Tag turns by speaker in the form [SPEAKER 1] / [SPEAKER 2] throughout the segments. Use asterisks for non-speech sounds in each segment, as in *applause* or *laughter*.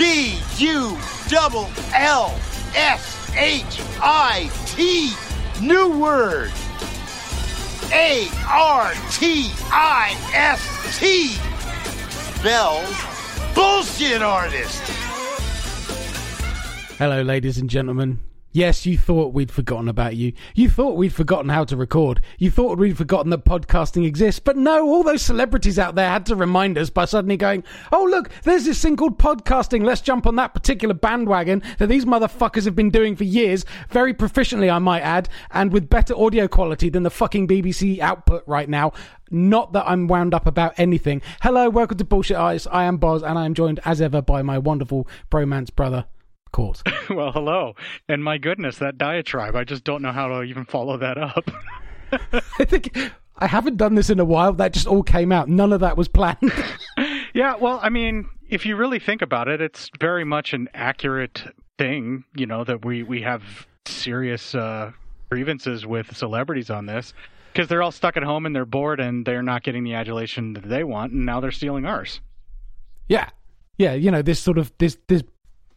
[SPEAKER 1] B U double L S H I T. New word. A R T I S T. Spells bullshit artist.
[SPEAKER 2] Hello, ladies and gentlemen. Yes, you thought we'd forgotten about you. You thought we'd forgotten how to record. You thought we'd forgotten that podcasting exists. But no, all those celebrities out there had to remind us by suddenly going, oh, look, there's this thing called podcasting. Let's jump on that particular bandwagon that these motherfuckers have been doing for years, very proficiently, I might add, and with better audio quality than the fucking BBC output right now. Not that I'm wound up about anything. Hello, welcome to Bullshit Artists. I am Boz, and I am joined as ever by my wonderful bromance brother. Cort. *laughs*
[SPEAKER 3] well, hello. And my goodness, that diatribe. I just don't know how to even follow that up. *laughs*
[SPEAKER 2] I think I haven't done this in a while. That just all came out. None of that was planned. *laughs*
[SPEAKER 3] yeah, well, I mean, if you really think about it, it's very much an accurate thing, you know, that we, we have serious uh, grievances with celebrities on this because they're all stuck at home and they're bored and they're not getting the adulation that they want and now they're stealing ours.
[SPEAKER 2] Yeah. Yeah, you know, this sort of this this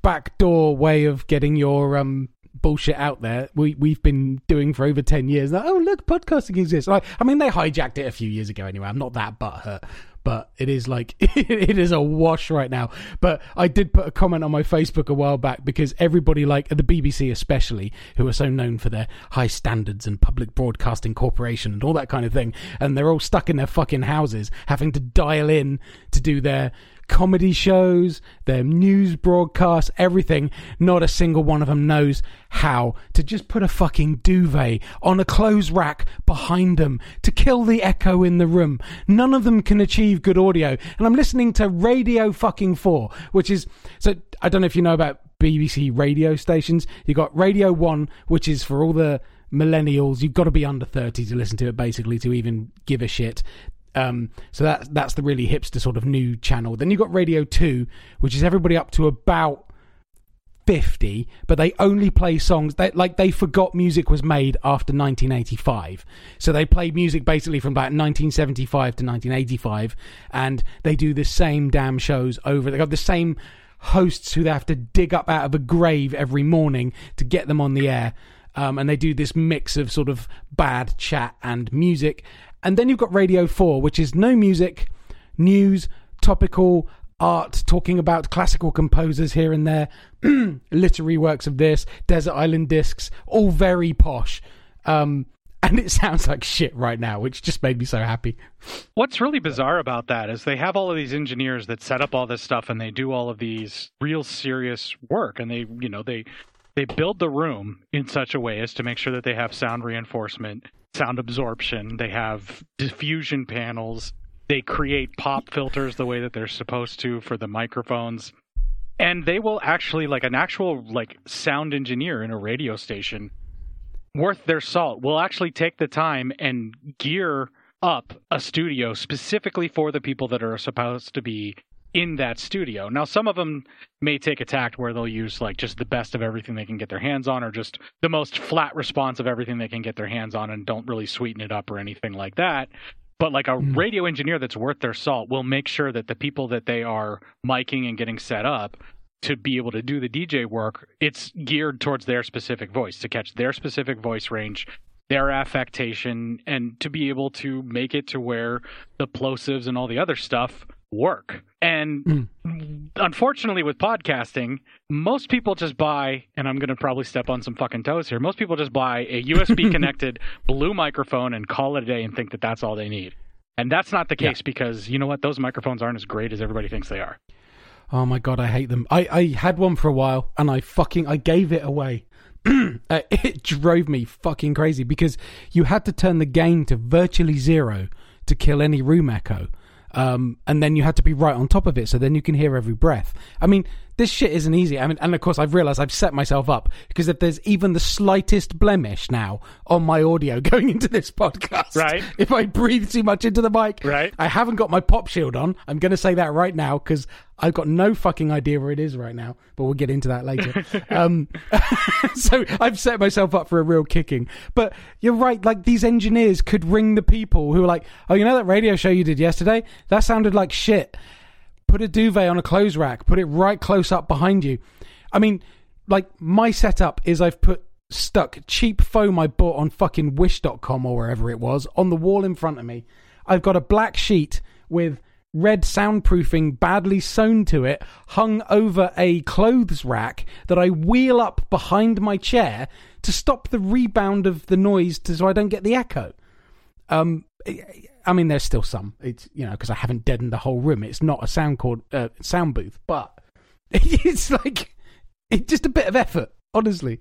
[SPEAKER 2] backdoor way of getting your um bullshit out there. We we've been doing for over 10 years. Like, oh look podcasting exists. Like i mean they hijacked it a few years ago anyway. I'm not that butthurt but it is like *laughs* it is a wash right now. But i did put a comment on my facebook a while back because everybody like the bbc especially who are so known for their high standards and public broadcasting corporation and all that kind of thing and they're all stuck in their fucking houses having to dial in to do their comedy shows, their news broadcasts, everything. Not a single one of them knows how to just put a fucking duvet on a clothes rack behind them to kill the echo in the room. None of them can achieve good audio. And I'm listening to Radio fucking 4, which is, so I don't know if you know about BBC radio stations. You got Radio 1, which is for all the millennials. You've got to be under 30 to listen to it, basically, to even give a shit. Um, so that that's the really hipster sort of new channel. Then you've got Radio 2, which is everybody up to about 50, but they only play songs that like they forgot music was made after 1985. So they play music basically from about 1975 to 1985 and they do the same damn shows over. They got the same hosts who they have to dig up out of a grave every morning to get them on the air. Um, and they do this mix of sort of bad chat and music. And then you've got Radio 4, which is no music, news, topical, art, talking about classical composers here and there, *clears throat* literary works of this, Desert Island Discs, all very posh. Um, *laughs* and it sounds like shit right now, which just made me so happy.
[SPEAKER 3] What's really bizarre about that is they have all of these engineers that set up all this stuff and they do all of these real serious work and they, you know, they they build the room in such a way as to make sure that they have sound reinforcement sound absorption. They have diffusion panels. They create pop filters the way that they're supposed to for the microphones. And they will actually like an actual like sound engineer in a radio station worth their salt will actually take the time and gear up a studio specifically for the people that are supposed to be in that studio. Now, some of them may take a tact where they'll use like just the best of everything they can get their hands on, or just the most flat response of everything they can get their hands on, and don't really sweeten it up or anything like that. But like a mm. radio engineer that's worth their salt will make sure that the people that they are miking and getting set up to be able to do the DJ work, it's geared towards their specific voice to catch their specific voice range, their affectation, and to be able to make it to where the plosives and all the other stuff work. And mm. unfortunately, with podcasting, most people just buy, and I'm going to probably step on some fucking toes here. Most people just buy a USB *laughs* connected blue microphone and call it a day and think that that's all they need. And that's not the case yeah. because you know what? Those microphones aren't as great as everybody thinks they are.
[SPEAKER 2] Oh my god, I hate them. I, I had one for a while and I fucking I gave it away. *clears throat* uh, it drove me fucking crazy because you had to turn the gain to virtually zero to kill any room echo. Um, and then you had to be right on top of it so then you can hear every breath. I mean, this shit isn't easy. I mean, and of course, I've realized I've set myself up because if there's even the slightest blemish now on my audio *laughs* going into this podcast,
[SPEAKER 3] right?
[SPEAKER 2] If I breathe too much into the mic,
[SPEAKER 3] right?
[SPEAKER 2] I haven't got my pop shield on. I'm going to say that right now because I've got no fucking idea where it is right now, but we'll get into that later. *laughs* um, *laughs* so I've set myself up for a real kicking. But you're right. Like these engineers could ring the people who are like, "Oh, you know that radio show you did yesterday? That sounded like shit." put a duvet on a clothes rack, put it right close up behind you. I mean, like my setup is I've put stuck cheap foam I bought on fucking wish.com or wherever it was on the wall in front of me. I've got a black sheet with red soundproofing badly sewn to it hung over a clothes rack that I wheel up behind my chair to stop the rebound of the noise to, so I don't get the echo. Um, I mean, there's still some. It's you know because I haven't deadened the whole room. It's not a sound cord, uh, sound booth, but *laughs* it's like it's just a bit of effort, honestly.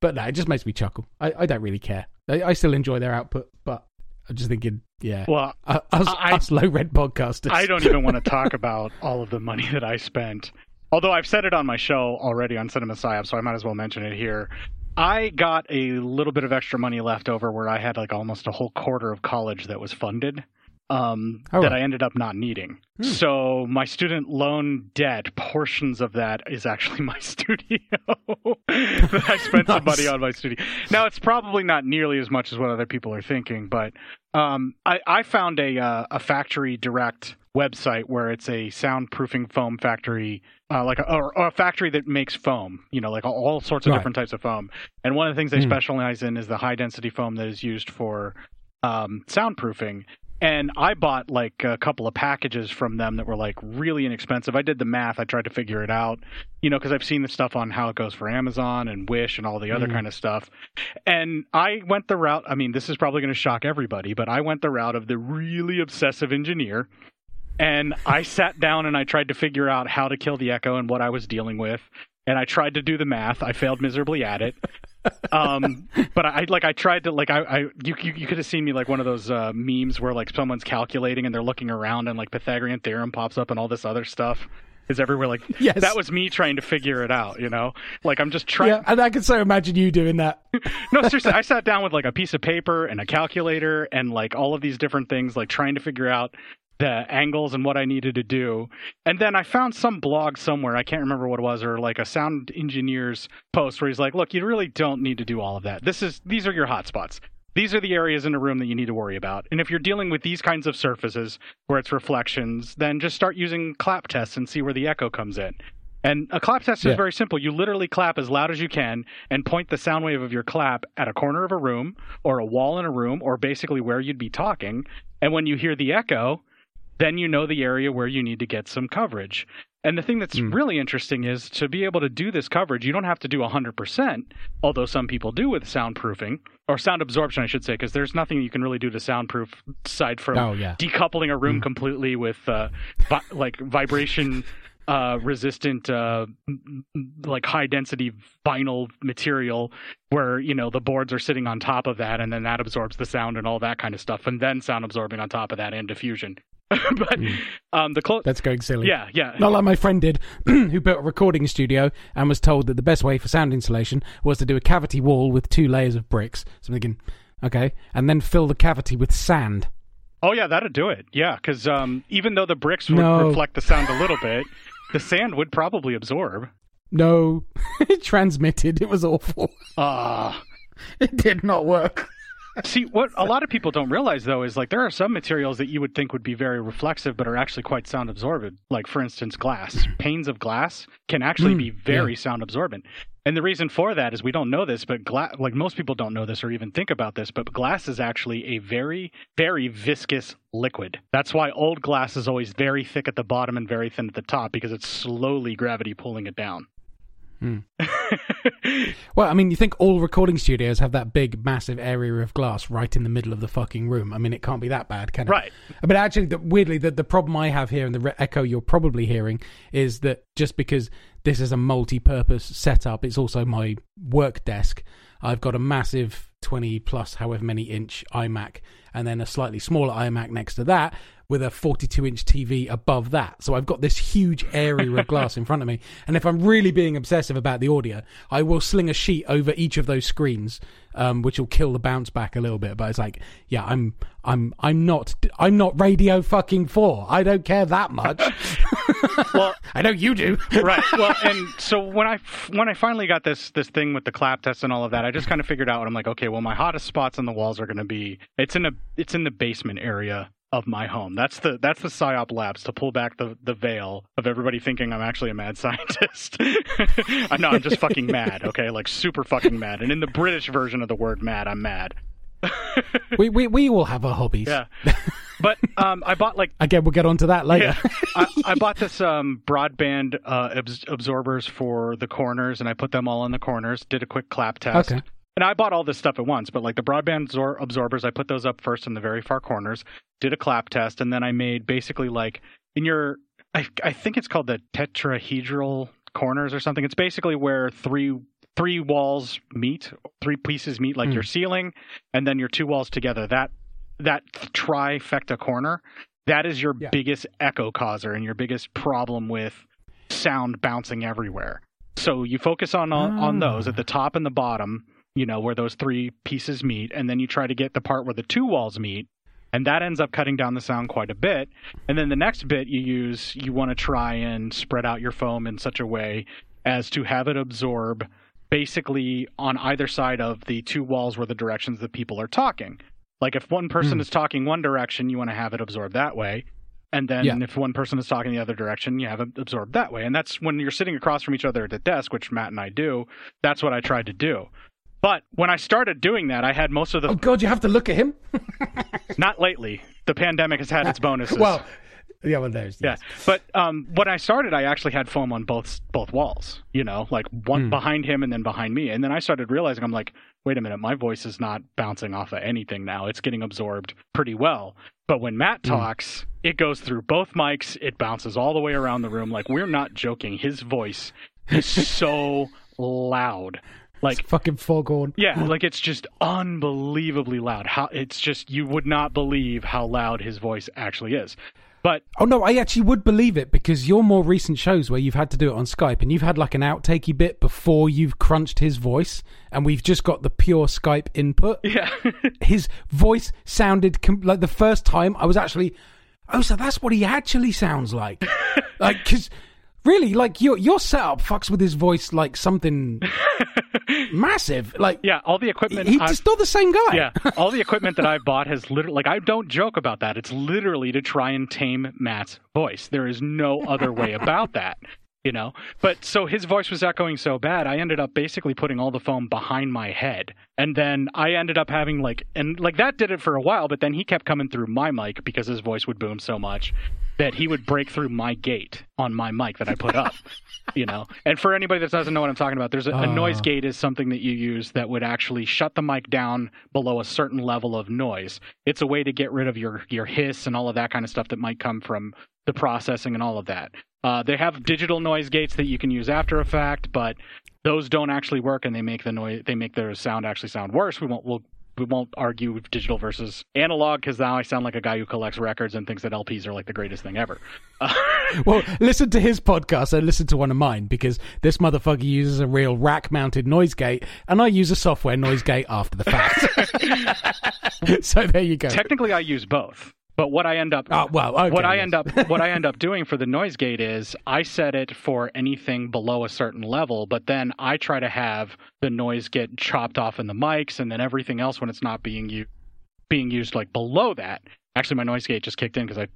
[SPEAKER 2] But no, it just makes me chuckle. I, I don't really care. I, I still enjoy their output, but I'm just thinking, yeah.
[SPEAKER 3] Well, *laughs*
[SPEAKER 2] us,
[SPEAKER 3] I-
[SPEAKER 2] us low rent podcasters.
[SPEAKER 3] I don't even want to *laughs* talk about all of the money that I spent. Although I've said it on my show already on Cinema Psyop, so I might as well mention it here. I got a little bit of extra money left over where I had like almost a whole quarter of college that was funded um,
[SPEAKER 2] Oh,
[SPEAKER 3] that. I ended up not needing.
[SPEAKER 2] Hmm.
[SPEAKER 3] So my student loan debt, portions of that is actually *laughs* my studio. *laughs* I spent some money on my studio. Now it's probably not nearly as much as what other people are thinking, but um, I, I found a uh, a factory direct website where it's a soundproofing foam factory, uh, like a, or, or a factory that makes foam. You know, like all sorts of
[SPEAKER 2] Right.
[SPEAKER 3] different types of foam. And one of the things they
[SPEAKER 2] Mm.
[SPEAKER 3] specialize in is the high density foam that is used for um, soundproofing. And I bought like a couple of packages from them that were like really inexpensive. I did the math. I tried to figure it out, you know, because I've seen the stuff on how it goes for Amazon and Wish and all the other
[SPEAKER 2] Mhm.
[SPEAKER 3] kind of stuff. And I went the route. I mean, this is probably going to shock everybody, but I went the route of the really obsessive engineer. And I sat down and I tried to figure out how to kill the echo and what I was dealing with. And I tried to do the math. I failed miserably at it. Um, but I like I tried to like I, I you, you you could have seen me like one of those uh, memes where like someone's calculating and they're looking around and like Pythagorean theorem pops up and all this other stuff is everywhere. Like *laughs*
[SPEAKER 2] Yes.
[SPEAKER 3] that was me trying to figure it out. You know, like I'm just trying.
[SPEAKER 2] Yeah, and I can so imagine you doing that. *laughs*
[SPEAKER 3] no, seriously, I sat down with like a piece of paper and a calculator and like all of these different things, like trying to figure out the angles and what I needed to do. And then I found some blog somewhere, I can't remember what it was, or like a sound engineer's post where he's like, look, you really don't need to do all of that. This is these are your hotspots. These are the areas in a room that you need to worry about. And if you're dealing with these kinds of surfaces where it's reflections, then just start using clap tests and see where the echo comes in. And a clap test is very simple. You literally clap as loud as you can and point the sound wave of your clap at a corner of a room or a wall in a room or basically where you'd be talking. And when you hear the echo, then you know the area where you need to get some coverage. And the thing that's
[SPEAKER 2] Mm.
[SPEAKER 3] really interesting is to be able to do this coverage, you don't have to do 100%, although some people do with soundproofing, or sound absorption, I should say, because there's nothing you can really do to soundproof aside from
[SPEAKER 2] Oh yeah.
[SPEAKER 3] decoupling a room
[SPEAKER 2] Mm.
[SPEAKER 3] completely with uh, vi- like vibration uh, resistant uh, like high density vinyl material where you know the boards are sitting on top of that and then that absorbs the sound and all that kind of stuff and then sound absorbing on top of that and diffusion *laughs* but
[SPEAKER 2] Mm.
[SPEAKER 3] um the
[SPEAKER 2] That's going silly.
[SPEAKER 3] yeah yeah
[SPEAKER 2] Not like my friend did, *clears throat* who built a recording studio and was told that the best way for sound insulation was to do a cavity wall with two layers of bricks. So I'm thinking, okay, and then fill the cavity with sand.
[SPEAKER 3] oh yeah that'd do it yeah because um even though the bricks would
[SPEAKER 2] No.
[SPEAKER 3] reflect the sound a little bit the sand would probably absorb
[SPEAKER 2] No, *laughs* it transmitted. It was awful.
[SPEAKER 3] ah *laughs*
[SPEAKER 2] It did not work.
[SPEAKER 3] See, what a lot of people don't realize though is like there are some materials that you would think would be very reflexive but are actually quite sound absorbent. Like for instance, glass. Panes of glass can actually
[SPEAKER 2] Mm,
[SPEAKER 3] be very sound absorbent. And the reason for that is we don't know this, but gla- like most people don't know this or even think about this, but glass is actually a very very viscous liquid. That's why old glass is always very thick at the bottom and very thin at the top because it's slowly gravity pulling it down.
[SPEAKER 2] Hmm. *laughs* Well, I mean, you think all recording studios have that big, massive area of glass right in the middle of the fucking room? I mean, it can't be that bad, can it?
[SPEAKER 3] right.
[SPEAKER 2] But actually, the, weirdly, the, the problem I have here and the re- echo you're probably hearing is that just because this is a multi-purpose setup, it's also my work desk. I've got a massive 20 plus however many inch iMac and then a slightly smaller iMac next to that with a 42 inch TV above that. So I've got this huge area of glass in front of me. And if I'm really being obsessive about the audio, I will sling a sheet over each of those screens, um, which will kill the bounce back a little bit. But it's like, yeah, I'm, I'm, I'm not, I'm not radio fucking four. I don't care that much. *laughs*
[SPEAKER 3] Well,
[SPEAKER 2] I know you do.
[SPEAKER 3] right. *laughs* Well, and so when I when I finally got this this thing with the clap test and all of that, I just kind of figured out. I'm like, okay, well, my hottest spots on the walls are going to be it's in a it's in the basement area of my home. That's the that's the psyop labs to pull back the the veil of everybody thinking I'm actually a mad *laughs* scientist. *laughs* Not. I'm just fucking mad. Okay, like super fucking mad. And in the British version of the word mad, I'm mad.
[SPEAKER 2] we, we we all have our hobbies.
[SPEAKER 3] Yeah. But um, I bought like *laughs*
[SPEAKER 2] Again, we'll get onto that later.
[SPEAKER 3] yeah, I, I bought this um, broadband uh, abs- absorbers for the corners, and I put them all in the corners. Did a quick clap test.
[SPEAKER 2] Okay.
[SPEAKER 3] And I bought all this stuff at once, but like the broadband absor- absorbers, I put those up first in the very far corners. Did a clap test, and then I made basically like in your, I, I think it's called the tetrahedral corners or something. It's basically where three three walls meet, three pieces meet, like
[SPEAKER 2] Hmm.
[SPEAKER 3] your ceiling, and then your two walls together. That that trifecta corner, that is your
[SPEAKER 2] Yeah.
[SPEAKER 3] biggest echo causer and your biggest problem with sound bouncing everywhere. So you focus on on, on
[SPEAKER 2] Ah.
[SPEAKER 3] those at the top and the bottom, you know, where those three pieces meet, and then you try to get the part where the two walls meet, and that ends up cutting down the sound quite a bit. And then the next bit you use, you want to try and spread out your foam in such a way as to have it absorb basically on either side of the two walls where the directions that people are talking. Like if one person
[SPEAKER 2] Hmm.
[SPEAKER 3] is talking one direction, you want to have it absorb that way. And then
[SPEAKER 2] Yeah.
[SPEAKER 3] if one person is talking the other direction, you have it absorbed that way. And that's when you're sitting across from each other at the desk, which Matt and I do. That's what I tried to do. But when I started doing that, I had most of the
[SPEAKER 2] oh God, you have to look at him. *laughs* *laughs*
[SPEAKER 3] not lately. The pandemic has had its bonuses.
[SPEAKER 2] well, yeah, well, there's
[SPEAKER 3] yeah, but um, when I started, I actually had foam on both both walls. You know, like one
[SPEAKER 2] Hmm.
[SPEAKER 3] behind him and then behind me. And then I started realizing, I'm like, wait a minute, my voice is not bouncing off of anything now. It's getting absorbed pretty well. But when Matt
[SPEAKER 2] Hmm.
[SPEAKER 3] talks, it goes through both mics. It bounces all the way around the room. Like we're not joking. His voice is *laughs* so loud. Like
[SPEAKER 2] It's fucking foghorn.
[SPEAKER 3] yeah, like it's just unbelievably loud. How it's just you would not believe how loud his voice actually is. But
[SPEAKER 2] Oh no, I actually would believe it because your more recent shows where you've had to do it on Skype and you've had like an outtakey bit before you've crunched his voice, and we've just got the pure Skype input. *laughs*
[SPEAKER 3] yeah,
[SPEAKER 2] His voice sounded com- like the first time I was actually, oh, so that's what he actually sounds like. *laughs* like, because really, like your your setup fucks with his voice like something *laughs* massive. Like,
[SPEAKER 3] yeah, all the equipment.
[SPEAKER 2] he's
[SPEAKER 3] I've-
[SPEAKER 2] not the same guy.
[SPEAKER 3] yeah, *laughs* all the equipment that I bought has literally like I don't joke about that. It's literally to try and tame Matt's voice. There is no other way about that. You know, but so his voice was echoing so bad, I ended up basically putting all the foam behind my head, and then I ended up having like, and like that did it for a while, but then he kept coming through my mic because his voice would boom so much that he would break through my gate on my mic that I put up. you know, and for anybody that doesn't know what I'm talking about, there's a, a
[SPEAKER 2] Ah.
[SPEAKER 3] noise gate is something that you use that would actually shut the mic down below a certain level of noise. It's a way to get rid of your your hiss and all of that kind of stuff that might come from the processing and all of that. Uh, they have digital noise gates that you can use after a fact, but those don't actually work, and they make the noise they make their sound actually sound worse. We won't we'll, we won't argue digital versus analog because now I sound like a guy who collects records and thinks that LPs are like the greatest thing ever. *laughs*
[SPEAKER 2] Well, listen to his podcast and listen to one of mine because this motherfucker uses a real rack mounted noise gate and I use a software noise gate after the fact. *laughs* *laughs* so there you go.
[SPEAKER 3] technically, I use both. But what I end up
[SPEAKER 2] Oh, well, okay,
[SPEAKER 3] what I end up what I end up *laughs* doing for the noise gate is I set it for anything below a certain level, but then I try to have the noise get chopped off in the mics, and then everything else when it's not being used being used like below that. Actually, my noise gate just kicked in because I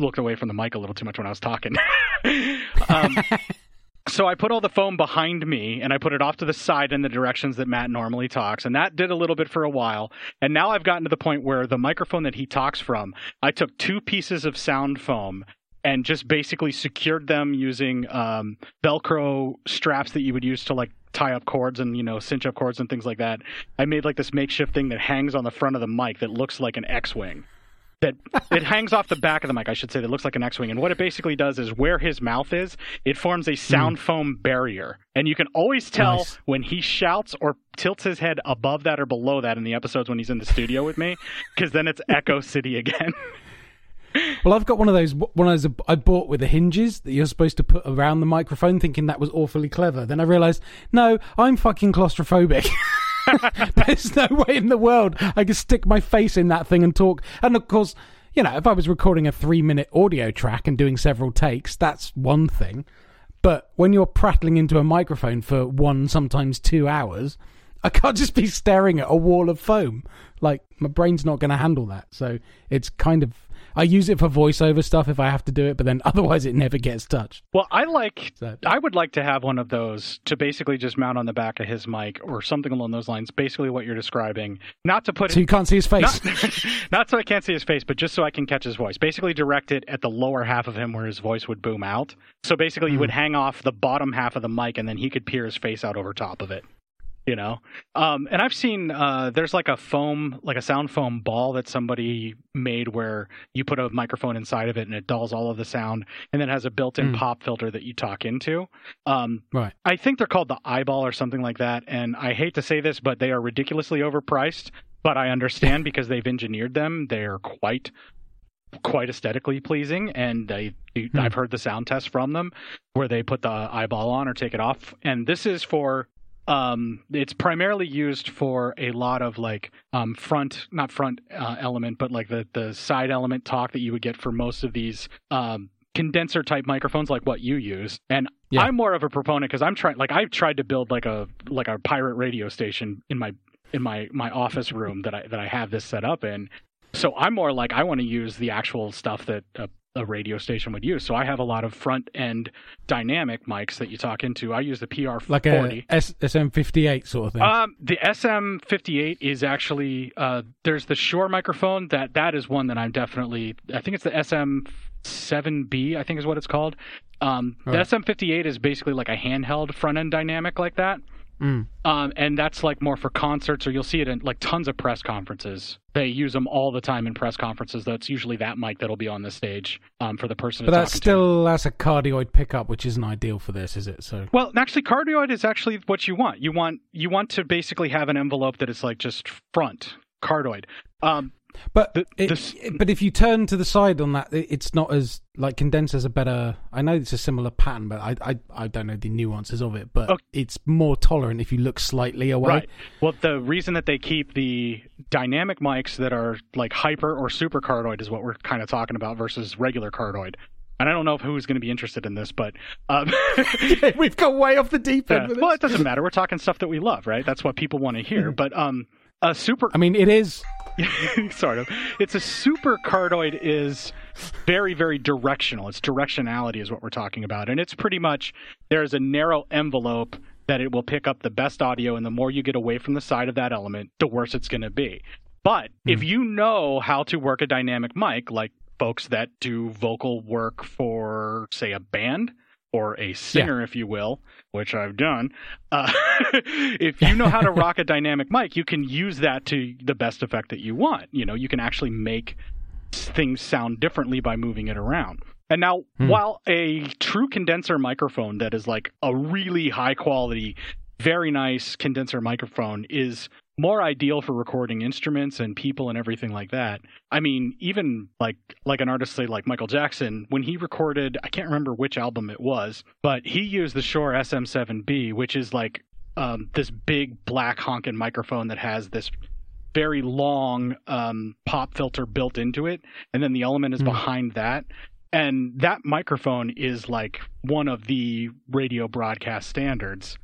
[SPEAKER 3] looked away from the mic a little too much when I was talking. *laughs* um, so I put all the foam behind me and I put it off to the side in the directions that Matt normally talks. And that did a little bit for a while. And now I've gotten to the point where the microphone that he talks from, I took two pieces of sound foam and just basically secured them using um, Velcro straps that you would use to like tie up cords and you know cinch up cords and things like that. I made like this makeshift thing that hangs on the front of the mic that looks like an X-wing that it hangs off the back of the mic, I should say, that looks like an X-wing. And what it basically does is where his mouth is, it forms a sound hmm. foam barrier, and you can always tell
[SPEAKER 2] Nice.
[SPEAKER 3] when he shouts or tilts his head above that or below that in the episodes when he's in the studio with me, because then it's Echo City again. *laughs*
[SPEAKER 2] Well, I've got one of those one of those I bought with the hinges that you're supposed to put around the microphone, thinking that was awfully clever. Then I realised, no, I'm fucking claustrophobic. *laughs* *laughs* There's no way in the world I could stick my face in that thing and talk. And of course, you know, if I was recording a three minute audio track and doing several takes, that's one thing. But when you're prattling into a microphone for one, sometimes two hours, I can't just be staring at a wall of foam. Like my brain's not going to handle that. So it's kind of I use it for voiceover stuff if I have to do it, but then *laughs* otherwise it never gets touched.
[SPEAKER 3] Well, I like
[SPEAKER 2] So
[SPEAKER 3] I would like to have one of those to basically just mount on the back of his mic or something along those lines. Basically, what you're describing, not to put it
[SPEAKER 2] so you can't see his face.
[SPEAKER 3] not, *laughs* not so I can't see his face, but just so I can catch his voice. Basically, direct it at the lower half of him where his voice would boom out. So basically, you hmm. would hang off the bottom half of the mic, and then he could peer his face out over top of it. You know, um, and I've seen uh, there's like a foam, like a sound foam ball that somebody made where you put a microphone inside of it and it dulls all of the sound, and then has a built-in
[SPEAKER 2] Mm.
[SPEAKER 3] pop filter that you talk into. Um,
[SPEAKER 2] right.
[SPEAKER 3] I think they're called the eyeball or something like that. And I hate to say this, but they are ridiculously overpriced. But I understand *laughs* because they've engineered them. They are quite quite aesthetically pleasing and they
[SPEAKER 2] Hmm.
[SPEAKER 3] I've heard the sound test from them where they put the eyeball on or take it off and this is for um it's primarily used for a lot of like um front not front uh, element but like the the side element talk that you would get for most of these um condenser type microphones like what you use and
[SPEAKER 2] Yeah.
[SPEAKER 3] i'm more of a proponent because i'm trying like i've tried to build like a like a pirate radio station in my in my my office room that i that i have this set up in so i'm more like i want to use the actual stuff that a, a radio station would use so i have a lot of front end dynamic mics that you talk into i use the pr
[SPEAKER 2] Like
[SPEAKER 3] 40
[SPEAKER 2] a S- SM58 sort of thing.
[SPEAKER 3] um, the SM58 is actually uh, there's the Shure microphone that that is one that I'm definitely I think it's the SM7B I think is what it's called. Um, the SM58 is basically like a handheld front end dynamic like that.
[SPEAKER 2] Mm.
[SPEAKER 3] Um, and that's like more for concerts, or you'll see it in like tons of press conferences. They use them all the time in press conferences. That's usually that mic that'll be on the stage um, for the person.
[SPEAKER 2] But
[SPEAKER 3] to
[SPEAKER 2] that's
[SPEAKER 3] talking to.
[SPEAKER 2] still that's a cardioid pickup, which isn't ideal for this, is it? So
[SPEAKER 3] Well, actually, cardioid is actually what you want. You want you want to basically have an envelope that is like just front cardioid. Um,
[SPEAKER 2] But
[SPEAKER 3] The-
[SPEAKER 2] it,
[SPEAKER 3] this-
[SPEAKER 2] but if you turn to the side on that, it, it's not as like condensers are better. I know it's a similar pattern, but I I, I don't know the nuances of it. But
[SPEAKER 3] Okay.
[SPEAKER 2] it's more tolerant if you look slightly away.
[SPEAKER 3] Right. Well, the reason that they keep the dynamic mics that are like hyper or super cardioid is what we're kind of talking about versus regular cardioid. And I don't know if who's going to be interested in this, but um, *laughs*
[SPEAKER 2] We've got way off the deep end.
[SPEAKER 3] yeah. well, it doesn't matter. We're talking stuff that we love, right? That's what people want to hear. But um, a super
[SPEAKER 2] I mean, it is. *laughs*
[SPEAKER 3] sort of. It's a super cardioid is very very directional. Its directionality is what we're talking about, and it's pretty much there's a narrow envelope that it will pick up the best audio, and the more you get away from the side of that element, the worse it's going to be. But hmm. if you know how to work a dynamic mic, like folks that do vocal work for, say, a band or a singer, if you will, which I've done, uh, *laughs* if you know how to rock a dynamic mic, you can use that to the best effect that you want. You know, you can actually make things sound differently by moving it around. And now,
[SPEAKER 2] Hmm.
[SPEAKER 3] while a true condenser microphone that is like a really high quality, very nice condenser microphone is more ideal for recording instruments and people and everything like that. I mean, even like like an artist say like Michael Jackson, when he recorded, I can't remember which album it was, but he used the Shure SM7B, which is like um, this big black honking microphone that has this very long um, pop filter built into it, and then the element is
[SPEAKER 2] Hmm.
[SPEAKER 3] behind that. And that microphone is like one of the radio broadcast standards.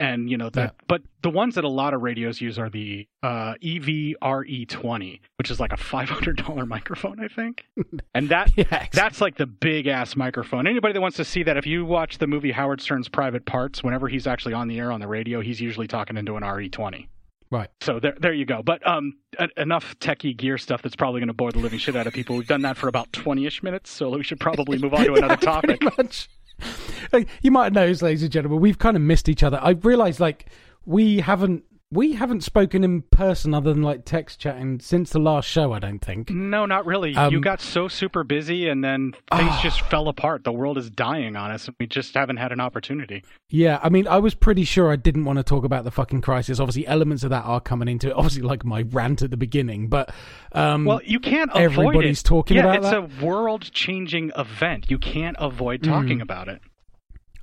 [SPEAKER 3] And you know that, but the ones that a lot of radios use are the uh, EVRE20, which is like a five hundred dollar microphone, I think. *laughs* And that
[SPEAKER 2] Yeah,
[SPEAKER 3] that's like the big ass microphone. Anybody that wants to see that, if you watch the movie Howard Stern's Private Parts, whenever he's actually on the air on the radio, he's usually talking into an RE20.
[SPEAKER 2] right.
[SPEAKER 3] So there, there you go. But um, enough techie gear stuff that's probably going to bore the living shit out of people. We've done that for about twenty-ish minutes, so we should probably move on to *laughs* another topic. *laughs*
[SPEAKER 2] You might have noticed, ladies and gentlemen, we've kind of missed each other. I've realised, like, we haven't we haven't spoken in person other than like text chatting since the last show. I don't think.
[SPEAKER 3] No, not really.
[SPEAKER 2] Um,
[SPEAKER 3] you got so super busy, and then things
[SPEAKER 2] Ah.
[SPEAKER 3] just fell apart. The world is dying on us, and we just haven't had an opportunity.
[SPEAKER 2] Yeah, I mean, I was pretty sure I didn't want to talk about the fucking crisis. Obviously, elements of that are coming into it. Obviously, like my rant at the beginning, but um,
[SPEAKER 3] Well, you can't avoid
[SPEAKER 2] everybody's
[SPEAKER 3] it.
[SPEAKER 2] talking
[SPEAKER 3] yeah,
[SPEAKER 2] about
[SPEAKER 3] it's
[SPEAKER 2] that.
[SPEAKER 3] a world-changing event. You can't avoid talking about it.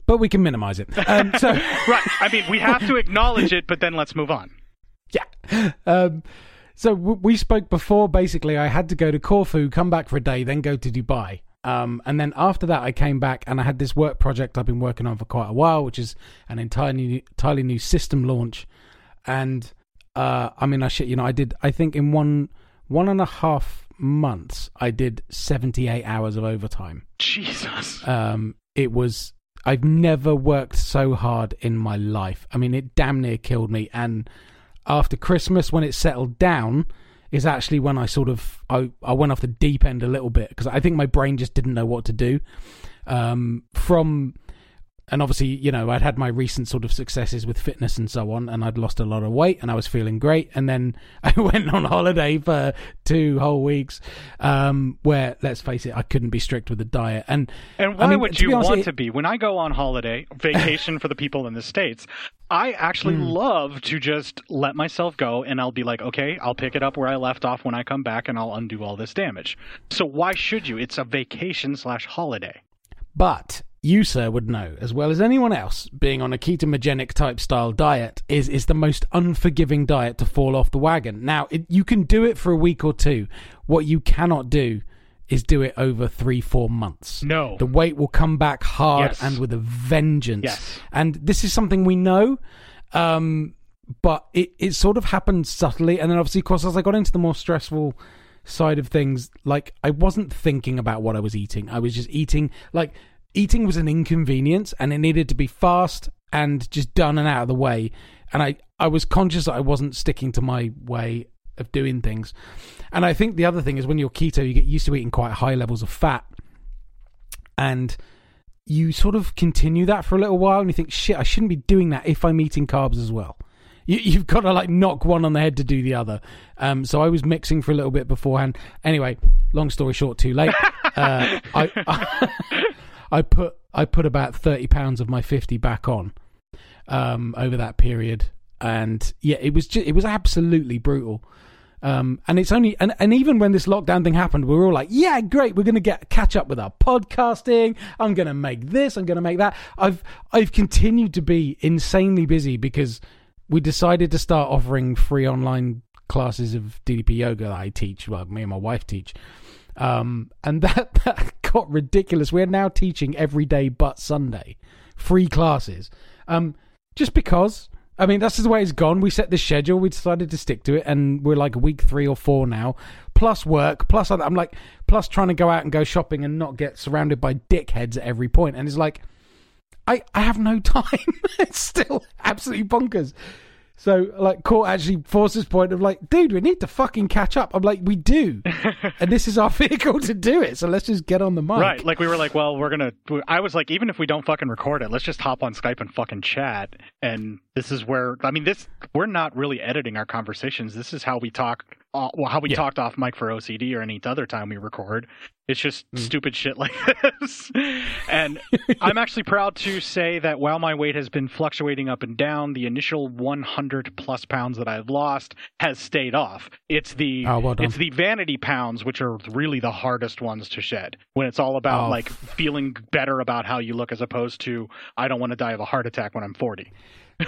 [SPEAKER 2] But we can minimize it. Um, so. *laughs*
[SPEAKER 3] Right. I mean, we have to acknowledge it, but then let's move on.
[SPEAKER 2] Yeah. Um, so w- we spoke before. Basically, I had to go to Corfu, come back for a day, then go to Dubai. Um, and then after that, I came back and I had this work project I've been working on for quite a while, which is an entirely new, entirely new system launch. and uh, I mean, I shit, you know, I did. I think in one one and a half months, I did seventy eight hours of overtime.
[SPEAKER 3] Jesus.
[SPEAKER 2] Um, it was. I've never worked so hard in my life. I mean, it damn near killed me. And after Christmas, when it settled down, is actually when I sort of I, I went off the deep end a little bit because I think my brain just didn't know what to do. Um, from and obviously, you know, I'd had my recent sort of successes with fitness and so on, and I'd lost a lot of weight, and I was feeling great. And then *laughs* I went on holiday for two whole weeks, um, where let's face it, I couldn't be strict with the diet. And
[SPEAKER 3] and why
[SPEAKER 2] I mean,
[SPEAKER 3] would you
[SPEAKER 2] honest,
[SPEAKER 3] want
[SPEAKER 2] it-
[SPEAKER 3] to be? When I go on holiday, *laughs* vacation for the people in the states, I actually
[SPEAKER 2] Hmm.
[SPEAKER 3] love to just let myself go, and I'll be like, okay, I'll pick it up where I left off when I come back, and I'll undo all this damage. So why should you? It's a vacation slash holiday.
[SPEAKER 2] But you, sir, would know as well as anyone else, being on a ketogenic type style diet is is the most unforgiving diet to fall off the wagon. Now, it, you can do it for a week or two. What you cannot do is do it over three, four months.
[SPEAKER 3] No.
[SPEAKER 2] the weight will come back hard
[SPEAKER 3] Yes.
[SPEAKER 2] and with a vengeance.
[SPEAKER 3] Yes.
[SPEAKER 2] and this is something we know. Um, but it, it sort of happened subtly, and then obviously, of course, as I got into the more stressful side of things, like I wasn't thinking about what I was eating. I was just eating. Like eating was an inconvenience, and it needed to be fast and just done and out of the way. And I I was conscious that I wasn't sticking to my way of doing things. And I think the other thing is when you're keto, you get used to eating quite high levels of fat, and you sort of continue that for a little while, and you think, shit, I shouldn't be doing that if I'm eating carbs as well. You, you've got to like knock one on the head to do the other. Um, so I was mixing for a little bit beforehand. Anyway, long story short, too late. *laughs* Uh, I, I *laughs* I put I put about thirty pounds of my fifty back on um, over that period, and yeah, it was just, it was absolutely brutal. Um, and it's only and, and even when this lockdown thing happened, we were all like, "Yeah, great, we're going to get catch up with our podcasting. I'm going to make this. I'm going to make that." I've I've continued to be insanely busy because we decided to start offering free online classes of DDP yoga that I teach. Well, me and my wife teach. Um, and *laughs* that, that got ridiculous. We're now teaching every day but Sunday, free classes. Um, just because, I mean, that's just the way it's gone. We set the schedule, we decided to stick to it, and we're like week three or four now, plus work, plus I'm like, plus trying to go out and go shopping and not get surrounded by dickheads at every point. And it's like, I, I have no *laughs* time. it's still absolutely bonkers. So, like, Cort actually forced this point of like, dude, we need to fucking catch up. I'm like, we do, *laughs* and this is our *laughs* vehicle to do it. So let's just get on the mic.
[SPEAKER 3] Right. Like we were like, well, we're gonna. I was like, even if we don't fucking record it, let's just hop on Skype and fucking chat. And this is where I mean, this we're not really editing our conversations. This is how we talk. Uh, well, how we
[SPEAKER 2] Yeah.
[SPEAKER 3] talked off mic for OCD or any other time we record. It's just
[SPEAKER 2] Mm.
[SPEAKER 3] stupid shit like *laughs* this. and I'm actually proud to say that while my weight has been fluctuating up and down, the initial 100 plus pounds that I've lost has stayed off. It's the
[SPEAKER 2] Oh, well
[SPEAKER 3] it's the vanity pounds which are really the hardest ones to shed. When it's all about
[SPEAKER 2] Oh,
[SPEAKER 3] like feeling better about how you look as opposed to I don't want to die of a heart attack when I'm 40. *laughs*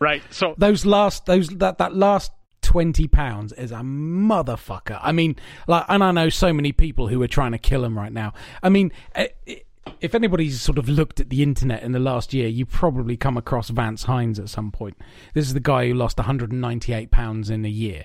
[SPEAKER 3] right. So
[SPEAKER 2] those last those that that last 20 pounds is a motherfucker. I mean like and i know so many people who are trying to kill him right now. I mean eh, eh, if anybody's sort of looked at the internet in the last year you probably come across vance hines at some point. This is the guy who lost 198 pounds in a year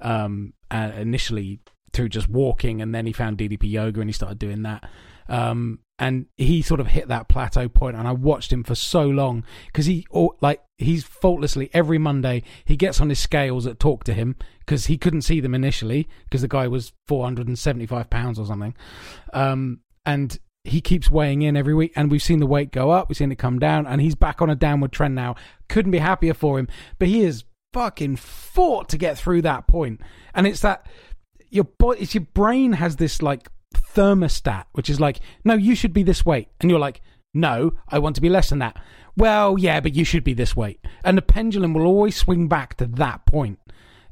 [SPEAKER 2] um uh, initially through just walking and then he found ddp yoga and he started doing that. Um and he sort of hit that plateau point and i watched him for so long because he like he's faultlessly every monday he gets on his scales that talk to him because he couldn't see them initially because the guy was 475 pounds or something um and he keeps weighing in every week and we've seen the weight go up we've seen it come down and he's back on a downward trend now. Couldn't be happier for him but he is fucking fought to get through that point and it's that your body it's your brain has this like thermostat which is like no you should be this weight. And you're like no i want to be less than that. Well yeah but you should be this weight. And the pendulum will always swing back to that point.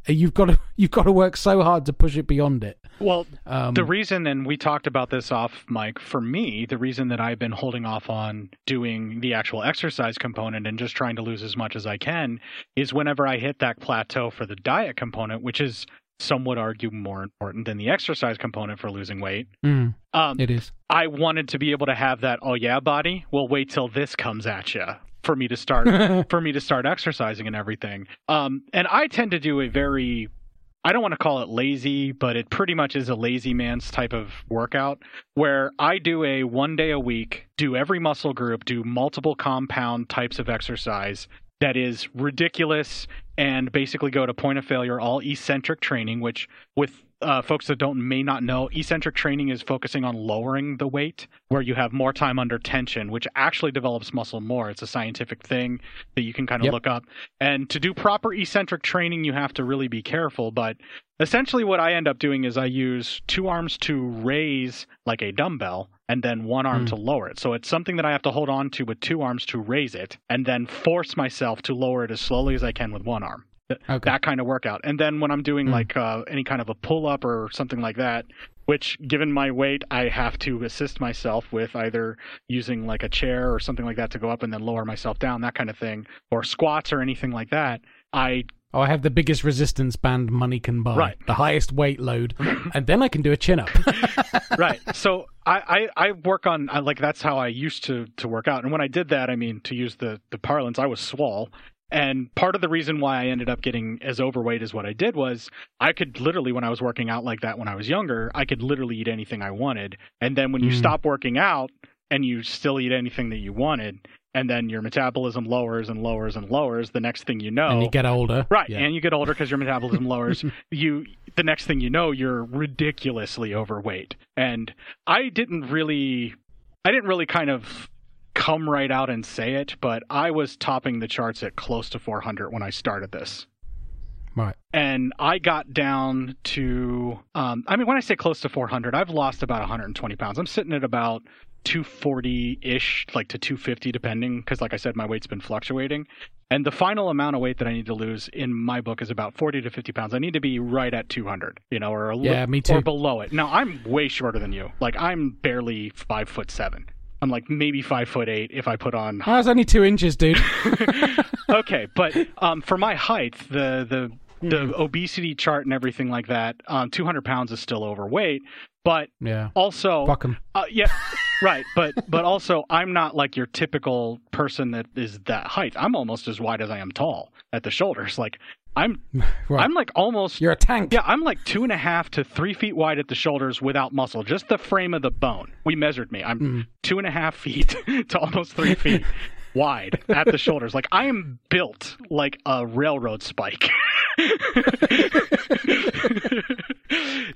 [SPEAKER 2] Uh, you've got to *laughs* you've got to work so hard to push it beyond it.
[SPEAKER 3] Well,
[SPEAKER 2] Um,
[SPEAKER 3] the reason, and we talked about this off mic, for me, the reason that I've been holding off on doing the actual exercise component and just trying to lose as much as I can is whenever I hit that plateau for the diet component, which is some would argue more important than the exercise component for losing weight.
[SPEAKER 2] Mm,
[SPEAKER 3] Um,
[SPEAKER 2] it is
[SPEAKER 3] I wanted to be able to have that, oh yeah, body. Well, wait till this comes at you for me to start *laughs* for me to start exercising and everything. Um, and I tend to do a very I don't want to call it lazy, but it pretty much is a lazy man's type of workout where I do a one day a week, do every muscle group, do multiple compound types of exercise that is ridiculous and basically go to point of failure all eccentric training which with uh, folks that don't may not know eccentric training is focusing on lowering the weight where you have more time under tension which actually develops muscle more. It's a scientific thing that you can kind of
[SPEAKER 2] Yep.
[SPEAKER 3] look up. And to do proper eccentric training you have to really be careful. But essentially what i end up doing is i use two arms to raise like a dumbbell and then one arm
[SPEAKER 2] Mm.
[SPEAKER 3] to lower it so it's something that i have to hold on to with two arms to raise it and then force myself to lower it as slowly as i can with one arm
[SPEAKER 2] Okay.
[SPEAKER 3] that kind of workout and then when i'm doing
[SPEAKER 2] Mm.
[SPEAKER 3] like uh, any kind of a pull up or something like that which given my weight i have to assist myself with either using like a chair or something like that to go up and then lower myself down that kind of thing or squats or anything like that i
[SPEAKER 2] Oh, I have the biggest resistance band money can buy.
[SPEAKER 3] Right.
[SPEAKER 2] The highest weight load. *clears throat* and then I can do a chin up. *laughs*
[SPEAKER 3] right. *laughs* So I, I, I work on I, like that's how I used to to work out. And when I did that, I mean to use the the parlance, I was swole. And part of the reason why I ended up getting as overweight as what I did was I could literally, when I was working out like that when I was younger, I could literally eat anything I wanted. And then when you
[SPEAKER 2] Mm.
[SPEAKER 3] stop working out and you still eat anything that you wanted, and then your metabolism lowers and lowers and lowers, the next thing you know,
[SPEAKER 2] And you get older.
[SPEAKER 3] Right,
[SPEAKER 2] Yeah.
[SPEAKER 3] and you get older because your metabolism *laughs* lowers. you the next thing you know, you're ridiculously overweight. And I didn't really, I didn't really kind of come right out and say it, but I was topping the charts at close to 400 when I started this.
[SPEAKER 2] Right.
[SPEAKER 3] And I got down to, um, I mean, when I say close to 400, I've lost about 120 pounds. I'm sitting at about 240 ish, like to 250, depending, because like I said, my weight's been fluctuating. And the final amount of weight that I need to lose in my book is about 40 to 50 pounds. I need to be right at 200, you know, or a li-
[SPEAKER 2] Yeah, me too.
[SPEAKER 3] or below it. Now I'm way shorter than you. Like I'm barely five foot seven. I'm like maybe five foot eight if I put on
[SPEAKER 2] I was only two inches, dude. *laughs*
[SPEAKER 3] okay, but um, for my height, the the the
[SPEAKER 2] Hmm.
[SPEAKER 3] obesity chart and everything like that, um, 200 pounds is still overweight. But
[SPEAKER 2] yeah.
[SPEAKER 3] also,
[SPEAKER 2] Fuck 'em.
[SPEAKER 3] uh, yeah, right. But but also, I'm not like your typical person that is that height. I'm almost as wide as I am tall at the shoulders. Like I'm *laughs*
[SPEAKER 2] Right.
[SPEAKER 3] I'm like almost
[SPEAKER 2] You're a tank.
[SPEAKER 3] yeah, I'm like two and a half to three feet wide at the shoulders without muscle, just the frame of the bone. We measured me. I'm
[SPEAKER 2] Mm.
[SPEAKER 3] two and a half feet *laughs* to almost three feet wide at the shoulders. Like I am built like a railroad spike. *laughs*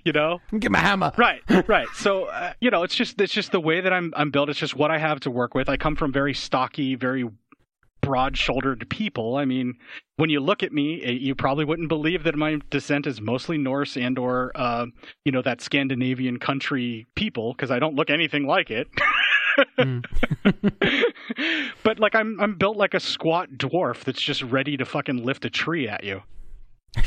[SPEAKER 3] you know?
[SPEAKER 2] get my hammer.
[SPEAKER 3] Right, right. So uh, you know, it's just it's just the way that I'm I'm built. It's just what I have to work with. I come from very stocky, very broad-shouldered people. I mean, when you look at me, eh, you probably wouldn't believe that my descent is mostly Norse and or uh, you know that Scandinavian country people because I don't look anything like it. *laughs*
[SPEAKER 2] Mm. *laughs*
[SPEAKER 3] but like I'm I'm built like a squat dwarf that's just ready to fucking lift a tree at you. *laughs*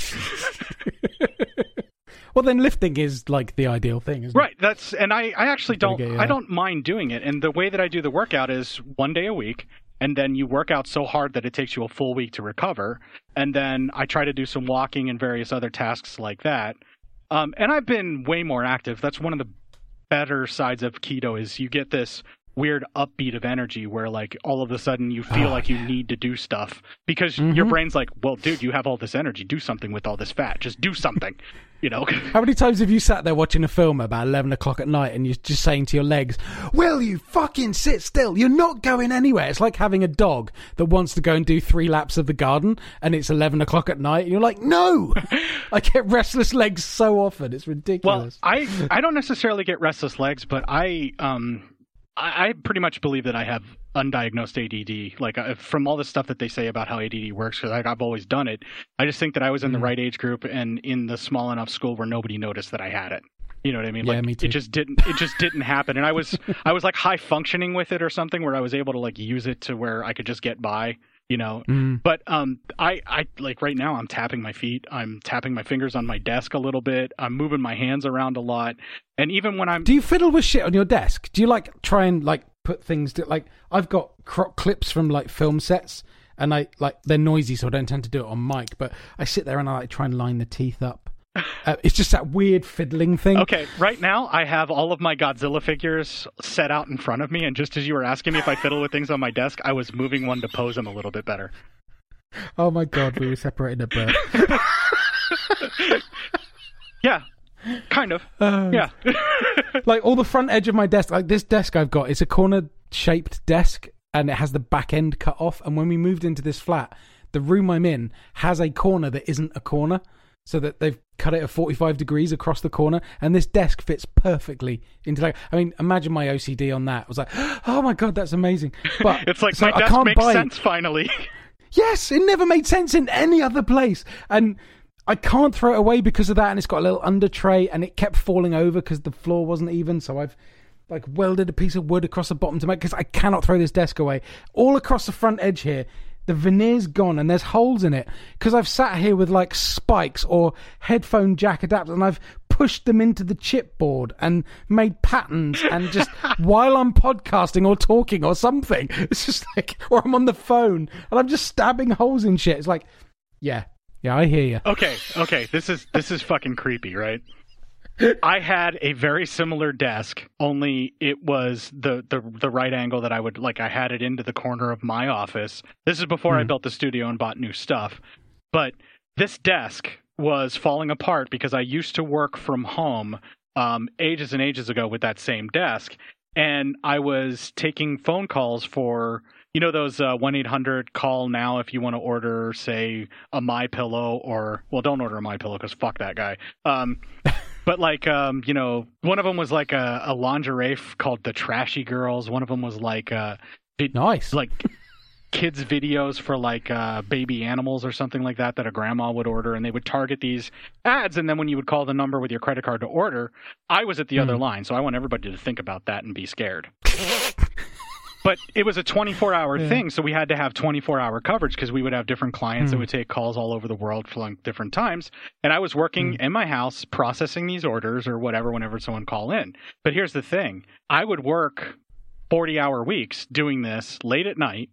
[SPEAKER 2] Well, then lifting is like the ideal thing, isn't
[SPEAKER 3] Right. That's and I, I actually don't
[SPEAKER 2] get you
[SPEAKER 3] I don't mind doing it. And the way that I do the workout is one day a week, and then you work out so hard that it takes you a full week to recover. And then I try to do some walking and various other tasks like that. Um, and I've been way more active. That's one of the better sides of keto is you get this weird upbeat of energy where like all of a sudden you feel
[SPEAKER 2] Oh,
[SPEAKER 3] like you need to do stuff because your
[SPEAKER 2] Mhm.
[SPEAKER 3] brain's like, well, dude, you have all this energy. Do something with all this fat. Just do something. You know. *laughs*
[SPEAKER 2] How many times have you sat there watching a film about 11 o'clock at night and you're just saying to your legs, Will you fucking sit still? You're not going anywhere. It's like having a dog that wants to go and do three laps of the garden and it's 11 o'clock at night and you're like, No! *laughs* I get restless legs so often. It's ridiculous Well.
[SPEAKER 3] I I don't necessarily get restless legs, but I um I, I pretty much believe that I have undiagnosed ADD. Like uh, from all the stuff that they say about how ADD works, because like, I've always done it. I just think that I was in the
[SPEAKER 2] Mhm.
[SPEAKER 3] right age group and in the small enough school where nobody noticed that I had it. You know what I mean?
[SPEAKER 2] Yeah,
[SPEAKER 3] like
[SPEAKER 2] me too.
[SPEAKER 3] it just didn't it just didn't happen. And I was *laughs* I was like high functioning with it or something where I was able to like use it to where I could just get by, you know.
[SPEAKER 2] Mm.
[SPEAKER 3] But um, I, I like right now I'm tapping my feet. I'm tapping my fingers on my desk a little bit. I'm moving my hands around a lot. And even when I'm
[SPEAKER 2] Do you fiddle with shit on your desk? Do you like try and like put things to, like I've got crop clips from like film sets and I like they're noisy so I don't tend to do it on mic but I sit there and I like try and line the teeth up Uh, it's just that weird fiddling thing.
[SPEAKER 3] Okay, right now I have all of my Godzilla figures set out in front of me, and just as you were asking me if I fiddle with things on my desk, I was moving one to pose them a little bit better.
[SPEAKER 2] Oh my god, we were separating at birth. *laughs*
[SPEAKER 3] Yeah, kind of.
[SPEAKER 2] Uh,
[SPEAKER 3] Yeah. *laughs*
[SPEAKER 2] like all the front edge of my desk, like this desk I've got, it's a corner shaped desk and it has the back end cut off. And when we moved into this flat, the room I'm in has a corner that isn't a corner. So that they've cut it at 45 degrees across the corner, and this desk fits perfectly into like. I mean, imagine my OCD on that. I was like, *gasps* oh my god, that's amazing. But *laughs*
[SPEAKER 3] it's like
[SPEAKER 2] so
[SPEAKER 3] my desk makes
[SPEAKER 2] buy,
[SPEAKER 3] sense finally. *laughs*
[SPEAKER 2] Yes, it never made sense in any other place. And I can't throw it away because of that. And it's got a little under tray and it kept falling over because the floor wasn't even. So I've like welded a piece of wood across the bottom to make because I cannot throw this desk away. All across the front edge here, the veneer's gone and there's holes in it because I've sat here with like spikes or headphone jack adapters and I've pushed them into the chipboard and made patterns and just *laughs* while I'm podcasting or talking or something, *laughs* it's just like, or I'm on the phone and I'm just stabbing holes in shit. It's like, yeah, yeah, I hear you.
[SPEAKER 3] Okay, okay, this is this is fucking creepy, right? I had a very similar desk, only it was the, the the right angle that I would like. I had it into the corner of my office. This is before I
[SPEAKER 2] Hmm.
[SPEAKER 3] built the studio and bought new stuff. But this desk was falling apart because I used to work from home um, ages and ages ago with that same desk, and I was taking phone calls for you know those one eight hundred call now if you want to order say a my pillow or well don't order a my pillow because fuck that guy um but like um you know one of them was like a, a lingerie f- called the trashy girls. One of them was like uh vid-
[SPEAKER 2] Nice.
[SPEAKER 3] like kids videos for like uh baby animals or something like that that a grandma would order and they would target these ads and then when you would call the number with your credit card to order i was at the other line. So i want everybody to think about that and be scared *laughs* but it was a 24 hour
[SPEAKER 2] Yeah.
[SPEAKER 3] thing so we had to have 24 hour coverage because we would have different clients that
[SPEAKER 2] Hmm.
[SPEAKER 3] would take calls all over the world for like different times and i was working
[SPEAKER 2] Hmm.
[SPEAKER 3] in my house processing these orders or whatever whenever someone call in but here's the thing i would work 40 hour weeks doing this late at night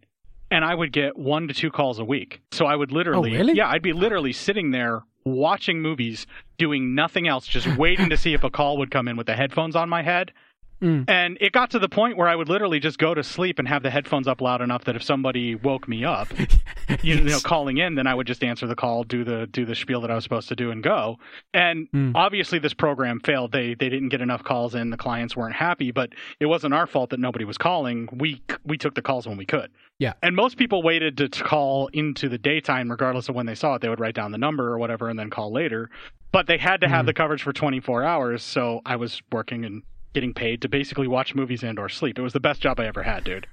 [SPEAKER 3] and i would get one to two calls a week so i would literally
[SPEAKER 2] Oh, really?
[SPEAKER 3] yeah i'd be literally sitting there watching movies doing nothing else just waiting to see if a call would come in with the headphones on my head
[SPEAKER 2] Mm.
[SPEAKER 3] and it got to the point where I would literally just go to sleep and have the headphones up loud enough that if somebody woke me up, *laughs* you know, calling in, then I would just answer the call, do the do the spiel that I was supposed to do, and go. And
[SPEAKER 2] Mm.
[SPEAKER 3] obviously, this program failed. They they didn't get enough calls in. The clients weren't happy, but it wasn't our fault that nobody was calling. We we took the calls when we could.
[SPEAKER 2] Yeah.
[SPEAKER 3] And most people waited to, call into the daytime, regardless of when they saw it. They would write down the number or whatever, and then call later. But they had to have
[SPEAKER 2] Mhm.
[SPEAKER 3] the coverage for 24 hours, so I was working and getting paid to basically watch movies and or sleep. It was the best job I ever had, dude.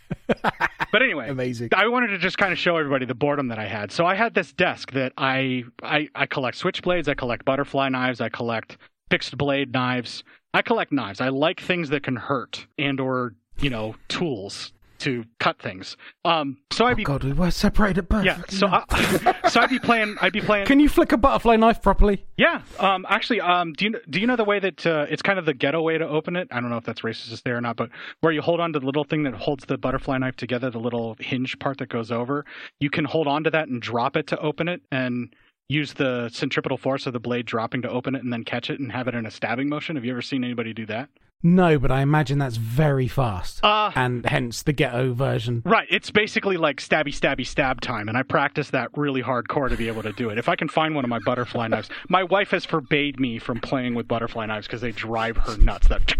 [SPEAKER 3] *laughs* but anyway,
[SPEAKER 2] Amazing.
[SPEAKER 3] I wanted to just kind of show everybody the boredom that I had. So I had this desk that I I, I collect switchblades, I collect butterfly knives, I collect fixed blade knives. I collect knives. I like things that can hurt and or, you know, tools to cut things. Um so I'd
[SPEAKER 2] Oh
[SPEAKER 3] be
[SPEAKER 2] God, we were separated at birth.
[SPEAKER 3] yeah, so I, *laughs* so I'd be playing I'd be playing
[SPEAKER 2] Can you flick a butterfly knife properly?
[SPEAKER 3] yeah. Um. Actually, um. Do you do you know the way that uh, it's kind of the ghetto way to open it? I don't know if that's racist there or not, but where you hold on to the little thing that holds the butterfly knife together, the little hinge part that goes over. You can hold on to that and drop it to open it, and use the centripetal force of the blade dropping to open it, and then catch it and have it in a stabbing motion. Have you ever seen anybody do that?
[SPEAKER 2] No, but I imagine that's very fast,
[SPEAKER 3] Uh
[SPEAKER 2] and hence the ghetto version.
[SPEAKER 3] Right, it's basically like stabby, stabby, stab time, and I practice that really hardcore to be able to do it. If I can find one of my butterfly knives, my wife has forbade me from playing with butterfly knives because they drive her nuts. That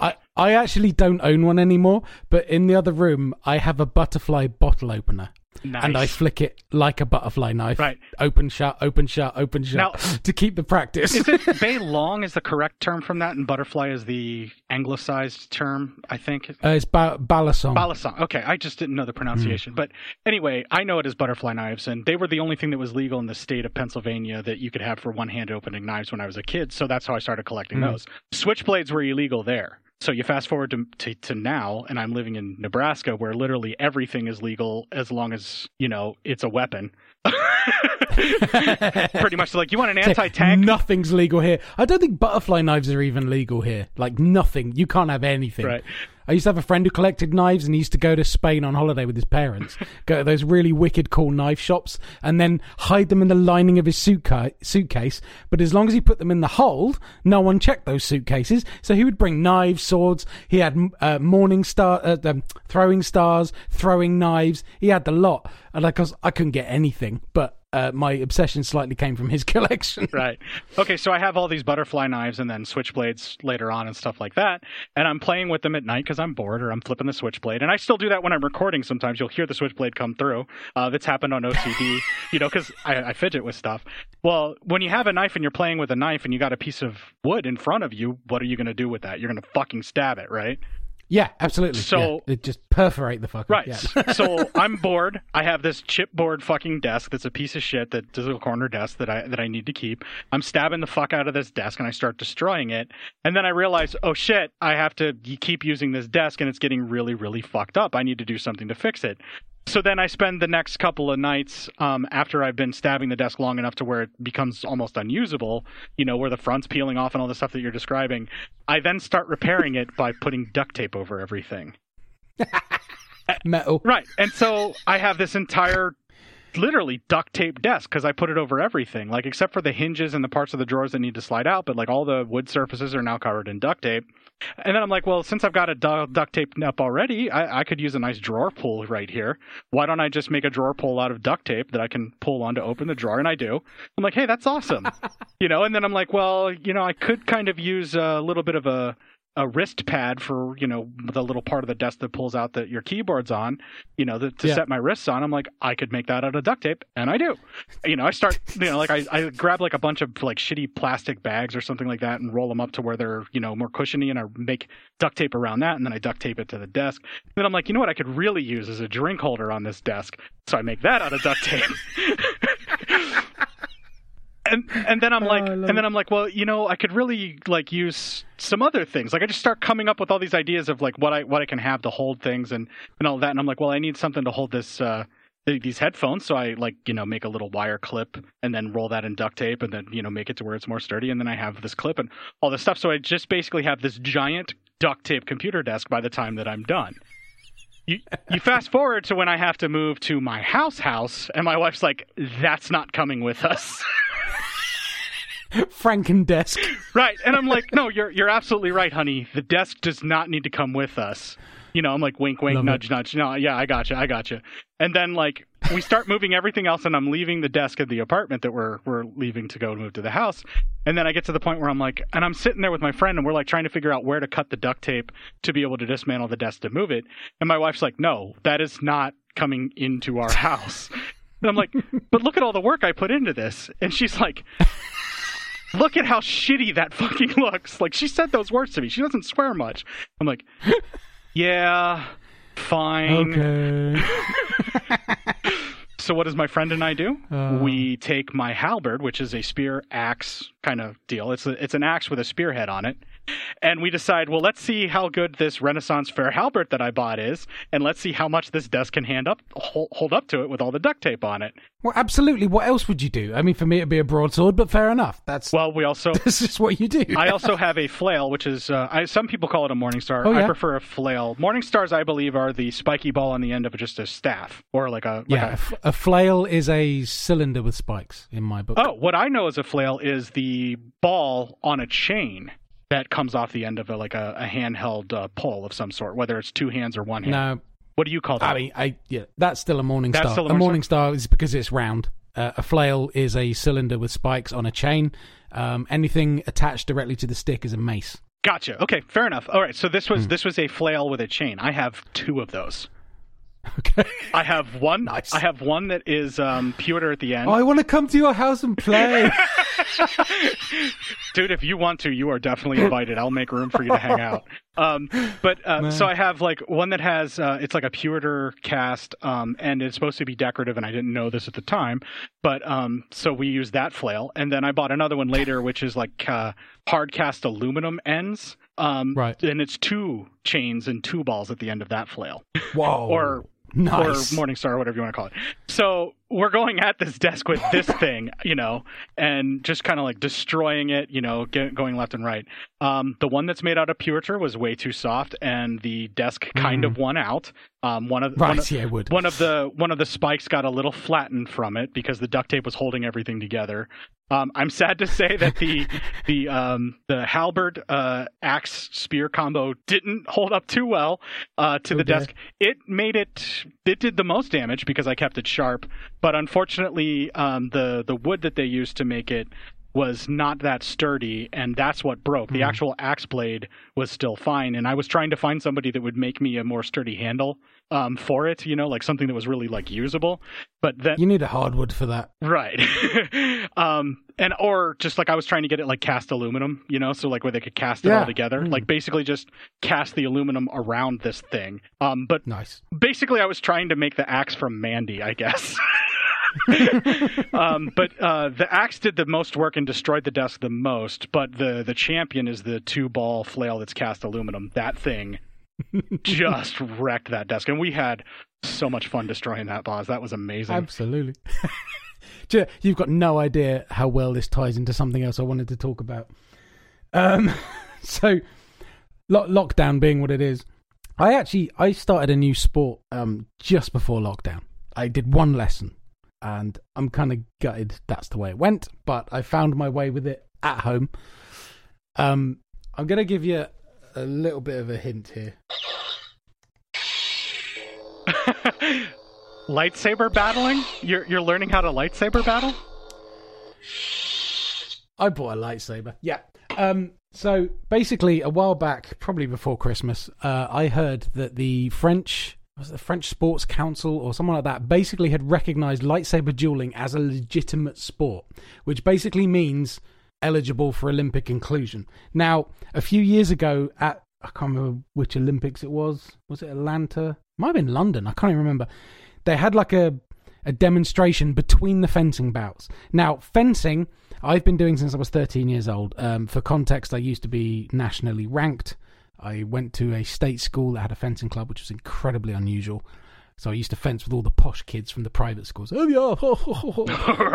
[SPEAKER 2] I, I actually don't own one anymore, but in the other room, I have a butterfly bottle opener.
[SPEAKER 3] Nice.
[SPEAKER 2] And I flick it like a butterfly knife.
[SPEAKER 3] Right.
[SPEAKER 2] Open, shut, open, shut, open, shut.
[SPEAKER 3] Now- *laughs*
[SPEAKER 2] to keep the practice.
[SPEAKER 3] is it *laughs* Bay Long is the correct term from that, and butterfly is the anglicized term, I think.
[SPEAKER 2] uh, it's ba- Balasong.
[SPEAKER 3] Balasang. Okay, I just didn't know the pronunciation. But anyway, I know it as butterfly knives, and they were the only thing that was legal in the state of Pennsylvania that you could have for one hand opening knives when I was a kid. So that's how I started collecting
[SPEAKER 2] Mm.
[SPEAKER 3] those. Switchblades were illegal there. So you fast forward to, to to now, and I'm living in Nebraska, where literally everything is legal as long as you know it's a weapon. *laughs* Pretty much like you want an anti-tank
[SPEAKER 2] Nothing's legal here. I don't think butterfly knives are even legal here. Like nothing. You can't have anything.
[SPEAKER 3] Right.
[SPEAKER 2] I used to have a friend who collected knives, and he used to go to Spain on holiday with his parents, *laughs* go to those really wicked cool knife shops, and then hide them in the lining of his suitcase. But as long as he put them in the hold, no one checked those suitcases. So he would bring knives, swords. He had uh, morning star, uh, throwing stars, throwing knives. He had the lot, and like I couldn't get anything, but uh, my obsession slightly came from his *laughs* collection.
[SPEAKER 3] right. Okay, so I have all these butterfly knives and then switchblades later on and stuff like that. And I'm playing with them at night because I'm bored or I'm flipping the switchblade. And I still do that when I'm recording sometimes. You'll hear the switchblade come through. Uh, that's happened on OCD, *laughs* you know, because I, I fidget with stuff. Well, when you have a knife and you're playing with a knife and you got a piece of wood in front of you, what are you going to do with that? You're going to fucking stab it, right?
[SPEAKER 2] Yeah, absolutely.
[SPEAKER 3] So-
[SPEAKER 2] yeah, it just perforate the fucker.
[SPEAKER 3] Right.
[SPEAKER 2] Yeah. *laughs*
[SPEAKER 3] so *laughs* I'm bored. I have this chipboard fucking desk that's a piece of shit that is a corner desk that I that I need to keep. I'm stabbing the fuck out of this desk and I start destroying it. And then I realize, oh shit, I have to keep using this desk and it's getting really really fucked up. I need to do something to fix it. So then I spend the next couple of nights um, after I've been stabbing the desk long enough to where it becomes almost unusable, you know, where the front's peeling off and all the stuff that you're describing. I then start repairing it by putting duct tape over everything. *laughs*
[SPEAKER 2] Metal.
[SPEAKER 3] Right. And so I have this entire literally duct tape desk because I put it over everything, like except for the hinges and the parts of the drawers that need to slide out, but like all the wood surfaces are now covered in duct tape. And then I'm like, well, since I've got a du- duct tape up already, I-, I could use a nice drawer pull right here. Why don't I just make a drawer pull out of duct tape that I can pull on to open the drawer? And I do. I'm like, hey, that's awesome. *laughs* you know, and then I'm like, well, you know, I could kind of use a little bit of a a wrist pad for you know the little part of the desk that pulls out that your keyboard's on you know the, to
[SPEAKER 2] Yeah.
[SPEAKER 3] set my wrists on i'm like i could make that out of duct tape and i do. You know i start you know like I, I grab like a bunch of like shitty plastic bags or something like that and roll them up to where they're you know more cushiony and i make duct tape around that and then i duct tape it to the desk. Then i'm like you know what i could really use as a drink holder on this desk? So i make that out of duct tape *laughs* and and then I'm
[SPEAKER 2] Oh,
[SPEAKER 3] like,
[SPEAKER 2] love
[SPEAKER 3] and then I'm like, well, you know, I could really like use some other things. Like I just start coming up with all these ideas of like what I what I can have to hold things and and all that. And I'm like, well, I need something to hold this uh these headphones. So I like you know make a little wire clip and then roll that in duct tape and then you know make it to where it's more sturdy. And then I have this clip and all this stuff. So I just basically have this giant duct tape computer desk by the time that I'm done. You, you fast forward to when I have to move to my house house, and my wife's like, "That's not coming with us." *laughs* *laughs*
[SPEAKER 2] Franken desk.
[SPEAKER 3] Right. And I'm like, no, you're you're absolutely right, honey. The desk does not need to come with us. You know, I'm like wink wink,
[SPEAKER 2] Love
[SPEAKER 3] nudge nudge. No, yeah, I gotcha, I gotcha. And then like we start moving everything else and I'm leaving the desk at the apartment that we're we're leaving to go move to the house. And then I get to the point where I'm like and I'm sitting there with my friend and we're like trying to figure out where to cut the duct tape to be able to dismantle the desk to move it. And my wife's like, No, that is not coming into our house. And I'm like, but look at all the work I put into this. And she's like, look at how shitty that *laughs* fucking looks. Like she said those words to me. She doesn't swear much. I'm like, yeah, fine.
[SPEAKER 2] Okay. *laughs* *laughs*
[SPEAKER 3] So what does my friend and I do?
[SPEAKER 2] Uh.
[SPEAKER 3] we take my halberd, which is a spear axe kind of deal. It's a, it's an axe with a spearhead on it. And we decide, well, let's see how good this Renaissance fair halberd that I bought is, and let's see how much this desk can hand up hold, hold up to it with all the duct tape on it.
[SPEAKER 2] Well, absolutely. What else would you do? I mean, for me, it'd be a broadsword, but fair enough. That's
[SPEAKER 3] Well, we also *laughs*
[SPEAKER 2] this is what you do.
[SPEAKER 3] I also have a flail, which is uh, I, some people call it a morning star.
[SPEAKER 2] Oh,
[SPEAKER 3] I prefer a flail. Morning stars, I believe, are the spiky ball on the end of just a staff or like a like
[SPEAKER 2] yeah, a,
[SPEAKER 3] a-
[SPEAKER 2] f- a flail is a cylinder with spikes in my book.
[SPEAKER 3] oh, what I know as a flail is the ball on a chain that comes off the end of a, like a, a handheld uh, pole of some sort, whether it's two hands or one hand.
[SPEAKER 2] no,
[SPEAKER 3] What do you call that?
[SPEAKER 2] I mean, I yeah, that's still a morning
[SPEAKER 3] That's
[SPEAKER 2] star.
[SPEAKER 3] still a
[SPEAKER 2] a
[SPEAKER 3] morning
[SPEAKER 2] morning star is because it's round. Uh, a flail is a cylinder with spikes on a chain. Um, anything attached directly to the stick is a mace.
[SPEAKER 3] gotcha. Okay, fair enough. All right, so this was this was a flail with a chain. I have two of those. *laughs*
[SPEAKER 2] Okay.
[SPEAKER 3] I have one.
[SPEAKER 2] Nice.
[SPEAKER 3] I have one that is um, pewter at the end.
[SPEAKER 2] Oh, I want to come to your house and play. *laughs*
[SPEAKER 3] Dude, if you want to, you are definitely invited. I'll make room for you to hang out. Um, but uh, so I have like one that has uh, it's like a pewter cast, um, and it's supposed to be decorative, and I didn't know this at the time. But um, so we use that flail, and then I bought another one later, which is like uh, hard cast aluminum ends. Um,
[SPEAKER 2] Right.
[SPEAKER 3] And it's two chains and two balls at the end of that flail
[SPEAKER 2] Whoa.
[SPEAKER 3] or
[SPEAKER 2] nice.
[SPEAKER 3] or Morningstar, or whatever you want to call it. So we're going at this desk with this *laughs* thing, you know, and just kind of like destroying it, you know, get, going left and right. Um, the one that's made out of pewter was way too soft, and the desk kind
[SPEAKER 2] Mm.
[SPEAKER 3] of won out. Um, one of
[SPEAKER 2] Right,
[SPEAKER 3] one of,
[SPEAKER 2] yeah, would.
[SPEAKER 3] one of the one of the spikes got a little flattened from it because the duct tape was holding everything together. Um, I'm sad to say that the *laughs* the um, the halberd uh, axe spear combo didn't hold up too well uh, to
[SPEAKER 2] Oh,
[SPEAKER 3] the
[SPEAKER 2] dear.
[SPEAKER 3] desk. It made it it did the most damage because I kept it sharp, but unfortunately, um, the the wood that they used to make it was not that sturdy, and that's what broke. The
[SPEAKER 2] Hmm.
[SPEAKER 3] actual axe blade was still fine, and I was trying to find somebody that would make me a more sturdy handle um, for it, you know, like something that was really like usable. But then,
[SPEAKER 2] You need a hardwood for that.
[SPEAKER 3] right, *laughs* um, and or just like I was trying to get it like cast aluminum, you know, so like where they could cast it
[SPEAKER 2] Yeah.
[SPEAKER 3] all together,
[SPEAKER 2] Mm.
[SPEAKER 3] like basically just cast the aluminum around this thing. Um, but
[SPEAKER 2] Nice.
[SPEAKER 3] basically I was trying to make the axe from Mandy, I guess. *laughs* *laughs* um, but uh, the axe did the most work and destroyed the desk the most. But the the champion is the two ball flail that's cast aluminum. That thing *laughs* just wrecked that desk, and we had so much fun destroying that boss. That was amazing.
[SPEAKER 2] Absolutely. *laughs* You- You've got no idea how well this ties into something else I wanted to talk about. Um, so, lo- lockdown being what it is, I actually I started a new sport um, just before lockdown. I did one lesson, and I'm kind of gutted that's the way it went. But I found my way with it at home. Um, I'm gonna give you a little bit of a hint here. *laughs*
[SPEAKER 3] lightsaber battling? You're you're learning how to lightsaber battle?
[SPEAKER 2] I bought a lightsaber. Yeah. Um, so basically, a while back, probably before Christmas, uh, I heard that the French was the French Sports Council or someone like that basically had recognised lightsaber dueling as a legitimate sport, which basically means eligible for Olympic inclusion. Now, a few years ago, at I can't remember which Olympics it was. Was it Atlanta? Might have been London. I can't even remember. They had like a a demonstration between the fencing bouts. Now, fencing, I've been doing since I was 13 years old. Um, for context, I used to be nationally ranked. I went to a state school that had a fencing club, which was incredibly unusual. So I used to fence with all the posh kids from the private schools. Oh yeah,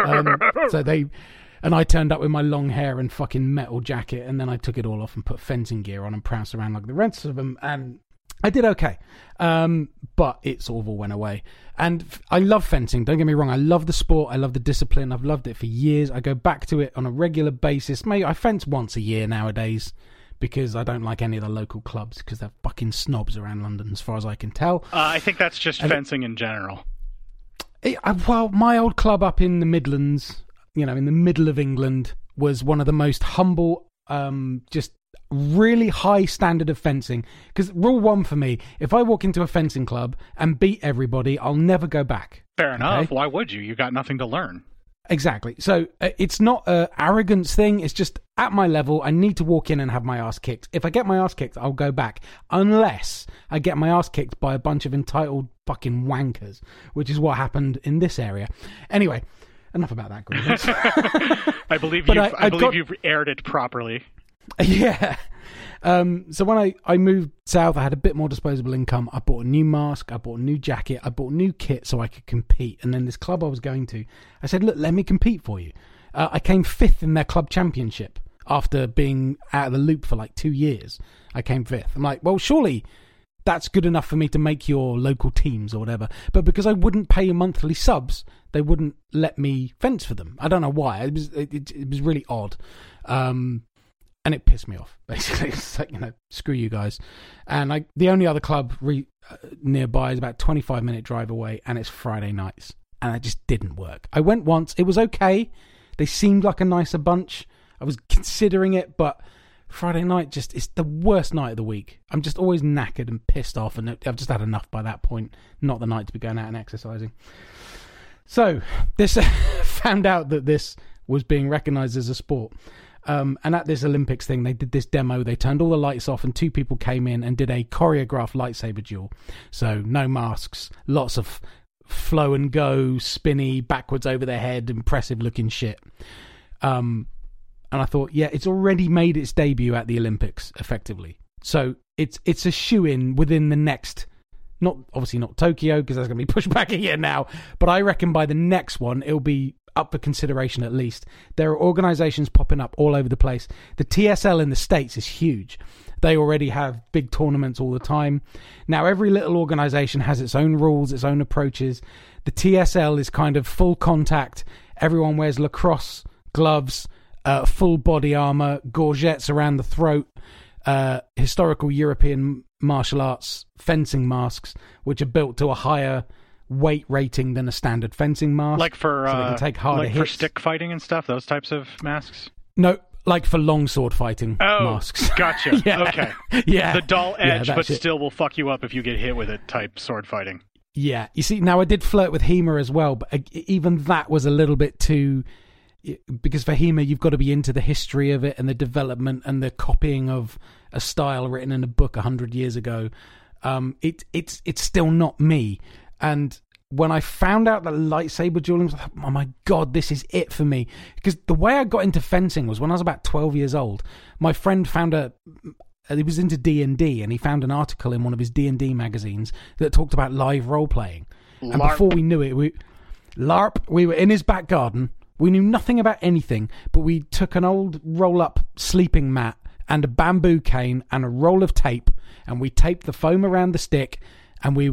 [SPEAKER 2] *laughs* um, so they and I turned up with my long hair and fucking metal jacket, and then I took it all off and put fencing gear on and pranced around like the rest of them, and I did okay. Um, but it sort of all went away. And I love fencing. Don't get me wrong. I love the sport. I love the discipline. I've loved it for years. I go back to it on a regular basis. Maybe I fence once a year nowadays because I don't like any of the local clubs because they're fucking snobs around London, as far as I can tell.
[SPEAKER 3] Uh, I think that's just
[SPEAKER 2] And-
[SPEAKER 3] fencing in general.
[SPEAKER 2] It, uh, well, my old club up in the Midlands, you know, in the middle of England, was one of the most humble, um, just really high standard of fencing. Because rule one for me: if I walk into a fencing club and beat everybody, I'll never go back.
[SPEAKER 3] Fair enough.
[SPEAKER 2] Okay.
[SPEAKER 3] Why would you? You got nothing to learn.
[SPEAKER 2] Exactly. So uh, it's not a arrogance thing. It's just at my level, I need to walk in and have my ass kicked. If I get my ass kicked, I'll go back, unless I get my ass kicked by a bunch of entitled fucking wankers, which is what happened in this area. Anyway, enough about that. *laughs*
[SPEAKER 3] I believe you've,
[SPEAKER 2] I-
[SPEAKER 3] I,
[SPEAKER 2] I
[SPEAKER 3] believe
[SPEAKER 2] got-
[SPEAKER 3] you've aired it properly. *laughs*
[SPEAKER 2] yeah. Um, so when I, I moved south, I had a bit more disposable income. I bought a new mask, I bought a new jacket, I bought new kit so I could compete. And then this club I was going to, I said, look, let me compete for you. Uh, I came fifth in their club championship after being out of the loop for like two years. I came fifth. I'm like, well, surely that's good enough for me to make your local teams or whatever. But because I wouldn't pay monthly subs, they wouldn't let me fence for them. I don't know why. It was it, it was really odd. Um, and it pissed me off. *laughs* Basically, it's like you know, screw you guys. And like the only other club re- uh, nearby is about twenty five minute drive away, and it's Friday nights, and it just didn't work. I went once; it was okay. They seemed like a nicer bunch. I was considering it, but Friday night just it's the worst night of the week. I'm just always knackered and pissed off, and I've just had enough by that point. Not the night to be going out and exercising. So this *laughs* found out that this was being recognised as a sport. Um, and at this Olympics thing, they did this demo. They turned all the lights off, and two people came in and did a choreographed lightsaber duel. So no masks, lots of flow and go, spinny, backwards over their head, impressive looking shit. Um, and I thought, yeah, it's already made its debut at the Olympics, effectively. So it's it's a shoe in within the next Not obviously not Tokyo because that's going to be *laughs* pushed back a year now. But I reckon by the next one it'll be up for consideration at least. There are organisations popping up all over the place. The TSL in the states is huge. They already have big tournaments all the time. Now every little organisation has its own rules, its own approaches. The TSL is kind of full contact. Everyone wears lacrosse gloves, uh, full body armor, gorgets around the throat, uh, historical European martial arts fencing masks, which are built to a higher weight rating than a standard fencing mask.
[SPEAKER 3] Like for
[SPEAKER 2] so they
[SPEAKER 3] uh,
[SPEAKER 2] can take harder
[SPEAKER 3] like for stick fighting and stuff. Those types of masks.
[SPEAKER 2] No, like for longsword fighting
[SPEAKER 3] Oh,
[SPEAKER 2] masks. *laughs*
[SPEAKER 3] gotcha.
[SPEAKER 2] Yeah.
[SPEAKER 3] Okay. *laughs*
[SPEAKER 2] yeah,
[SPEAKER 3] The dull edge,
[SPEAKER 2] that
[SPEAKER 3] but
[SPEAKER 2] shit.
[SPEAKER 3] still will fuck you up if you get hit with it. Type sword fighting.
[SPEAKER 2] Yeah, you see, now I did flirt with Hema as well, but uh, even that was a little bit too. Because for Hema, you've got to be into the history of it and the development and the copying of a style written in a book a hundred years ago. Um, it it's it's still not me. And when I found out that lightsaber dueling was, like, oh my god, this is it for me. Because the way I got into fencing was when I was about twelve years old. My friend found a uh, he was into D and D, and he found an article in one of his D and D magazines that talked about live role playing. And
[SPEAKER 3] LARP.
[SPEAKER 2] before we knew it, we LARP. We were in his back garden. We knew nothing about anything, but we took an old roll-up sleeping mat and a bamboo cane and a roll of tape, and we taped the foam around the stick, and we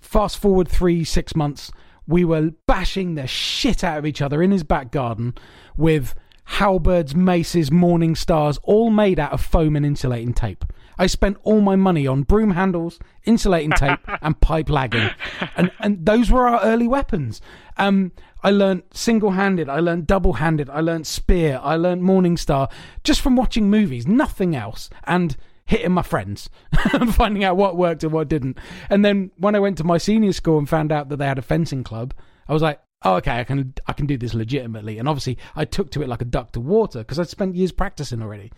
[SPEAKER 2] fast forward three six months. We were bashing the shit out of each other in his back garden with halberds, maces, morning stars, all made out of foam and insulating tape. I spent all my money on broom handles, insulating tape, *laughs* and pipe lagging, and and those were our early weapons. Um, I learned single-handed, I learned double-handed, I learned spear, I learned morning star just from watching movies, nothing else, and hitting my friends *laughs* and finding out what worked and what didn't. And then when I went to my senior school and found out that they had a fencing club, I was like, oh, okay, I can I can do this legitimately. And obviously, I took to it like a duck to water because I'd spent years practicing already.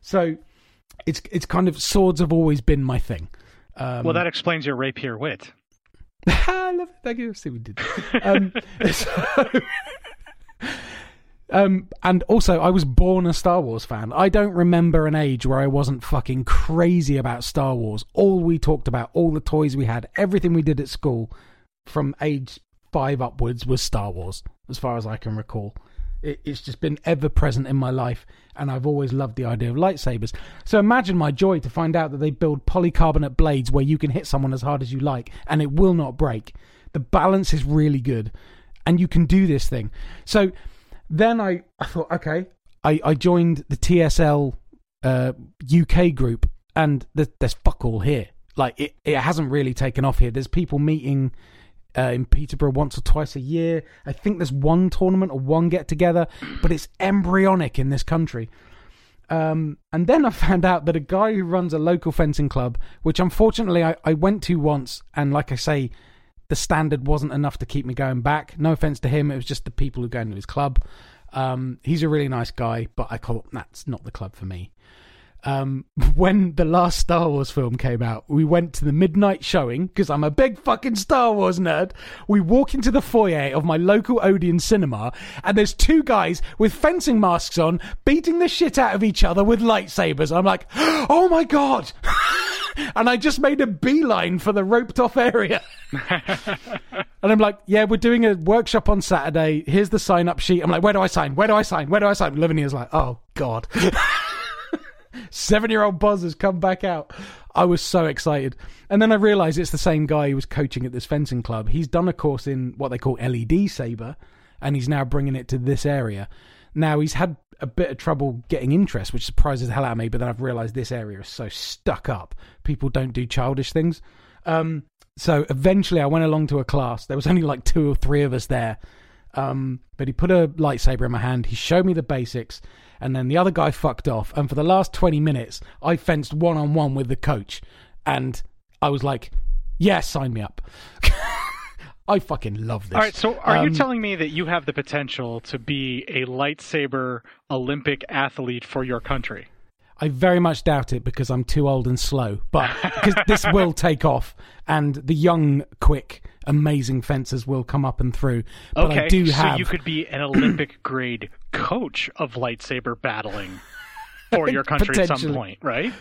[SPEAKER 2] So it's it's kind of swords have always been my thing. Um,
[SPEAKER 3] Well, that explains your rapier wit. *laughs*
[SPEAKER 2] I love it. Thank you. See, we did. Um, *laughs* so, um, and also, I was born a Star Wars fan. I don't remember an age where I wasn't fucking crazy about Star Wars. All we talked about, all the toys we had, everything we did at school from age five upwards was Star Wars, as far as I can recall. It, it's just been ever present in my life, and I've always loved the idea of lightsabers. So imagine my joy to find out that they build polycarbonate blades where you can hit someone as hard as you like, and it will not break. The balance is really good, and you can do this thing. So then I, I thought, okay, I, I joined the TSL uh, UK group, and there's, there's fuck all here. Like it, it hasn't really taken off here. There's people meeting uh, in Peterborough once or twice a year. I think there's one tournament or one get together, but it's embryonic in this country. Um, and then I found out that a guy who runs a local fencing club, which unfortunately I, I went to once, and like I say, the standard wasn't enough to keep me going back. No offense to him, it was just the people who go into his club. Um, he's a really nice guy, but I call that's not the club for me. Um, *laughs* when the last Star Wars film came out, we went to the midnight showing because I'm a big fucking Star Wars nerd. We walk into the foyer of my local Odeon cinema, and there's two guys with fencing masks on beating the shit out of each other with lightsabers. I'm like, *gasps* oh my god! *laughs* and I just made a beeline for the roped off area. *laughs* and I'm like, yeah, we're doing a workshop on Saturday. Here's the sign up sheet. I'm like, where do I sign? Where do I sign? Where do I sign? Lavinia's like, oh god. Seven year old Boz has come back out. I was so excited. And then I realised it's the same guy who was coaching at this fencing club. He's done a course in what they call LED Saber, and he's now bringing it to this area. Now, he's had a bit of trouble getting interest, which surprises the hell out of me, but then I've realised this area is so stuck up. People don't do childish things. Um, so eventually I went along to a class. There was only like two or three of us there. Um, but he put a lightsaber in my hand. He showed me the basics, and then the other guy fucked off. And for the last 20 minutes, I fenced one on one with the coach. And I was like, yeah, sign me up. *laughs* I fucking love this.
[SPEAKER 3] All right, so are
[SPEAKER 2] Um,
[SPEAKER 3] you telling me that you have the potential to be a lightsaber Olympic athlete for your country?
[SPEAKER 2] I very much doubt it because I'm too old and slow. But because this will *laughs* take off, and the young, quick, amazing fencers will come up and through. But
[SPEAKER 3] okay,
[SPEAKER 2] I do
[SPEAKER 3] so you could be an Olympic *clears throat* grade coach of lightsaber battling *laughs* for your country at some point, right?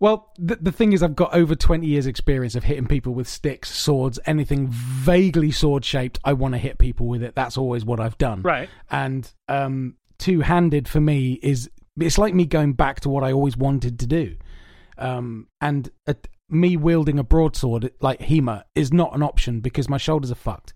[SPEAKER 2] Well, the, the thing is, I've got over 20 years' experience of hitting people with sticks, swords, anything vaguely sword shaped. I want to hit people with it. That's always what I've done.
[SPEAKER 3] Right.
[SPEAKER 2] And um, two handed for me is it's like me going back to what I always wanted to do. Um, and uh, me wielding a broadsword like Hema is not an option because my shoulders are fucked.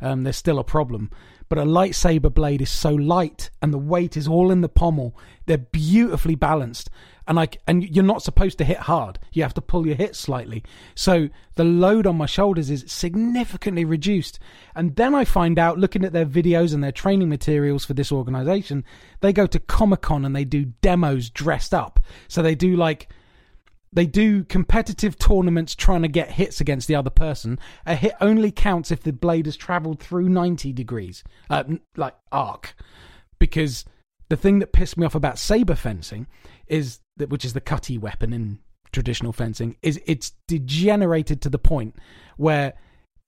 [SPEAKER 2] Um, there's still a problem. But a lightsaber blade is so light and the weight is all in the pommel. They're beautifully balanced. And like and you're not supposed to hit hard. You have to pull your hit slightly. So the load on my shoulders is significantly reduced. And then I find out looking at their videos and their training materials for this organization, they go to Comic-Con and they do demos dressed up. So they do like they do competitive tournaments trying to get hits against the other person. A hit only counts if the blade has traveled through 90 degrees, uh, like arc. Because the thing that pissed me off about saber fencing is that, which is the cutty weapon in traditional fencing, is it's degenerated to the point where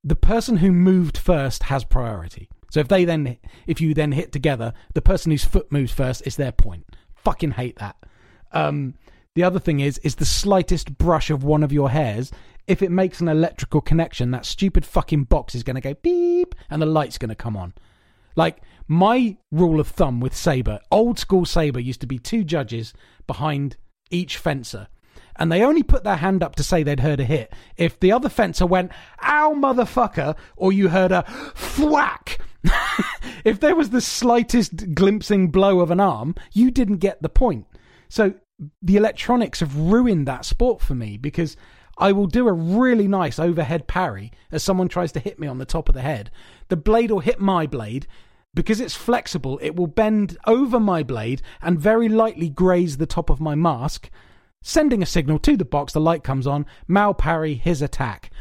[SPEAKER 2] the person who moved first has priority. So if they then, if you then hit together, the person whose foot moves first is their point. Fucking hate that. Um, the other thing is, is the slightest brush of one of your hairs. If it makes an electrical connection, that stupid fucking box is going to go beep, and the light's going to come on. Like my rule of thumb with saber, old school saber used to be two judges behind each fencer. And they only put their hand up to say they'd heard a hit. If the other fencer went, ow, motherfucker, or you heard a thwack, *laughs* if there was the slightest glimpsing blow of an arm, you didn't get the point. So the electronics have ruined that sport for me because I will do a really nice overhead parry as someone tries to hit me on the top of the head. The blade will hit my blade. Because it's flexible, it will bend over my blade and very lightly graze the top of my mask, sending a signal to the box. The light comes on. Mal parry his attack.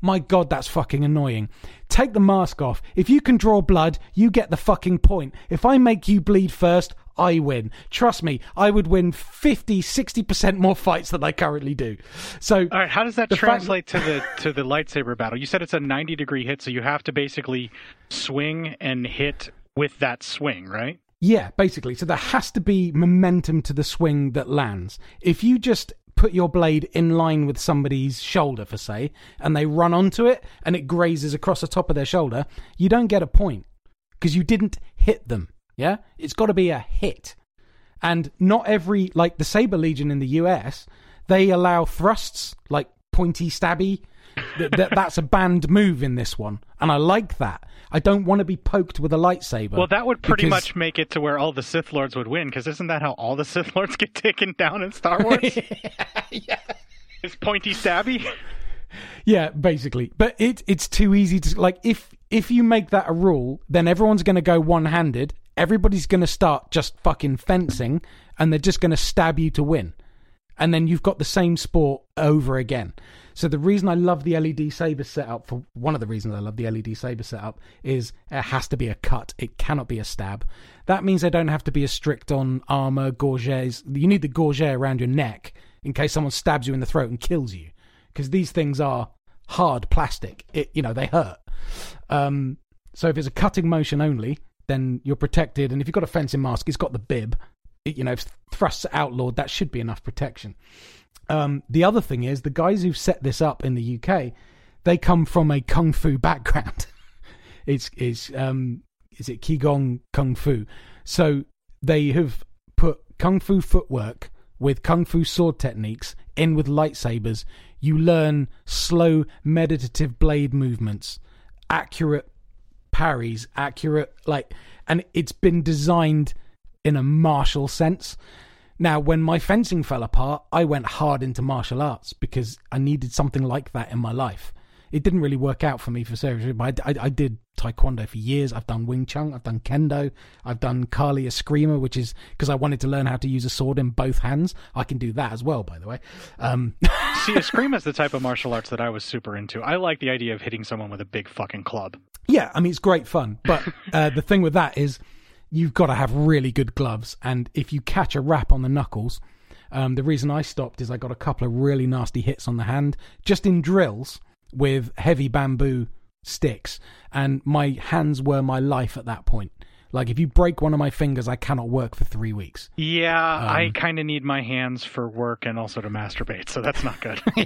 [SPEAKER 2] My god, that's fucking annoying. Take the mask off. If you can draw blood, you get the fucking point. If I make you bleed first, I win. Trust me, I would win 50, 60% more fights than I currently do. So,
[SPEAKER 3] all right, how does that translate to the to the lightsaber battle? You said it's a 90 degree hit, so you have to basically swing and hit with that swing, right?
[SPEAKER 2] Yeah, basically. So there has to be momentum to the swing that lands. If you just put your blade in line with somebody's shoulder, for say, and they run onto it and it grazes across the top of their shoulder, you don't get a point because you didn't hit them. Yeah? It's got to be a hit. And not every, like the Saber Legion in the US, they allow thrusts, like pointy stabby. that, that, that's a banned move in this one. And I like that. I don't want to be poked with a lightsaber.
[SPEAKER 3] Well, that would pretty because... much make it to where all the Sith Lords would win, because isn't that how all the Sith Lords get taken down in Star Wars? *laughs* yeah. It's pointy stabby?
[SPEAKER 2] Yeah, basically. But it it's too easy to like if if you make that a rule, then everyone's going to go one-handed. Everybody's going to start just fucking fencing and they're just going to stab you to win. And then you've got the same sport over again. So the reason I love the LED saber setup, for one of the reasons I love the LED saber setup, is it has to be a cut. It cannot be a stab. That means they don't have to be as strict on armor, gorgets. You need the gorget around your neck in case someone stabs you in the throat and kills you, because these things are hard plastic. It, you know, they hurt. Um, so if it's a cutting motion only, then you're protected. And if you've got a fencing mask, it's got the bib. It, you know, if thrusts outlawed, that should be enough protection. Um, the other thing is the guys who've set this up in the UK, they come from a kung fu background. *laughs* it's it's um, is it qigong kung fu? So they have put kung fu footwork with kung fu sword techniques in with lightsabers. You learn slow meditative blade movements, accurate parries, accurate like, and it's been designed in a martial sense. Now, when my fencing fell apart, I went hard into martial arts because I needed something like that in my life. It didn't really work out for me for serious but I, I, I, did taekwondo for years. I've done Wing Chun, I've done kendo, I've done Kali Eskrima, which is because I wanted to learn how to use a sword in both hands. I can do that as well, by the way. Um,
[SPEAKER 3] See, Eskrima *laughs* is the type of martial arts that I was super into. I like the idea of hitting someone with a big fucking club.
[SPEAKER 2] Yeah, I mean it's great fun, but *laughs* uh, the thing with that is you've got to have really good gloves. And if you catch a wrap on the knuckles, um, the reason I stopped is I got a couple of really nasty hits on the hand just in drills with heavy bamboo sticks, and my hands were my life at that point. Like if you break one of my fingers, I cannot work for three weeks.
[SPEAKER 3] Yeah, I
[SPEAKER 2] Um,
[SPEAKER 3] kind of need my hands for work and also to masturbate, so that's not good. *laughs*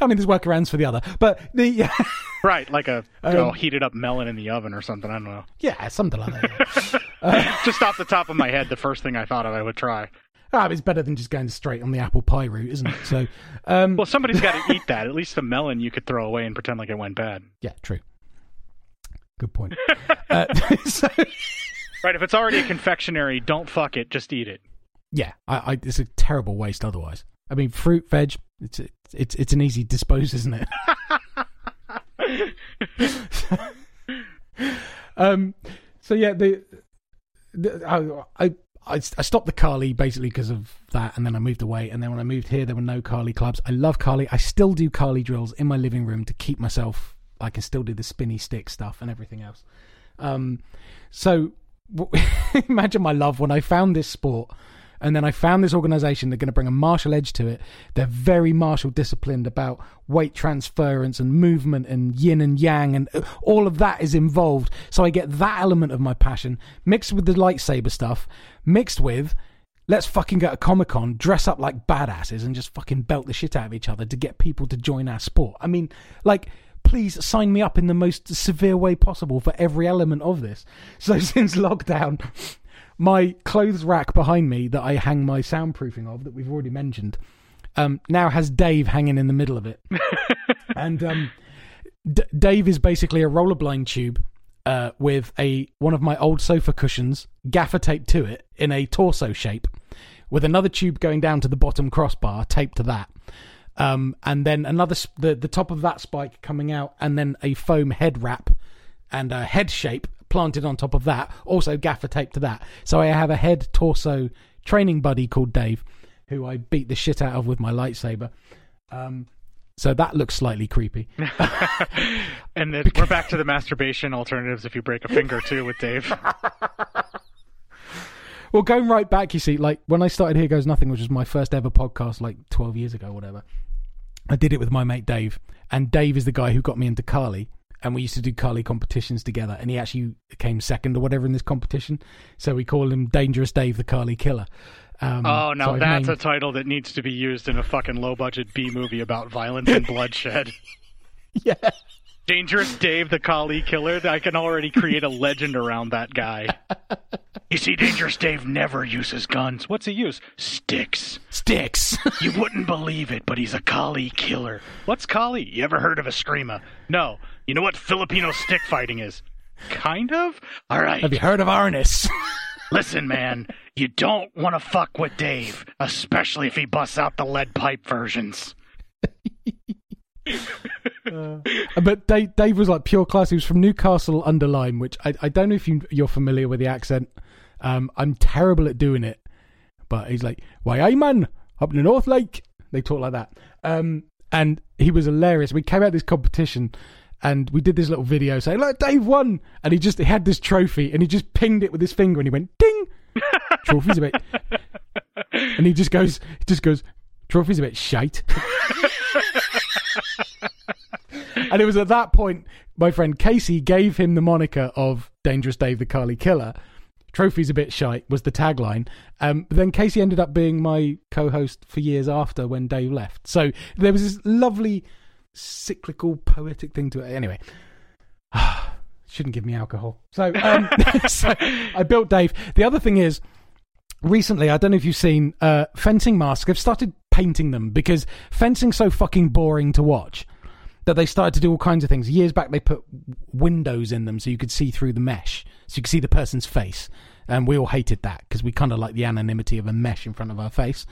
[SPEAKER 2] I mean, there's workarounds for the other, but the *laughs*
[SPEAKER 3] right, like a
[SPEAKER 2] Um,
[SPEAKER 3] oh, heated up melon in the oven or something. I don't know.
[SPEAKER 2] yeah, something like that. *laughs*
[SPEAKER 3] Just off the top of my head, the first thing I thought of, I would try.
[SPEAKER 2] Ah, it's better than just going straight on the apple pie route, isn't it? So, um,
[SPEAKER 3] Well, somebody's got to eat that. At least the melon you could throw away and pretend like it went bad.
[SPEAKER 2] yeah, true. Good point. *laughs* uh, *laughs* so,
[SPEAKER 3] Right, if it's already a confectionery, don't fuck it. Just eat it.
[SPEAKER 2] yeah, I, I, it's a terrible waste. Otherwise, I mean, fruit, veg, it's it's it's an easy dispose, isn't it? *laughs* um, so yeah, the, the I, I I I stopped the Kali basically because of that, and then I moved away. And then when I moved here, there were no Kali clubs. I love Kali. I still do Kali drills in my living room to keep myself. I can still do the spinny stick stuff and everything else. Um, so *laughs* imagine my love when I found this sport. And then I found this organization. They're going to bring a martial edge to it. They're very martial disciplined about weight transference and movement and yin and yang, and uh, all of that is involved. So I get that element of my passion mixed with the lightsaber stuff, mixed with let's fucking go to Comic Con, dress up like badasses, and just fucking belt the shit out of each other to get people to join our sport. I mean, like, please sign me up in the most severe way possible for every element of this. *laughs* So since lockdown, *laughs* my clothes rack behind me that I hang my soundproofing of, that we've already mentioned, um, now has Dave hanging in the middle of it. *laughs* and um, D- Dave is basically a rollerblind tube uh, with a one of my old sofa cushions gaffer taped to it in a torso shape, with another tube going down to the bottom crossbar taped to that, um, and then another the the top of that spike coming out, and then a foam head wrap and a head shape planted on top of that, also gaffer tape to that. So I have a head torso training buddy called Dave, who I beat the shit out of with my lightsaber. Um, so that looks slightly creepy. *laughs*
[SPEAKER 3] And then we're back to the masturbation alternatives if you break a finger too with Dave. *laughs*
[SPEAKER 2] Well, going right back, you see, like when I started Here Goes Nothing, which was my first ever podcast, like 12 years ago, whatever, I did it with my mate Dave. And Dave is the guy who got me into Kali. And we used to do Kali competitions together. And he actually came second or whatever in this competition. So we call him Dangerous Dave, the Kali Killer. Um,
[SPEAKER 3] Oh, now
[SPEAKER 2] I've
[SPEAKER 3] that's a title that needs to be used in a fucking low budget B movie about violence and bloodshed. *laughs*
[SPEAKER 2] Yeah.
[SPEAKER 3] Dangerous Dave the Kali Killer. I can already create a legend around that guy. You see, Dangerous Dave never uses guns. What's he use? Sticks.
[SPEAKER 2] Sticks. *laughs*
[SPEAKER 3] You wouldn't believe it, but he's a Kali killer. What's Kali? You ever heard of Eskrima? No. You know what Filipino stick fighting is? Kind of? All right.
[SPEAKER 2] Have you heard of Arnis? *laughs*
[SPEAKER 3] Listen, man, you don't want to fuck with Dave, especially if he busts out the lead pipe versions. *laughs*
[SPEAKER 2] but Dave, Dave was like pure class. He was from Newcastle under Lyme, which I, I don't know if you, you're familiar with the accent. Um, I'm terrible at doing it. But he's like, why, I man, up in the North Lake. They talk like that. Um, and he was hilarious. We came out this competition and we did this little video saying, look, Dave won. And he just he had this trophy and he just pinged it with his finger and he went, ding. *laughs* Trophy's a bit. And he just goes, he just goes, trophy's a bit shite. *laughs* and it was at that point my friend Casey gave him the moniker of Dangerous Dave the Kali Killer. Trophy's a bit shite was the tagline. Um, but then Casey ended up being my co-host for years after when Dave left. So there was this lovely cyclical poetic thing to it. Anyway, *sighs* shouldn't give me alcohol. So, um, *laughs* so I built Dave. The other thing is, recently, I don't know if you've seen uh, fencing masks. I've started painting them because fencing's so fucking boring to watch that they started to do all kinds of things. Years back, they put windows in them so you could see through the mesh, so you could see the person's face. And we all hated that because we kind of like the anonymity of a mesh in front of our face.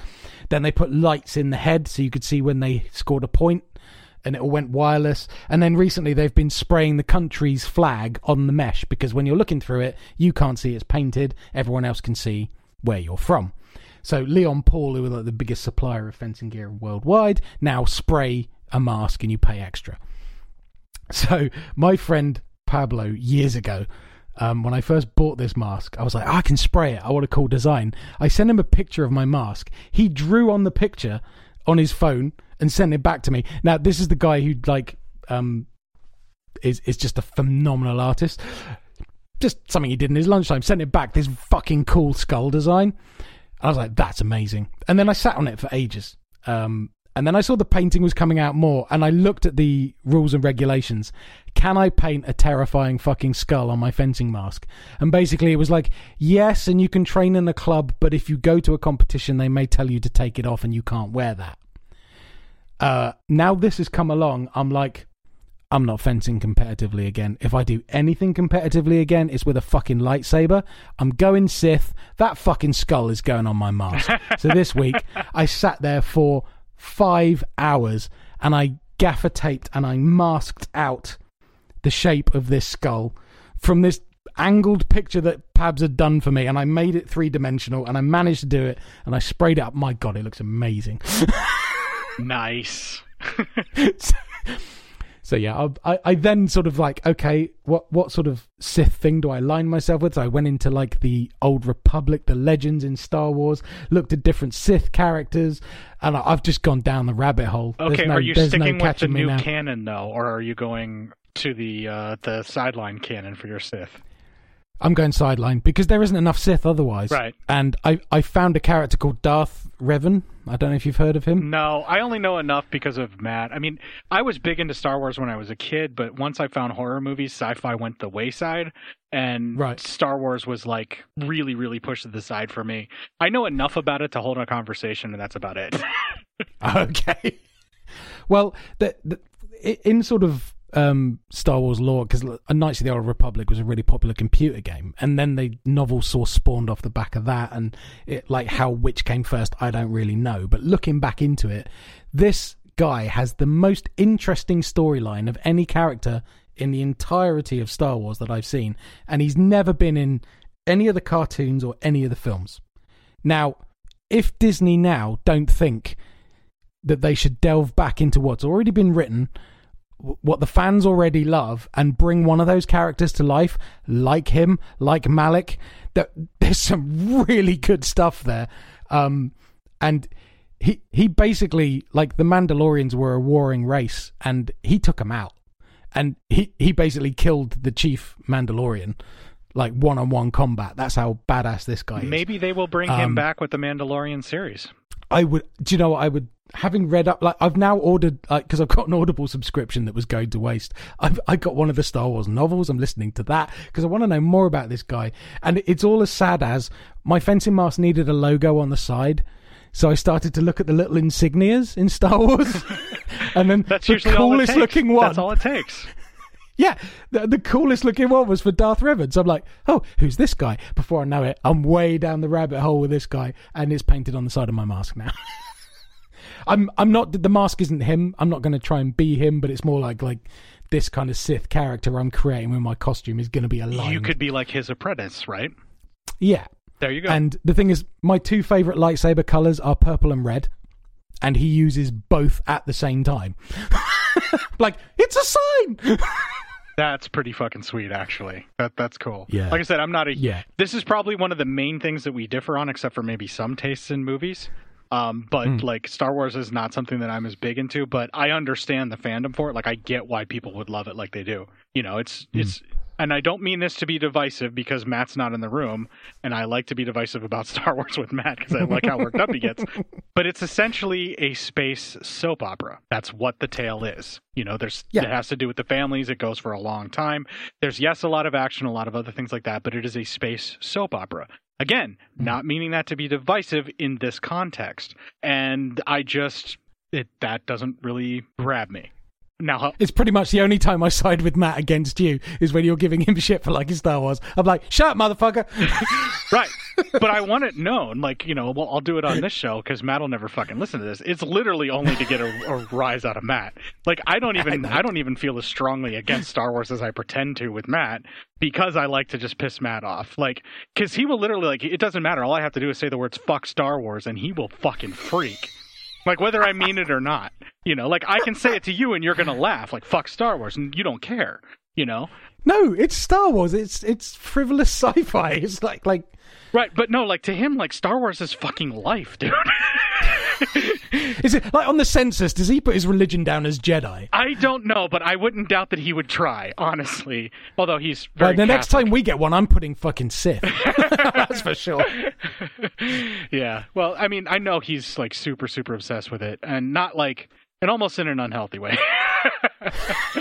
[SPEAKER 2] Then they put lights in the head so you could see when they scored a point and it all went wireless. And then recently they've been spraying the country's flag on the mesh because when you're looking through it, you can't see it's painted. Everyone else can see where you're from. So Leon Paul, who are like the biggest supplier of fencing gear worldwide, now spray a mask and you pay extra. So my friend Pablo years ago, um, when I first bought this mask, I was like, I can spray it. I want a cool design. I sent him a picture of my mask. He drew on the picture on his phone and sent it back to me. Now this is the guy who like um is is just a phenomenal artist. just something he did in his lunchtime. Sent it back. This fucking cool skull design. I was like, that's amazing. And then I sat on it for ages. Um, and then I saw the painting was coming out more, and I looked at the rules and regulations. Can I paint a terrifying fucking skull on my fencing mask? And basically, it was like, yes, and you can train in a club, but if you go to a competition, they may tell you to take it off, and you can't wear that. Uh, now this has come along, I'm like, I'm not fencing competitively again. If I do anything competitively again, it's with a fucking lightsaber. I'm going Sith. That fucking skull is going on my mask. *laughs* so this week, I sat there for five hours and I gaffer taped and I masked out the shape of this skull from this angled picture that Pabs had done for me, and I made it three dimensional, and I managed to do it, and I sprayed it up. My God, it looks amazing. *laughs*
[SPEAKER 3] nice.
[SPEAKER 2] so *laughs* *laughs* yeah, I, I, I then sort of like, okay, what what sort of Sith thing do I align myself with? So I went into like the old Republic, the legends in Star Wars, looked at different Sith characters, and I, have just gone down the rabbit hole.
[SPEAKER 3] Okay,
[SPEAKER 2] no,
[SPEAKER 3] are you sticking
[SPEAKER 2] no
[SPEAKER 3] with the new canon though, or are you going to the uh, the sideline canon for your Sith?
[SPEAKER 2] I'm going sideline because there isn't enough Sith otherwise.
[SPEAKER 3] Right.
[SPEAKER 2] And I, I found a character called Darth Revan. I don't know if you've heard of him.
[SPEAKER 3] No, I only know enough because of Matt. I mean, I was big into Star Wars when I was a kid, but once I found horror movies, sci-fi went the wayside, and
[SPEAKER 2] right.
[SPEAKER 3] Star Wars was like really, really pushed to the side for me. I know enough about it to hold a conversation, and that's about it. *laughs* *laughs*
[SPEAKER 2] okay. Well, the, the, in sort of um, Star Wars lore because Knights of the Old Republic was a really popular computer game, and then the novel source spawned off the back of that, and it like how which came first, I don't really know. But looking back into it, this guy has the most interesting storyline of any character in the entirety of Star Wars that I've seen, and he's never been in any of the cartoons or any of the films. Now, if Disney now don't think that they should delve back into what's already been written what the fans already love and bring one of those characters to life, like him, like Malak. That *laughs* there's some really good stuff there, um, and he he basically like the Mandalorians were a warring race, and he took them out, and he he basically killed the chief Mandalorian. Like one on one combat. That's how badass this guy is.
[SPEAKER 3] Maybe they will bring um, him back with the Mandalorian series.
[SPEAKER 2] I would. Do you know what I would? Having read up, like I've now ordered, like because I've got an Audible subscription that was going to waste. I've I got one of the Star Wars novels. I'm listening to that because I want to know more about this guy. And it's all as sad as my fencing mask needed a logo on the side. So I started to look at the little insignias in Star Wars, *laughs* and then
[SPEAKER 3] That's
[SPEAKER 2] the coolest looking one.
[SPEAKER 3] That's all it takes.
[SPEAKER 2] Yeah, the, the, coolest looking one was for Darth Revan. So I'm like, oh, who's this guy? Before I know it, I'm way down the rabbit hole with this guy, and it's painted on the side of my mask now. *laughs* I'm I'm not the mask isn't him. I'm not going to try and be him, but it's more like like this kind of Sith character I'm creating with my costume is going to be aligned.
[SPEAKER 3] You could be like his apprentice, right?
[SPEAKER 2] Yeah.
[SPEAKER 3] There you go.
[SPEAKER 2] And the thing is, my two favorite lightsaber colors are purple and red, and he uses both at the same time. *laughs* like it's a sign. *laughs*
[SPEAKER 3] That's pretty fucking sweet, actually. That that's cool.
[SPEAKER 2] Yeah.
[SPEAKER 3] Like I said, I'm not a.
[SPEAKER 2] Yeah.
[SPEAKER 3] This is probably one of the main things that we differ on, except for maybe some tastes in movies. Um, but mm. like Star Wars is not something that I'm as big into, but I understand the fandom for it. Like I get why people would love it like they do. You know, it's mm. it's and I don't mean this to be divisive because Matt's not in the room, and I like to be divisive about *laughs* Star Wars with Matt because I like how worked up he gets. *laughs* But it's essentially a space soap opera. That's what the tale is. You know, there's yeah. it has to do with the families. It goes for a long time. There's yes, a lot of action, a lot of other things like that, but it is a space soap opera. Again, mm-hmm. not meaning that to be divisive in this context. And I just it that doesn't really grab me. Now,
[SPEAKER 2] it's pretty much the only time I side with Matt against you is when you're giving him shit for liking Star Wars. I'm like, shut up, motherfucker. *laughs*
[SPEAKER 3] right. But I want it known, like, you know, well, I'll do it on this show because Matt will never fucking listen to this. It's literally only to get a, a rise out of Matt. Like, I don't even, I, I don't even feel as strongly against Star Wars as I pretend to with Matt because I like to just piss Matt off. Like, because he will literally, like, it doesn't matter. All I have to do is say the words fuck Star Wars and he will fucking freak. Like whether I mean it or not. You know, like I can say it to you and you're gonna laugh, like fuck Star Wars, and you don't care. You know.
[SPEAKER 2] No, it's Star Wars. It's it's frivolous *laughs* sci-fi. It's like like
[SPEAKER 3] right, but no, like to him, like Star Wars is fucking life, dude. *laughs*
[SPEAKER 2] Is it like on the census? Does he put his religion down as Jedi?
[SPEAKER 3] I don't know, but I wouldn't doubt that he would try, honestly. Although he's very
[SPEAKER 2] Right, the next time we get one, I'm putting fucking Sith. *laughs* That's for sure. *laughs*
[SPEAKER 3] yeah. Well, I mean, I know he's like super, super obsessed with it, and not like, and almost in an unhealthy way. *laughs*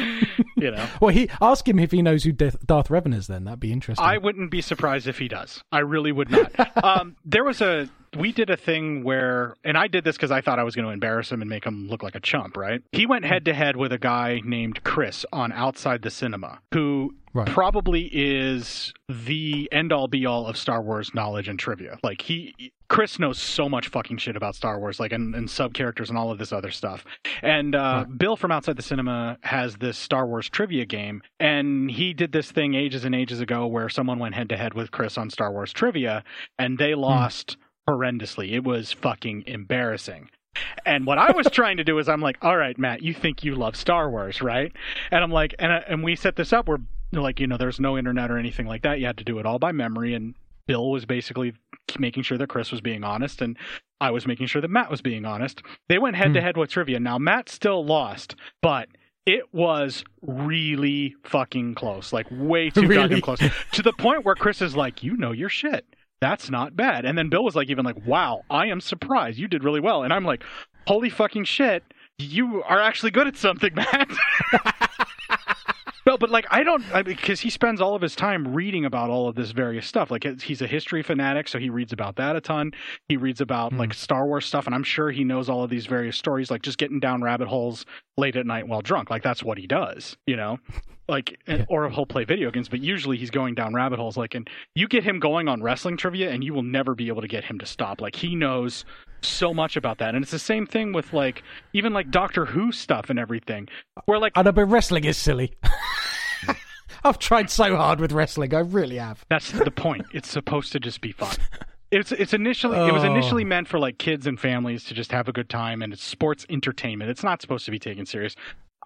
[SPEAKER 3] you know,
[SPEAKER 2] Well, he ask him if he knows who Darth Darth Revan is. Then that'd be interesting.
[SPEAKER 3] I wouldn't be surprised if he does. I really would not. *laughs* um, there was a we did a thing where, and I did this because I thought I was going to embarrass him and make him look like a chump. Right? He went head to head with a guy named Chris on Outside the Cinema, who
[SPEAKER 2] Right.
[SPEAKER 3] probably is the end all be all of Star Wars knowledge and trivia. Like he Chris knows so much fucking shit about Star Wars, like and, and sub characters and all of this other stuff. And uh, Bill from Outside the Cinema has this Star Wars trivia game, and he did this thing ages and ages ago where someone went head to head with Chris on Star Wars trivia, and they lost horrendously. It was fucking embarrassing. And what I was *laughs* trying to do is, I'm like, all right, Matt, you think you love Star Wars, right? And I'm like, and and we set this up where, like, you know, there's no internet or anything like that. You had to do it all by memory, and Bill was basically making sure that Chris was being honest, and I was making sure that Matt was being honest. They went head to hmm. head with trivia. Now Matt still lost, but it was really fucking close, like way *laughs* too
[SPEAKER 2] Really?
[SPEAKER 3] goddamn close, to the point where Chris is like, "You know your shit." That's not bad. And then Bill was like, even like, "Wow, I am surprised. You did really well." And I'm like, "Holy fucking shit, you are actually good at something, *laughs* Matt." *laughs* No, but like I don't because he spends all of his time reading about all of this various stuff. Like he's a history fanatic, so he reads about that a ton. He reads about hmm. like Star Wars stuff, and I'm sure he knows all of these various stories. Like just getting down rabbit holes late at night while drunk. Like that's what he does, you know. Like and- or he'll play video games, but usually he's going down rabbit holes. Like and you get him going on wrestling trivia, and you will never be able to get him to stop. Like he knows so much about that, and it's the same thing with like even like Doctor Who stuff and everything. Where like
[SPEAKER 2] I know, but wrestling is silly. *laughs* I've tried so hard with wrestling. I really have.
[SPEAKER 3] That's the point. It's supposed to just be fun. *laughs* It's it's initially it was
[SPEAKER 2] Oh.
[SPEAKER 3] initially meant for like kids and families to just have a good time and it's sports entertainment. It's not supposed to be taken serious.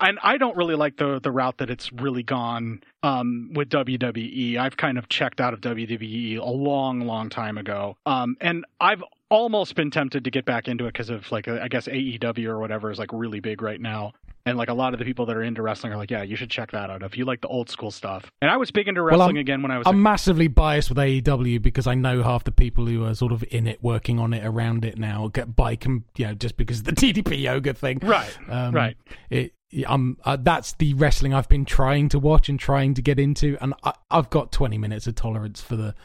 [SPEAKER 3] And I don't really like the the route that it's really gone um, with WWE. I've kind of checked out of WWE a long, long time ago. Um, and I've almost been tempted to get back into it because of like I guess AEW or whatever is like really big right now. And like a lot of the people that are into wrestling are like, yeah, you should check that out if you like the old school stuff. And I was big into
[SPEAKER 2] Well,
[SPEAKER 3] wrestling again when I was.
[SPEAKER 2] I'm
[SPEAKER 3] a-
[SPEAKER 2] massively biased with AEW because I know half the people who are sort of in it, working on it, around it now, get by, com- you know, just because of the *laughs* DDP yoga thing.
[SPEAKER 3] Right,
[SPEAKER 2] Um,
[SPEAKER 3] right.
[SPEAKER 2] It, um, uh, that's the wrestling I've been trying to watch and trying to get into, and I, I've got 20 minutes of tolerance for the.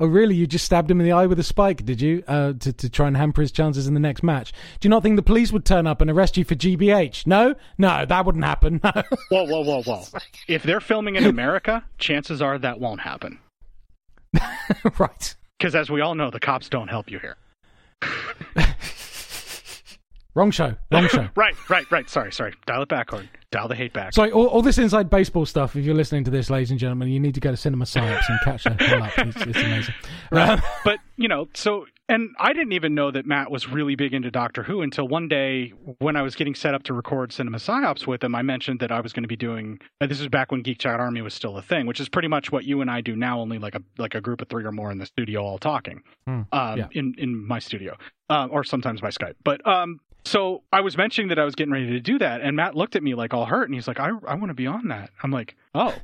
[SPEAKER 2] Oh, really? You just stabbed him in the eye with a spike, did you? Uh, to to try and hamper his chances in the next match? Do you not think the police would turn up and arrest you for GBH? No, no, that wouldn't happen. *laughs*
[SPEAKER 3] Whoa, whoa, whoa, whoa. If they're filming in America, chances are that won't happen. *laughs*
[SPEAKER 2] right.
[SPEAKER 3] Because as we all know, the cops don't help you here. *laughs*
[SPEAKER 2] Wrong show. Wrong show. *laughs*
[SPEAKER 3] Right, right, right. Sorry, sorry. Dial it back, Horn. Dial the hate back.
[SPEAKER 2] Sorry, all, all this inside baseball stuff. If you're listening to this, ladies and gentlemen, you need to go to Cinema Psyops and catch that all up. It's, it's amazing. *laughs* Um,
[SPEAKER 3] but, you know, so, and I didn't even know that Matt was really big into Doctor Who until one day when I was getting set up to record Cinema Psyops with him, I mentioned that I was going to be doing, this is back when Geek Chat Army was still a thing, which is pretty much what you and I do now, only like a, like a group of three or more in the studio all talking.
[SPEAKER 2] Hmm,
[SPEAKER 3] um,
[SPEAKER 2] yeah.
[SPEAKER 3] in in my studio, uh, or sometimes by Skype. But um, so I was mentioning that I was getting ready to do that, and Matt looked at me like all hurt, and he's like, "I I want to be on that." I'm like, "Oh,"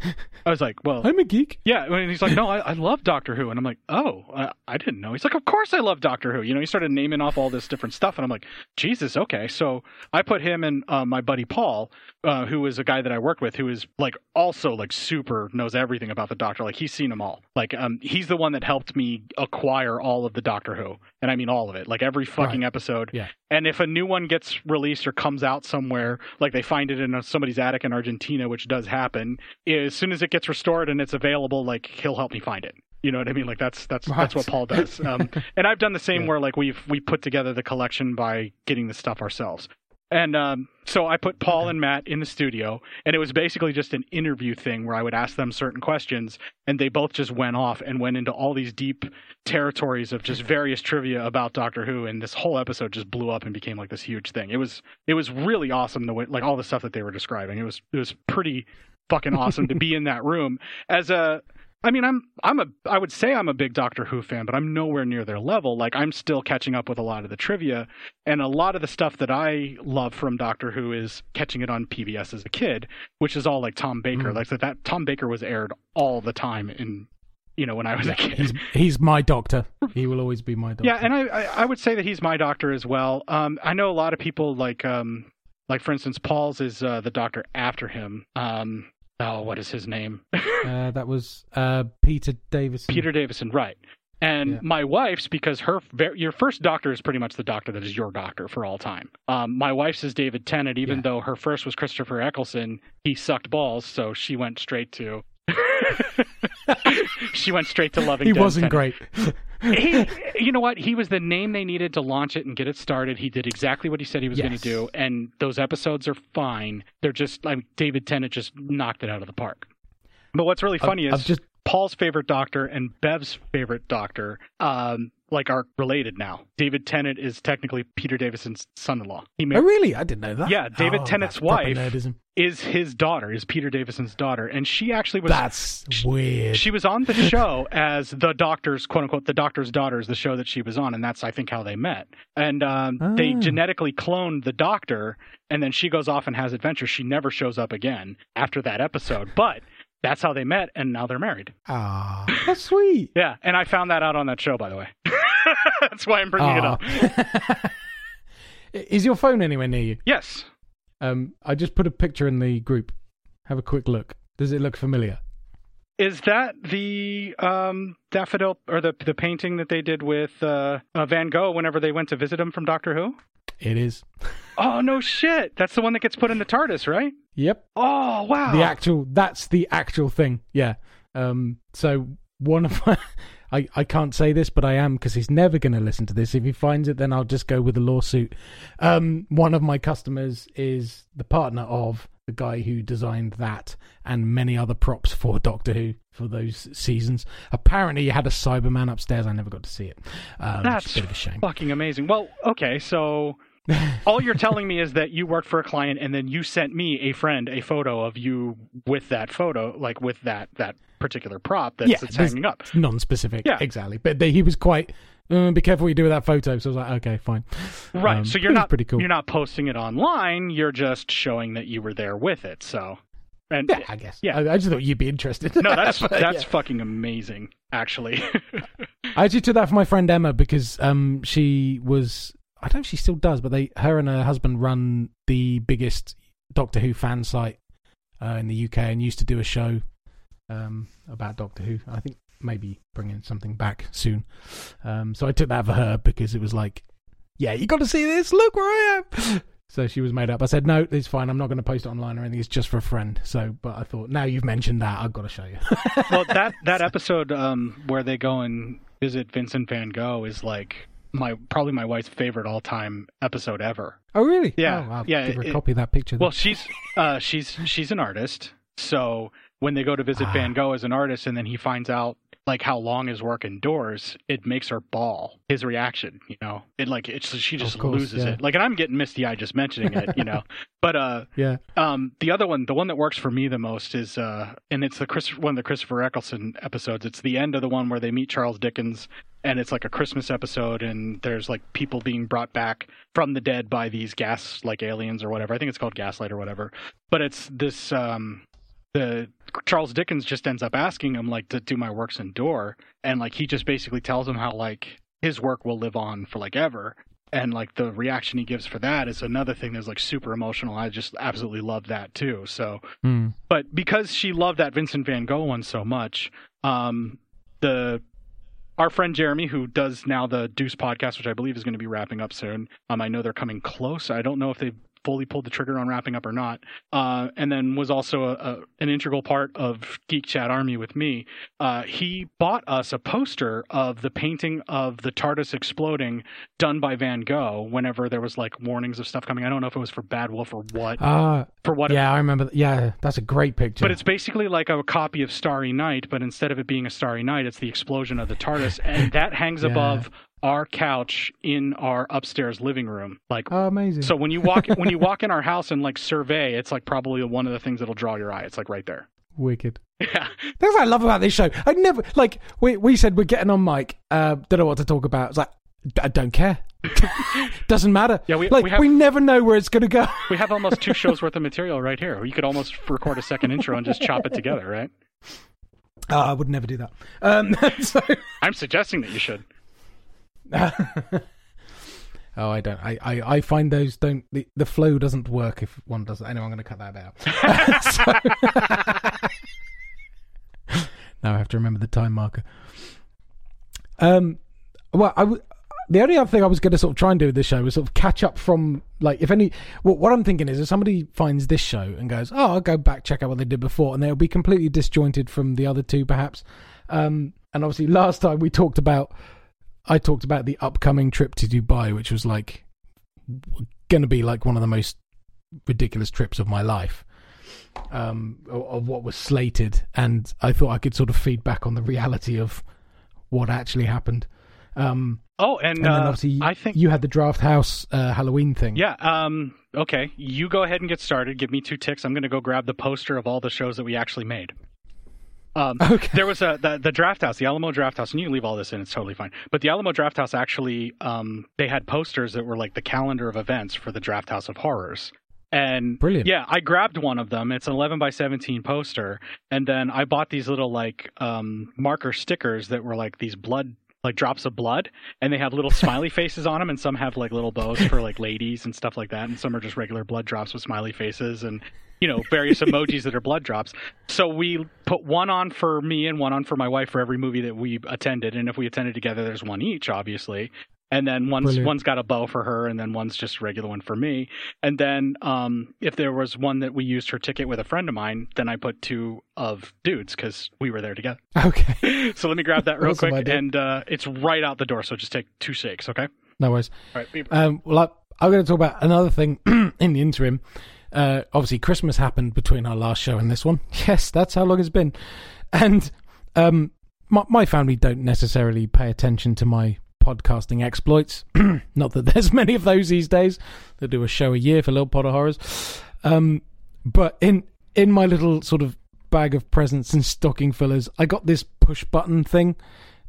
[SPEAKER 3] I was like, "Well."
[SPEAKER 2] I'm a geek.
[SPEAKER 3] Yeah, and he's like, no, I, I love Doctor Who, and I'm like, oh, I, I didn't know. He's like, of course I love Doctor Who. You know, he started naming off all this different stuff, and I'm like, Jesus, okay. So I put him and uh, my buddy Paul, uh, who is a guy that I work with, who is like also like super knows everything about the Doctor. Like he's seen them all. Like um, he's the one that helped me acquire all of the Doctor Who, and I mean all of it, like every fucking
[SPEAKER 2] Right.
[SPEAKER 3] episode.
[SPEAKER 2] Yeah.
[SPEAKER 3] And if a new one gets released or comes out somewhere, like they find it in somebody's attic in Argentina, which does happen, as soon as it gets restored and it's available, like he'll help me find it. You know what I mean? Like that's that's
[SPEAKER 2] Right.
[SPEAKER 3] that's what Paul does. Um, *laughs* and I've done the same
[SPEAKER 2] Yeah.
[SPEAKER 3] where like we've we put together the collection by getting the stuff ourselves. And um, so I put Paul and Matt in the studio, and it was basically just an interview thing where I would ask them certain questions, and they both just went off and went into all these deep territories of just various trivia about Doctor Who, and this whole episode just blew up and became like this huge thing. It was it was really awesome the way like all the stuff that they were describing. It was it was pretty fucking awesome to be in that room as a I mean, I'm I'm a I would say I'm a big Doctor Who fan, but I'm nowhere near their level. Like I'm still catching up with a lot of the trivia, and a lot of the stuff that I love from Doctor Who is catching it on PBS as a kid, which is all like Tom Baker.
[SPEAKER 2] Mm.
[SPEAKER 3] Like that, that Tom Baker was aired all the time in, you know, when I was a kid.
[SPEAKER 2] He's he's my doctor. He will always be my doctor.
[SPEAKER 3] Yeah, and I, I I would say that he's my doctor as well. Um, I know a lot of people like um like for instance, Paul's is uh, the doctor after him. Um, oh, what is his name? *laughs*
[SPEAKER 2] uh, that was uh, Peter Davison.
[SPEAKER 3] Peter Davison, right? And
[SPEAKER 2] Yeah.
[SPEAKER 3] my wife's because her your first doctor is pretty much the doctor that is your doctor for all time. Um, my wife's is David Tennant, even
[SPEAKER 2] Yeah.
[SPEAKER 3] though her first was Christopher Eccleston. He sucked balls, so she went straight to. *laughs* *laughs* she went straight to loving.
[SPEAKER 2] He
[SPEAKER 3] Dead
[SPEAKER 2] wasn't
[SPEAKER 3] Tennant.
[SPEAKER 2] great.
[SPEAKER 3] He, *laughs* you know what? He was the name they needed to launch it and get it started. He did exactly what he said he was going to do, and those episodes are fine. They're just like David Tennant just knocked it out of the park. But what's really funny
[SPEAKER 2] I've,
[SPEAKER 3] is
[SPEAKER 2] I've just
[SPEAKER 3] Paul's favorite doctor and Bev's favorite doctor, um, like are related now. David Tennant is technically Peter Davison's son-in-law. He
[SPEAKER 2] oh really? I didn't know that.
[SPEAKER 3] Yeah, David
[SPEAKER 2] Oh,
[SPEAKER 3] Tennant's wife is his daughter, is Peter Davison's daughter, and she actually was
[SPEAKER 2] That's weird.
[SPEAKER 3] she was on the *laughs* show as the doctor's quote unquote the doctor's daughter is the show that she was on, and that's I think how they met. And um, they
[SPEAKER 2] Ah.
[SPEAKER 3] genetically cloned the doctor, and then she goes off and has adventures. She never shows up again after that episode, but that's how they met, and now they're married.
[SPEAKER 2] Ah, *laughs* that's sweet.
[SPEAKER 3] Yeah, and I found that out on that show, by the way. *laughs* that's why I'm bringing it up. *laughs*
[SPEAKER 2] Is your phone anywhere near you?
[SPEAKER 3] Yes.
[SPEAKER 2] Um, I just put a picture in the group. Have a quick look. Does it look familiar?
[SPEAKER 3] Is that the um, daffodil or the the painting that they did with uh, uh, Van Gogh whenever they went to visit him from Doctor Who?
[SPEAKER 2] It is.
[SPEAKER 3] Oh no shit! That's the one that gets put in the TARDIS, right?
[SPEAKER 2] Yep.
[SPEAKER 3] Oh wow!
[SPEAKER 2] The actual. That's the actual thing. Yeah. Um. So one of my. *laughs* I, I can't say this, but I am because he's never going to listen to this. If he finds it, then I'll just go with a lawsuit. Um, one of my customers is the partner of the guy who designed that and many other props for Doctor Who for those seasons. Apparently, he had a Cyberman upstairs. I never got to see it. Um,
[SPEAKER 3] That's
[SPEAKER 2] a bit of a shame.
[SPEAKER 3] fucking amazing. Well, okay, so *laughs* all you're telling me is that you worked for a client and then you sent me a friend a photo of you with that photo, like with that that particular prop that's,
[SPEAKER 2] Yeah,
[SPEAKER 3] that's hanging up.
[SPEAKER 2] Non-specific.
[SPEAKER 3] Yeah.
[SPEAKER 2] exactly. But they, he was quite. Uh, be careful what you do with that photo. So I was like, okay, fine.
[SPEAKER 3] Right.
[SPEAKER 2] Um,
[SPEAKER 3] so you're not
[SPEAKER 2] pretty cool.
[SPEAKER 3] You're not posting it online. You're just showing that you were there with it. So, and
[SPEAKER 2] Yeah, I guess.
[SPEAKER 3] Yeah.
[SPEAKER 2] I, I just thought you'd be interested.
[SPEAKER 3] no, that's *laughs*
[SPEAKER 2] But,
[SPEAKER 3] that's
[SPEAKER 2] yeah.
[SPEAKER 3] fucking amazing. Actually, *laughs*
[SPEAKER 2] I actually took that for my friend Emma because um she was I don't know if she still does, but they her and her husband run the biggest Doctor Who fan site uh, in the UK and used to do a show um about Doctor Who. I think maybe bringing something back soon. Um so I took that for her because it was like, yeah, you got to see this. Look where I am. *laughs* So she was made up. I said, no, it's fine. I'm not going to post it online or anything. It's just for a friend. So, but I thought, now you've mentioned that, I've got to show you. *laughs*
[SPEAKER 3] well, that that episode um, where they go and visit Vincent Van Gogh is like my probably my wife's favorite all time episode ever.
[SPEAKER 2] oh, really?
[SPEAKER 3] Yeah,
[SPEAKER 2] Oh, I'll
[SPEAKER 3] yeah,
[SPEAKER 2] Give her a
[SPEAKER 3] it-
[SPEAKER 2] copy of that picture. then.
[SPEAKER 3] Well, she's uh, she's she's an artist, so when they go to visit
[SPEAKER 2] Ah.
[SPEAKER 3] Van Gogh as an artist, and then he finds out like how long his work endures, it makes her ball. His reaction, you know, it like it's she just
[SPEAKER 2] course,
[SPEAKER 3] loses
[SPEAKER 2] yeah.
[SPEAKER 3] it. Like, and I'm getting misty eyed just mentioning it, you know. *laughs* but uh,
[SPEAKER 2] yeah.
[SPEAKER 3] um, the other one, the one that works for me the most is, uh, and it's the Chris, one of the Christopher Eccleston episodes. It's the end of the one where they meet Charles Dickens, and it's like a Christmas episode, and there's like people being brought back from the dead by these gas like aliens or whatever. I think it's called Gaslight or whatever. But it's this, um, the Charles Dickens just ends up asking him like to do my works endure, and like he just basically tells him how like his work will live on for like ever and like the reaction he gives for that is another thing that's like super emotional. I just absolutely love that too. So,
[SPEAKER 2] Hmm.
[SPEAKER 3] but because she loved that Vincent Van Gogh one so much, um, the our friend Jeremy, who does now the Deuce podcast, which I believe is going to be wrapping up soon. Um, I know they're coming close. I don't know if they've fully pulled the trigger on wrapping up or not. Uh, and then was also a, a, an integral part of Geek Chat Army with me. Uh, he bought us a poster of the painting of the TARDIS exploding done by Van Gogh whenever there was like warnings of stuff coming. I don't know if it was for Bad Wolf or what.
[SPEAKER 2] Ah,
[SPEAKER 3] for what it
[SPEAKER 2] yeah, I remember. th- Yeah, that's a great picture.
[SPEAKER 3] but it's basically like a copy of Starry Night, but instead of it being a Starry Night, it's the explosion of the TARDIS, and that hangs
[SPEAKER 2] Yeah.
[SPEAKER 3] above our couch in our upstairs living room. Like,
[SPEAKER 2] oh, amazing.
[SPEAKER 3] so when you walk when you *laughs* walk in our house and like survey, it's like probably one of the things that'll draw your eye. It's like right there.
[SPEAKER 2] Wicked.
[SPEAKER 3] Yeah. *laughs*
[SPEAKER 2] That's what I love about this show. I never like we we said we're getting on mic. Uh, don't know what to talk about. It's like I don't care. *laughs* Doesn't matter.
[SPEAKER 3] Yeah, we-
[SPEAKER 2] like
[SPEAKER 3] we have-
[SPEAKER 2] never know where it's gonna go.
[SPEAKER 3] We have almost two shows worth of material right here. You could almost record a second intro and just chop it together, right?
[SPEAKER 2] Oh, I would never do that. Um, so,
[SPEAKER 3] I'm suggesting that you should. *laughs*
[SPEAKER 2] oh, I don't. I, I, I find those don't the, the flow doesn't work if one does. Anyway, I'm going to cut that out. So- *laughs* now I have to remember the time marker. Um, well, I w- the only other thing I was going to sort of try and do with this show was sort of catch up from like if any. What, what I'm thinking is if somebody finds this show and goes, "Oh, I'll go back check out what they did before," and they'll be completely disjointed from the other two, perhaps. Um, and obviously, last time we talked about, I talked about the upcoming trip to Dubai, which was like going to be like one of the most ridiculous trips of my life. Um, of, what was slated, and I thought I could sort of feed back on the reality of what actually happened. Um,
[SPEAKER 3] Oh, and,
[SPEAKER 2] and then
[SPEAKER 3] uh,
[SPEAKER 2] obviously
[SPEAKER 3] I think
[SPEAKER 2] you had the draft house uh, Halloween thing.
[SPEAKER 3] Yeah. Um. Okay. You go ahead and get started. Give me two ticks. I'm going to go grab the poster of all the shows that we actually made. Um,
[SPEAKER 2] Okay.
[SPEAKER 3] There was a the, the draft house, the Alamo Draft House, and you can leave all this in. It's totally fine. But the Alamo Draft House actually, um, they had posters that were like the calendar of events for the Draft House of Horrors. And
[SPEAKER 2] Brilliant.
[SPEAKER 3] yeah, I grabbed one of them. It's an 11 by 17 poster, and then I bought these little like um, marker stickers that were like these blood, like drops of blood, and they have little *laughs* smiley faces on them, and some have like little bows for like ladies and stuff like that, and some are just regular blood drops with smiley faces and you know various emojis that are blood drops. So we put one on for me and one on for my wife for every movie that we attended, and if we attended together, there's one each, obviously. And then one's
[SPEAKER 2] Brilliant.
[SPEAKER 3] one's got a bow for her, and then one's just a regular one for me. And then um, if there was one that we used her ticket with a friend of mine, then I put two of dudes because we were there together. *laughs*
[SPEAKER 2] Okay.
[SPEAKER 3] so let me grab that real
[SPEAKER 2] Awesome
[SPEAKER 3] quick,
[SPEAKER 2] idea.
[SPEAKER 3] and uh, it's right out the door. So just take two shakes, okay?
[SPEAKER 2] No worries.
[SPEAKER 3] All right.
[SPEAKER 2] Um, well, I, I'm going to talk about another thing *clears throat* in the interim. Uh, obviously, Christmas happened between our last show and this one. *laughs* Yes, that's how long it's been. And um, my, my family don't necessarily pay attention to my podcasting exploits. *clears throat* Not that there's *laughs* many of those these days. They do a show a year for Little Pot of Horrors. Um, but in in my little sort of bag of presents and stocking fillers, I got this push button thing.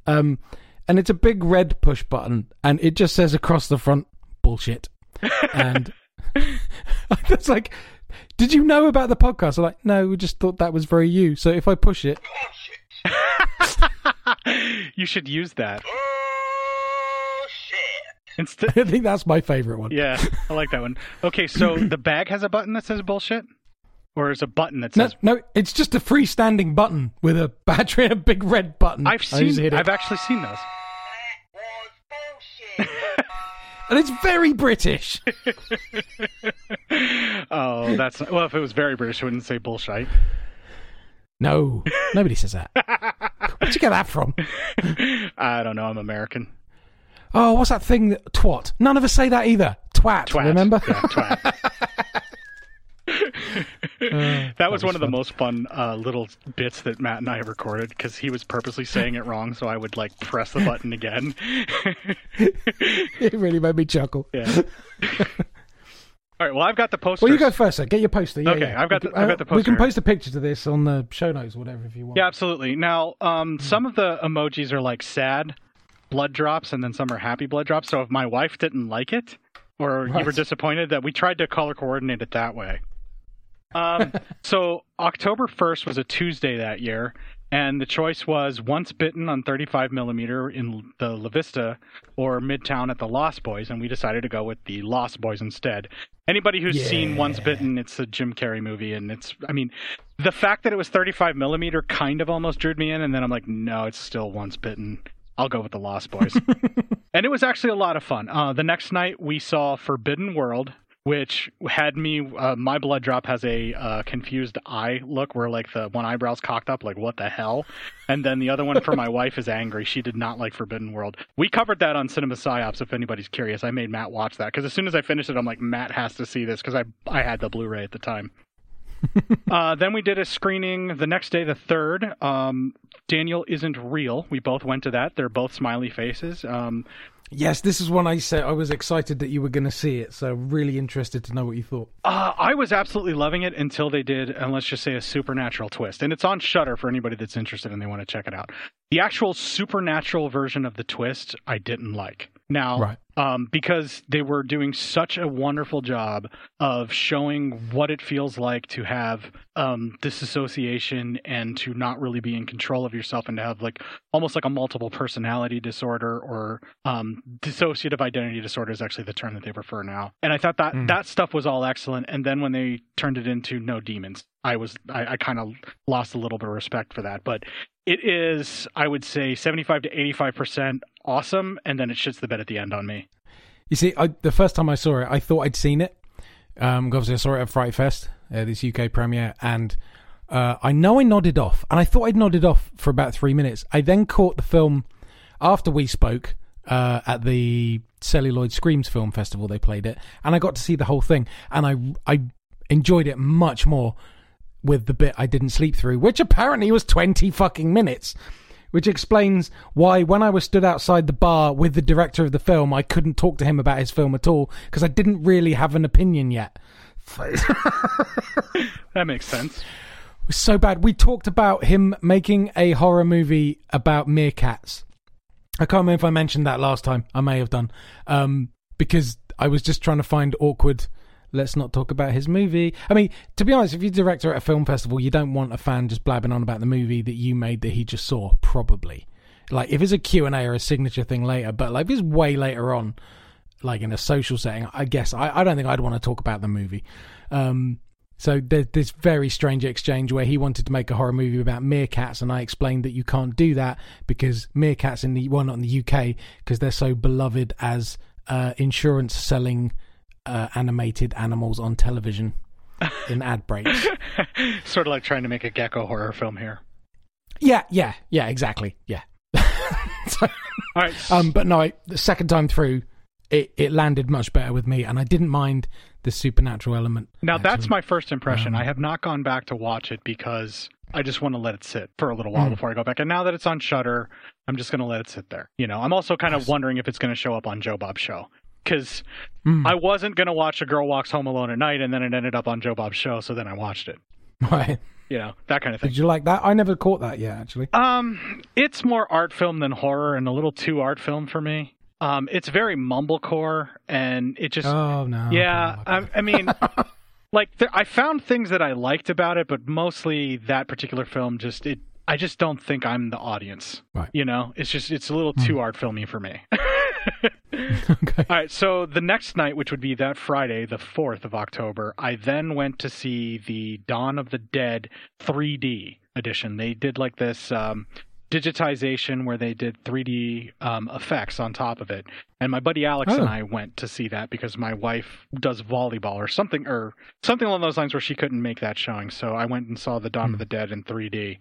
[SPEAKER 2] Um, and it's a big red push button, and it just says across the front, bullshit. *laughs* And *laughs* it's like, did you know about the podcast? I'm like, no, we just thought that was very you. So if I push it, *laughs*
[SPEAKER 3] you should use that.
[SPEAKER 1] Oh, shit.
[SPEAKER 3] Instead, *laughs*
[SPEAKER 2] I think that's my favorite one.
[SPEAKER 3] yeah, I like that one. Okay, so *clears throat* the bag has a button that says bullshit, or is a button that
[SPEAKER 2] No,
[SPEAKER 3] says?
[SPEAKER 2] no, no. it's just a freestanding button with a battery and a big red button.
[SPEAKER 3] I've seen.
[SPEAKER 2] it.
[SPEAKER 3] I've actually seen those.
[SPEAKER 2] And it's very British. *laughs*
[SPEAKER 3] oh, that's well. If it was very British, I wouldn't say bullshit.
[SPEAKER 2] no, nobody says that. *laughs* Where'd you get that from?
[SPEAKER 3] I don't know. I'm American.
[SPEAKER 2] Oh, what's that thing? That, twat. None of us say that either. Twat.
[SPEAKER 3] Twat.
[SPEAKER 2] Remember?
[SPEAKER 3] Yeah, twat. *laughs* That was one of the most fun uh, little bits that Matt and I have recorded because he was purposely saying it wrong, so I would like press the button again.
[SPEAKER 2] it *laughs* really made me chuckle.
[SPEAKER 3] yeah. *laughs* All right. Well, I've got the poster.
[SPEAKER 2] Well, you go first, then. Get your poster. Yeah,
[SPEAKER 3] Okay,
[SPEAKER 2] yeah.
[SPEAKER 3] I've got the- I've got the
[SPEAKER 2] We can post a picture to this on the show notes or whatever if you want.
[SPEAKER 3] Yeah, absolutely. Now, um, some of the emojis are like sad blood drops, and then some are happy blood drops. So if my wife didn't like it, or you were disappointed, that we tried to color coordinate it that way. Um, *laughs* so October first was a Tuesday that year, and the choice was Once Bitten on 35 millimeter in the La Vista or Midtown at the Lost Boys, and we decided to go with the Lost Boys instead. Anybody who's seen Once Bitten, it's a Jim Carrey movie, and it's I mean, the fact that it was 35 millimeter kind of almost drew me in, and then I'm like, no, it's still Once Bitten. I'll go with the Lost Boys. *laughs* and it was actually a lot of fun. Uh, the next night we saw Forbidden World, which had me. Uh, my blood drop has a uh, confused eye look, where like the one eyebrow's cocked up, like what the hell, and then the other one for my *laughs* wife is angry. She did not like Forbidden World. We covered that on Cinema Psyops. If anybody's curious, I made Matt watch that because as soon as I finished it, I'm like, Matt has to see this because I I had the Blu-ray at the time. *laughs* uh, then we did a screening the next day, the third. Um, Daniel isn't real. We both went to that. They're both smiley faces. Um,
[SPEAKER 2] Yes, this is one I said I was excited that you were going to see it, so really interested to know what you thought.
[SPEAKER 3] Uh, I was absolutely loving it until they did, and let's just say a supernatural twist. And it's on Shudder for anybody that's interested and they want to check it out. The actual supernatural version of the twist, I didn't like. Now,
[SPEAKER 2] Right.
[SPEAKER 3] um, because they were doing such a wonderful job of showing what it feels like to have um, disassociation and to not really be in control of yourself and to have like almost like a multiple personality disorder or um, dissociative identity disorder is actually the term that they prefer now. And I thought that
[SPEAKER 2] Mm.
[SPEAKER 3] that stuff was all excellent. And then when they turned it into no demons, I was I, I kind of lost a little bit of respect for that. But it is, I would say, seventy-five to eighty-five percent awesome, and then it shits the bed at the end on me.
[SPEAKER 2] You see, I, the first time I saw it, I thought I'd seen it. Um, obviously, I saw it at Fright Fest, uh, this UK premiere, and uh, I know I nodded off, and I thought I'd nodded off for about three minutes. I then caught the film after we spoke uh, at the Celluloid Screams Film Festival. They played it, and I got to see the whole thing, and I I enjoyed it much more with the bit I didn't sleep through, which apparently was twenty fucking minutes which explains why when I was stood outside the bar with the director of the film, I couldn't talk to him about his film at all because I didn't really have an opinion yet. *laughs*
[SPEAKER 3] That makes sense.
[SPEAKER 2] It was so bad. We talked about him making a horror movie about meerkats. I can't remember if I mentioned that last time. I may have done. Um, because I was just trying to find awkward. Let's not talk about his movie. I mean, to be honest, if you're a director at a film festival, you don't want a fan just blabbing on about the movie that you made that he just saw. Probably, like if it's a Q and A or a signature thing later, but like if it's way later on, like in a social setting, I guess I, I don't think I'd want to talk about the movie. Um, so there's this very strange exchange where he wanted to make a horror movie about meerkats, and I explained that you can't do that because meerkats in the well, not in the UK, because they're so beloved as uh, insurance selling uh, animated animals on television *laughs* in ad breaks. *laughs*
[SPEAKER 3] sort of like trying to make a gecko horror film here.
[SPEAKER 2] yeah, yeah, yeah, exactly, yeah. *laughs* so,
[SPEAKER 3] All right.
[SPEAKER 2] um, but no, I, the second time through, it it landed much better with me, and I didn't mind the supernatural element.
[SPEAKER 3] now that's my first impression.
[SPEAKER 2] Um,
[SPEAKER 3] I have not gone back to watch it because I just want to let it sit for a little while
[SPEAKER 2] Mm.
[SPEAKER 3] before I go back. And now that it's on Shudder, I'm just going to let it sit there. You know, I'm also kind of wondering if it's going to show up on Joe Bob's show because
[SPEAKER 2] Mm,
[SPEAKER 3] I wasn't going to watch A Girl Walks Home Alone at Night, and then it ended up on Joe Bob's show, so then I watched it. *laughs*
[SPEAKER 2] right.
[SPEAKER 3] You know, that kind of thing.
[SPEAKER 2] Did you like that? I never caught that yet, actually.
[SPEAKER 3] Um, it's more art film than horror, and a little too art film for me. Um, it's very mumblecore, and it just
[SPEAKER 2] Oh no.
[SPEAKER 3] yeah. I, I mean, *laughs* like there, I found things that I liked about it, but mostly that particular film just it. I just don't think I'm the audience.
[SPEAKER 2] Right.
[SPEAKER 3] You know, it's just it's a little too art filmy for me. *laughs* *laughs*
[SPEAKER 2] okay.
[SPEAKER 3] All right, so the next night, which would be that Friday, the 4th of October, I then went to see the Dawn of the Dead 3D edition. They did like this um, digitization where they did 3D um, effects on top of it. And my buddy Alex
[SPEAKER 2] Oh.
[SPEAKER 3] and I went to see that because my wife does volleyball or something, or something along those lines where she couldn't make that showing. So I went and saw the Dawn
[SPEAKER 2] Hmm.
[SPEAKER 3] of the Dead in 3D.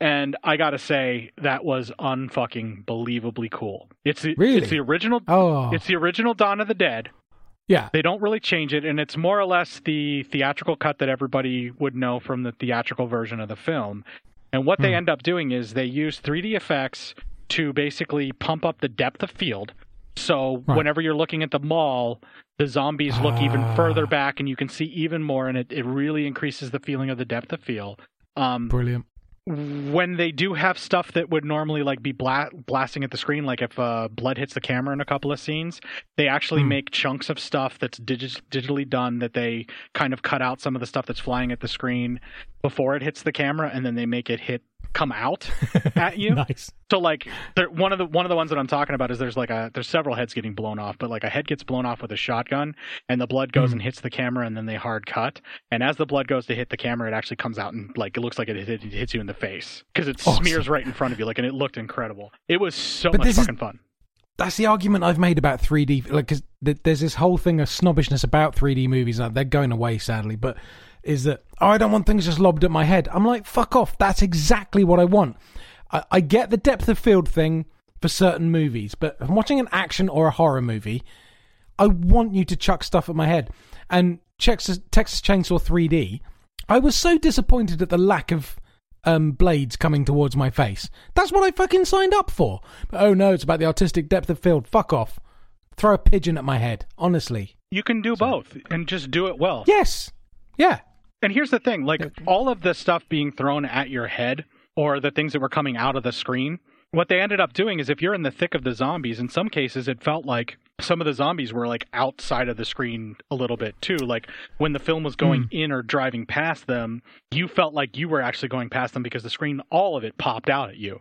[SPEAKER 3] And I gotta say, that was unfucking believably cool. It's the,
[SPEAKER 2] Really?
[SPEAKER 3] it's the original
[SPEAKER 2] Oh.
[SPEAKER 3] it's the original Dawn of the Dead.
[SPEAKER 2] yeah.
[SPEAKER 3] They don't really change it, and it's more or less the theatrical cut that everybody would know from the theatrical version of the film. And what they
[SPEAKER 2] Hmm.
[SPEAKER 3] end up doing is they use 3D effects to basically pump up the depth of field. So
[SPEAKER 2] Right.
[SPEAKER 3] whenever you're looking at the mall, the zombies look even
[SPEAKER 2] Ah.
[SPEAKER 3] further back, and you can see even more, and it, it really increases the feeling of the depth of field. Um,
[SPEAKER 2] Brilliant.
[SPEAKER 3] When they do have stuff that would normally like be bla- blasting at the screen like if uh, blood hits the camera in a couple of scenes they actually
[SPEAKER 2] Hmm.
[SPEAKER 3] make chunks of stuff that's digi- digitally done that they kind of cut out some of the stuff that's flying at the screen before it hits the camera and then they make it hit come out *laughs* at you
[SPEAKER 2] nice.
[SPEAKER 3] so like there, one of the one of the ones that I'm talking about is there's like a there's several heads getting blown off, but like a head gets blown off with a shotgun, and the blood goes
[SPEAKER 2] Hmm.
[SPEAKER 3] and hits the camera, and then they hard cut. And as the blood goes to hit the camera, it actually comes out and like it looks like it, hit, it hits you in the face because it
[SPEAKER 2] Awesome.
[SPEAKER 3] smears right in front of you. Like and it looked incredible. It was so
[SPEAKER 2] But
[SPEAKER 3] much
[SPEAKER 2] this is-
[SPEAKER 3] fucking fun.
[SPEAKER 2] That's the argument I've made about 3D. Like, cause th- there's this whole thing of snobbishness about 3D movies. Like, they're going away, sadly. But is that oh, I don't want things just lobbed at my head. I'm like, fuck off. That's exactly what I want. I, I get the depth of field thing for certain movies, but if I'm watching an action or a horror movie, I want you to chuck stuff at my head. And Texas, Texas Chainsaw 3D, I was so disappointed at the lack of um, blades coming towards my face. That's what I fucking signed up for. But, oh no, it's about the artistic depth of field. Fuck off. Throw a pigeon at my head. Honestly.
[SPEAKER 3] You can do both and just do it well.
[SPEAKER 2] Yes. Yeah.
[SPEAKER 3] And here's the thing like all of the stuff being thrown at your head or the things that were coming out of the screen, what they ended up doing is if you're in the thick of the zombies, in some cases it felt like some of the zombies were like outside of the screen a little bit too. Like when the film was going hmm. in or driving past them, you felt like you were actually going past them because the screen, all of it popped out at you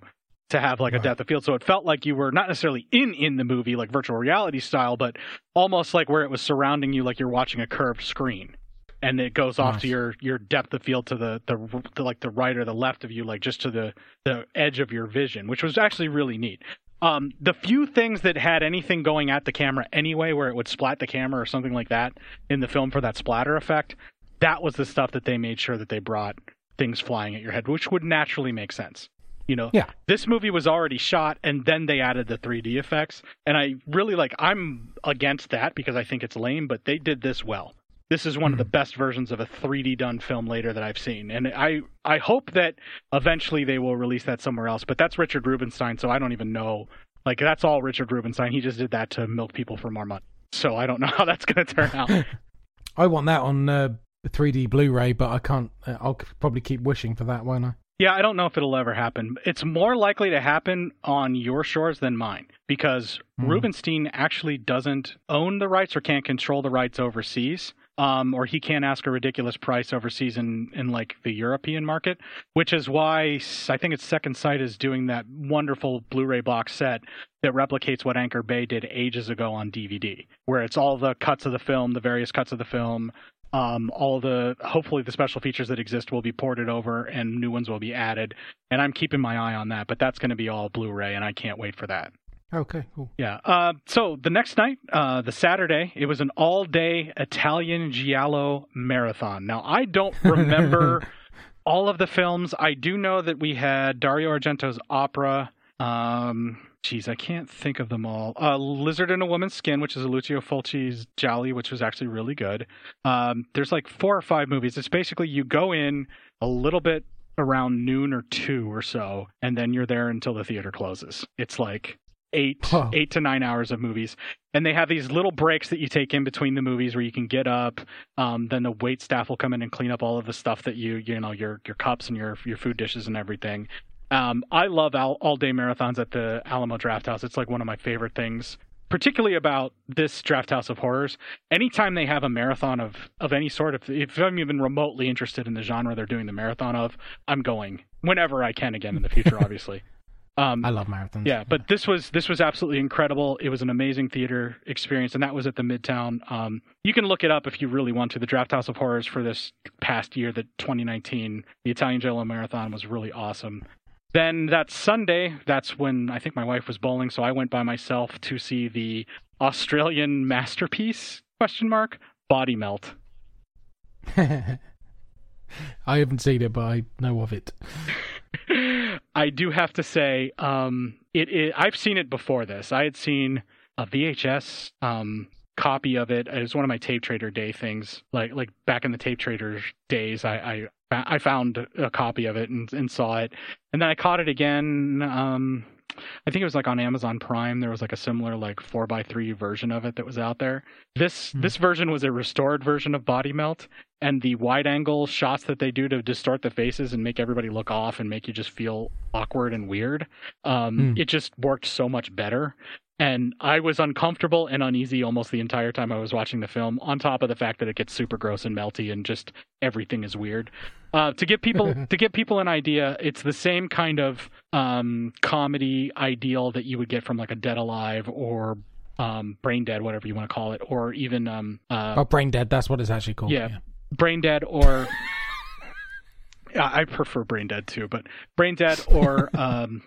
[SPEAKER 3] to have like a
[SPEAKER 2] Right.
[SPEAKER 3] depth of field. So it felt like you were not necessarily in in the movie like virtual reality style, but almost like where it was surrounding you like you're watching a curved screen. And it goes off to your your depth of field to the, the the like the right or the left of you, like just to the the edge of your vision, which was actually really neat. Um, the few things that had anything going at the camera anyway, where it would splat the camera or something like that in the film for that splatter effect, that was the stuff that they made sure that they brought things flying at your head, which would naturally make sense. You know,
[SPEAKER 2] Yeah.
[SPEAKER 3] this movie was already shot and then they added the 3D effects. And I really like, I'm against that because I think it's lame, but they did this well. This is one of the best versions of a 3D done film later that I've seen. And I, I hope that eventually they will release that somewhere else. But that's Richard Rubinstein, so I don't even know. Like, that's all Richard Rubinstein. He just did that to milk people for more money. So I don't know *laughs* how that's going to turn out. *laughs*
[SPEAKER 2] I want that on uh, 3D Blu-ray, but I can't. Uh, I'll probably keep wishing for that, won't I?
[SPEAKER 3] Yeah, I don't know if it'll ever happen. It's more likely to happen on your shores than mine because
[SPEAKER 2] Hmm.
[SPEAKER 3] Rubinstein actually doesn't own the rights or can't control the rights overseas. Um, or he can't ask a ridiculous price overseas in, in like the European market, which is why I think it's Second Sight is doing that wonderful Blu-ray box set that replicates what Anchor Bay did ages ago on DVD, where it's all the cuts of the film, the various cuts of the film, um, all the hopefully the special features that exist will be ported over and new ones will be added. And i'm keeping my eye on that but that's going to be all blu-ray and i can't wait for that
[SPEAKER 2] Okay, cool.
[SPEAKER 3] yeah uh, so the next night uh, the saturday it was an all-day italian giallo marathon now i don't *laughs* remember all of the films i do know that we had dario argento's opera um Geez, I can't think of them all. Uh, Lizard in a Woman's Skin, which is a Lucio Fulci's giallo, which was actually really good. Um, there's like four or five movies. It's basically you go in a little bit around noon or two or so, and then you're there until the theater closes. It's like eight
[SPEAKER 2] Wow.
[SPEAKER 3] eight to nine hours of movies, and they have these little breaks that you take in between the movies where you can get up. Um, then the wait staff will come in and clean up all of the stuff that you you know your your cups and your your food dishes and everything. Um, I love all, all day marathons at the Alamo Draft House. It's like one of my favorite things, particularly about this Draft House of Horrors. Anytime they have a marathon of, of any sort, if, if I'm even remotely interested in the genre they're doing the marathon of, I'm going whenever I can again in the future, *laughs* obviously. Um,
[SPEAKER 2] I love marathons.
[SPEAKER 3] yeah, but this was this was absolutely incredible. It was an amazing theater experience, and that was at the Midtown. Um, you can look it up if you really want to. The Draft House of Horrors for this past year, the 2019, the Italian Giallo Marathon was really awesome. Then that Sunday, that's when I think my wife was bowling, so I went by myself to see the Australian *laughs* masterpiece question mark Body Melt. *laughs*
[SPEAKER 2] I haven't seen it, but I know of it. *laughs* *laughs*
[SPEAKER 3] I do have to say, um, it, it. I've seen it before this. I had seen a VHS um, copy of it. It was one of my tape trader day things. Like like back in the tape trader days, I I, I found a copy of it and, and saw it, and then I caught it again. Um, I think it was like on Amazon Prime. There was like a similar like four by three version of it that was out there. This
[SPEAKER 2] Hmm.
[SPEAKER 3] this version was a restored version of Body Melt, and the wide angle shots that they do to distort the faces and make everybody look off and make you just feel awkward and weird. Um,
[SPEAKER 2] Hmm.
[SPEAKER 3] It just worked so much better. And I was uncomfortable and uneasy almost the entire time I was watching the film, on top of the fact that it gets super gross and melty and just everything is weird. Uh, to give people *laughs* to give people an idea, it's the same kind of um, comedy ideal that you would get from like a Dead Alive or um, Brain Dead, whatever you want to call it, or even um, uh,
[SPEAKER 2] Oh, Brain Dead. That's what it's actually called.
[SPEAKER 3] Yeah. Brain Dead or *laughs* I I prefer Brain Dead too, but Brain Dead or *laughs* um,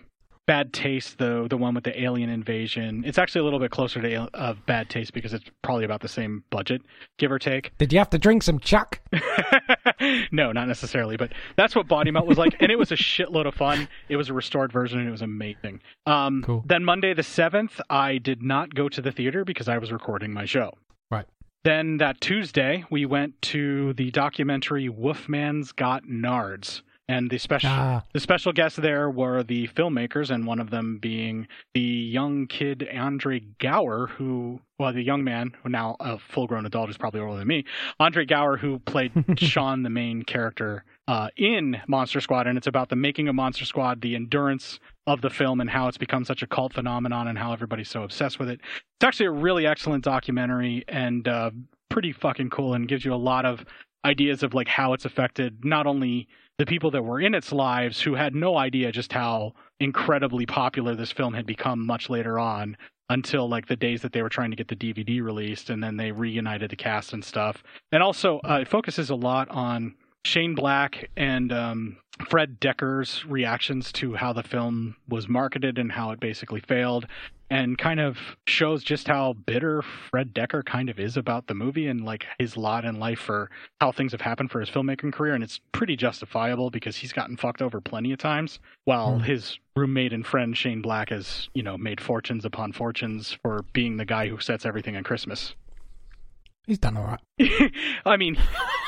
[SPEAKER 3] Bad Taste, the the one with the alien invasion. It's actually a little bit closer to uh, Bad Taste because it's probably about the same budget, give or take.
[SPEAKER 2] Did you have to drink some Chuck? *laughs*
[SPEAKER 3] no, not necessarily, but that's what Body Melt was like, and it was a shitload of fun. It was a restored version, and it was amazing. Um,
[SPEAKER 2] Cool.
[SPEAKER 3] Then Monday the seventh, I did not go to the theater because I was recording my show.
[SPEAKER 2] Right.
[SPEAKER 3] Then that Tuesday, we went to the documentary Wolfman's Got Nards. And the special
[SPEAKER 2] Ah.
[SPEAKER 3] the special guests there were the filmmakers, and one of them being the young kid Andre Gower, who, well, the young man, who now a full grown adult who's probably older than me, Andre Gower, who played *laughs* Sean, the main character uh, in Monster Squad. And it's about the making of Monster Squad, the endurance of the film, and how it's become such a cult phenomenon, and how everybody's so obsessed with it. It's actually a really excellent documentary and uh, pretty fucking cool, and gives you a lot of ideas of like how it's affected not only the people that were in its lives who had no idea just how incredibly popular this film had become much later on until like the days that they were trying to get the DVD released and then they reunited the cast and stuff. And also uh, it focuses a lot on Shane Black and um, Fred Dekker's reactions to how the film was marketed and how it basically failed, and kind of shows just how bitter Fred Dekker kind of is about the movie and like his lot in life for how things have happened for his filmmaking career. And it's pretty justifiable because he's gotten fucked over plenty of times, while
[SPEAKER 2] Hmm.
[SPEAKER 3] his roommate and friend Shane Black has, you know, made fortunes upon fortunes for being the guy who sets everything on Christmas.
[SPEAKER 2] He's done all right. *laughs*
[SPEAKER 3] I mean,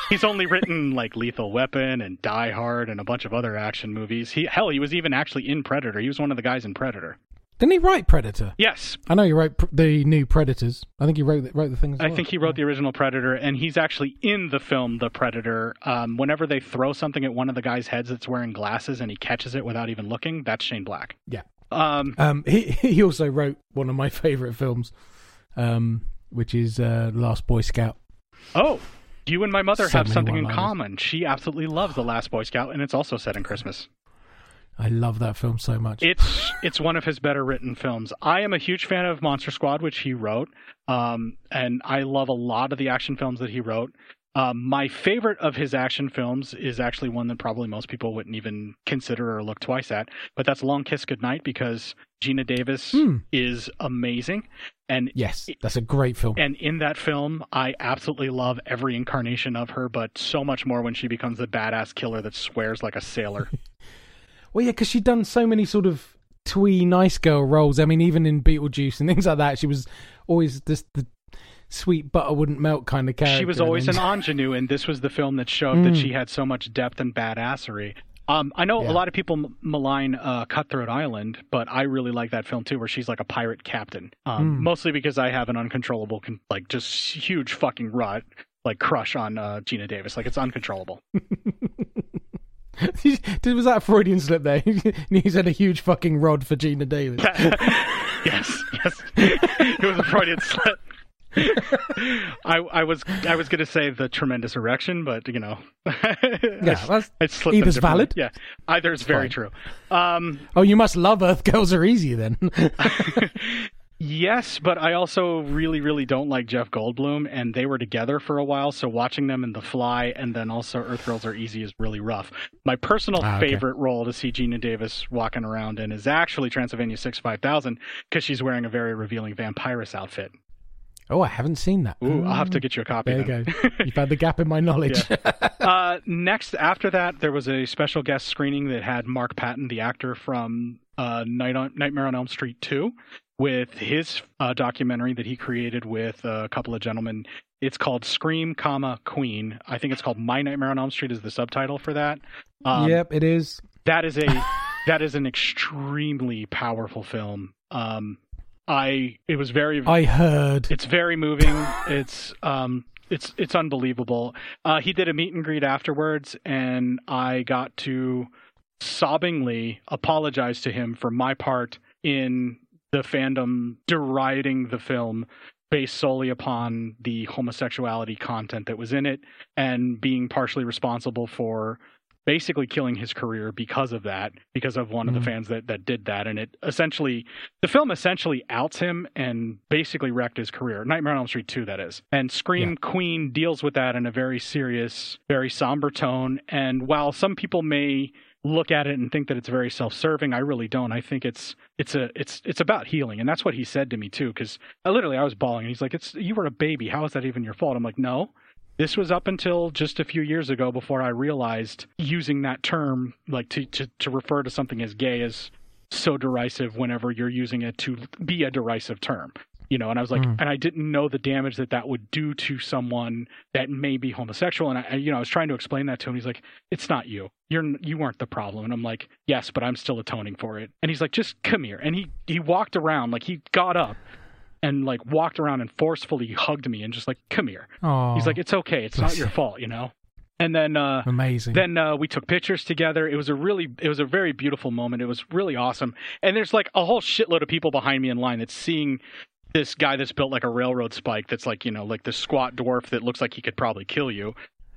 [SPEAKER 3] he's only written like Lethal Weapon and Die Hard and a bunch of other action movies. He hell, he was even actually in Predator. He was one of the guys in Predator.
[SPEAKER 2] Didn't he write Predator?
[SPEAKER 3] Yes,
[SPEAKER 2] I know he wrote pr- the new Predators. I think he wrote the, wrote the things.
[SPEAKER 3] I think he wrote the original Predator, and he's actually in the film The Predator. Um, whenever they throw something at one of the guys' heads that's wearing glasses and he catches it without even looking, that's Shane Black.
[SPEAKER 2] Yeah.
[SPEAKER 3] Um,
[SPEAKER 2] Um, he *laughs* he also wrote one of my favorite films, um, which is uh, Last Boy Scout.
[SPEAKER 3] oh, you and my mother
[SPEAKER 2] So
[SPEAKER 3] have something in common. She absolutely loves The Last Boy Scout, and it's also set in Christmas.
[SPEAKER 2] I love that film so much.
[SPEAKER 3] It's it's one of his better written films. I am a huge fan of Monster Squad, which he wrote, um, and I love a lot of the action films that he wrote. Um, my favorite of his action films is actually one that probably most people wouldn't even consider or look twice at, but that's Long Kiss Goodnight because Geena Davis
[SPEAKER 2] Hmm.
[SPEAKER 3] is amazing, and
[SPEAKER 2] yes, that's a great film.
[SPEAKER 3] and in that film, I absolutely love every incarnation of her, but so much more when she becomes the badass killer that swears like a sailor. *laughs*
[SPEAKER 2] Well, yeah, because she'd done so many sort of twee nice girl roles. I mean, even in Beetlejuice and things like that, she was always this the sweet butter wouldn't melt kind of character.
[SPEAKER 3] she was always an ingenue, and this was the film that showed that
[SPEAKER 2] Mm.
[SPEAKER 3] she had so much depth and badassery. Um, I know
[SPEAKER 2] Yeah.
[SPEAKER 3] a lot of people malign uh, Cutthroat Island, but I really like that film too, where she's like a pirate captain. Um,
[SPEAKER 2] Mm.
[SPEAKER 3] Mostly because I have an uncontrollable, con- like just huge fucking rut, like crush on uh, Geena Davis. Like it's uncontrollable. *laughs*
[SPEAKER 2] was that a Freudian slip there? *laughs* he said a huge fucking rod for Geena Davis. *laughs*
[SPEAKER 3] yes, yes, it was a Freudian slip. *laughs* I, I was I was gonna say the tremendous erection, but you know, *laughs*
[SPEAKER 2] Yeah, that's,
[SPEAKER 3] I
[SPEAKER 2] either's valid.
[SPEAKER 3] Yeah, either is very
[SPEAKER 2] fine.
[SPEAKER 3] true. Um,
[SPEAKER 2] oh, you must love Earth Girls Are Easy then. *laughs*
[SPEAKER 3] yes, but I also really, really don't like Jeff Goldblum, and they were together for a while. So watching them in The Fly and then also Earth Girls Are Easy is really rough. My personal
[SPEAKER 2] Ah, okay.
[SPEAKER 3] favorite role to see Geena Davis walking around in is actually Transylvania Six Five Thousand because she's wearing a very revealing vampirist outfit.
[SPEAKER 2] Oh, I haven't seen that.
[SPEAKER 3] Ooh, I'll have to get you a copy.
[SPEAKER 2] There you
[SPEAKER 3] then.
[SPEAKER 2] go. You've had the gap in my *laughs* knowledge. *laughs*
[SPEAKER 3] uh, next, after that, there was a special guest screening that had Mark Patton, the actor from uh, Night on, Nightmare on Elm Street 2, with his uh, documentary that he created with a couple of gentlemen. It's called Scream, comma Queen. I think it's called My Nightmare on Elm Street is the subtitle for that. Um,
[SPEAKER 2] yep, it is.
[SPEAKER 3] that is a *laughs* that is an extremely powerful film. Um, I it was very
[SPEAKER 2] I heard.
[SPEAKER 3] it's very moving. It's um it's it's unbelievable. Uh he did a meet and greet afterwards and I got to sobbingly apologize to him for my part in the fandom deriding the film based solely upon the homosexuality content that was in it and being partially responsible for basically killing his career because of that because of one of
[SPEAKER 2] Mhm.
[SPEAKER 3] the fans that that did that and it essentially the film essentially outs him and basically wrecked his career. Nightmare on Elm Street 2, that is. And Scream
[SPEAKER 2] Yeah.
[SPEAKER 3] Queen deals with that in a very serious, very somber tone. And while some people may look at it and think that it's very self-serving, I really don't. I think it's it's a it's it's about healing, and that's what he said to me too. Because I literally I was bawling, and he's like, "It's you were a baby. How is that even your fault?" I'm like, "No." This was up until just a few years ago before I realized using that term, like to, to, to refer to something as gay, is so derisive whenever you're using it to be a derisive term. you know? And i was like
[SPEAKER 2] Mm.
[SPEAKER 3] and i didn't know the damage that that would do to someone that may be homosexual. And i you know i was trying to explain that to him. He's like it's not you. You're you weren't the problem. And i'm like yes but i'm still atoning for it. And he's like just come here. And he he walked around like he got up and like walked around and forcefully hugged me and just like come here
[SPEAKER 2] Oh,
[SPEAKER 3] he's like it's okay it's not your *laughs* fault you know and then uh
[SPEAKER 2] amazing.
[SPEAKER 3] then uh, we took pictures together. It was a really, it was a very beautiful moment. It was really awesome. And there's like a whole shitload of people behind me in line that's seeing this guy that's built like a railroad spike. That's like you know, like this squat dwarf that looks like he could probably kill you,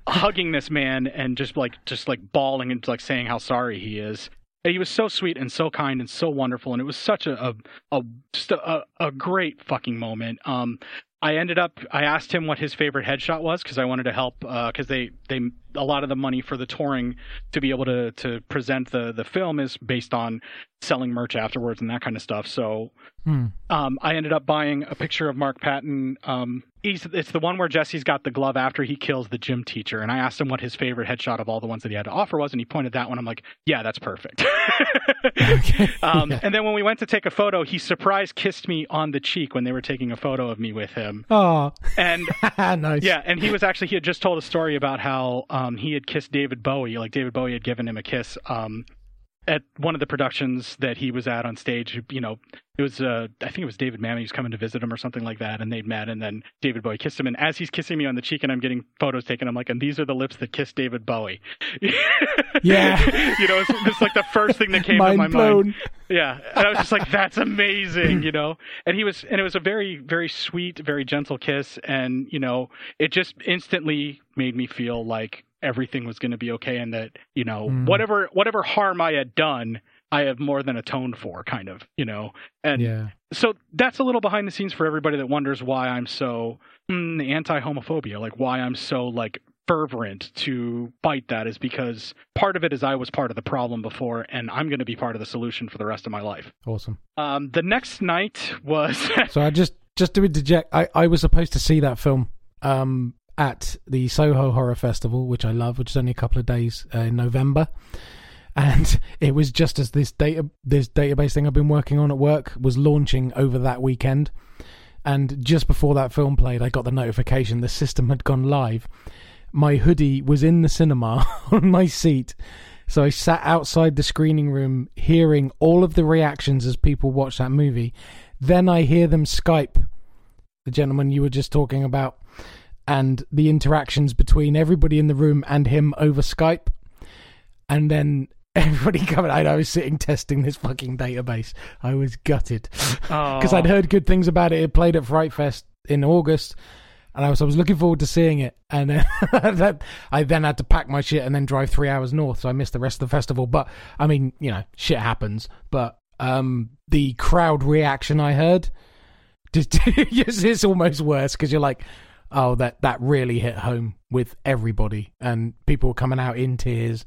[SPEAKER 3] hugging this man and just like, just like bawling and like saying how sorry he is. He was so sweet and so kind and so wonderful, and it was such a a, a just a, a, great fucking moment. Um, I ended up I asked him what his favorite headshot was because I wanted to help because they they a lot of the money for the touring to be able to to present the the film is based on selling merch afterwards and that kind of stuff. So
[SPEAKER 2] Hmm.
[SPEAKER 3] um, I ended up buying a picture of Mark Patton. Um, he's, it's the one where Jesse's got the glove after he kills the gym teacher, and I asked him what his favorite headshot of all the ones that he had to offer was, and he pointed that one. I'm like, yeah, that's perfect.
[SPEAKER 2] Okay. *laughs*
[SPEAKER 3] um,
[SPEAKER 2] Yeah.
[SPEAKER 3] And then when we went to take a photo, he surprise kissed me on the cheek when they were taking a photo of me with him,
[SPEAKER 2] Oh,
[SPEAKER 3] and *laughs*
[SPEAKER 2] nice.
[SPEAKER 3] yeah, and he was actually he had just told a story about how um, he had kissed David Bowie, like David Bowie had given him a kiss um, at one of the productions that he was at on stage. You know, it was uh, I think it was David Mamet was coming to visit him or something like that, and they'd met, and then David Bowie kissed him, and as he's kissing me on the cheek, and I'm getting photos taken, I'm like, and these are the lips that kissed David Bowie. *laughs*
[SPEAKER 2] Yeah.
[SPEAKER 3] you know, it's, it's like the first thing that came to my
[SPEAKER 2] blown.
[SPEAKER 3] mind. Yeah, and I was just like, "That's amazing," you know. And he was, and it was a very, very sweet, very gentle kiss, and you know, it just instantly made me feel like everything was going to be okay, and that you know,
[SPEAKER 2] Mm.
[SPEAKER 3] whatever, whatever harm I had done, I have more than atoned for, kind of, you know. And
[SPEAKER 2] Yeah.
[SPEAKER 3] so that's a little behind the scenes for everybody that wonders why I'm so mm, anti-homophobia, like why I'm so like fervent to fight that is because part of it is I was part of the problem before, and I'm going to be part of the solution for the rest of my life.
[SPEAKER 2] Awesome.
[SPEAKER 3] Um, the next night was
[SPEAKER 2] So I just just to interject, I, I was supposed to see that film um, at the Soho Horror Festival, which I love, which is only a couple of days uh, in November, *laughs* and it was just as this data this database thing I've been working on at work was launching over that weekend, and just before that film played, I got the notification the system had gone live. My hoodie was in the cinema *laughs* on my seat. So I sat outside the screening room hearing all of the reactions as people watch that movie. Then I hear them Skype, the gentleman you were just talking about, and the interactions between everybody in the room and him over Skype. And then *laughs* everybody coming out. I was sitting testing this fucking database. I was gutted *laughs* because I'd heard good things about it. It played at Fright Fest in August, and I was I was looking forward to seeing it. And then *laughs* that, I then had to pack my shit and then drive three hours north, so I missed the rest of the festival. But I mean, you know, shit happens. But um, the crowd reaction I heard, just it's, it's almost worse because you're like, oh, that that really hit home with everybody, and people were coming out in tears.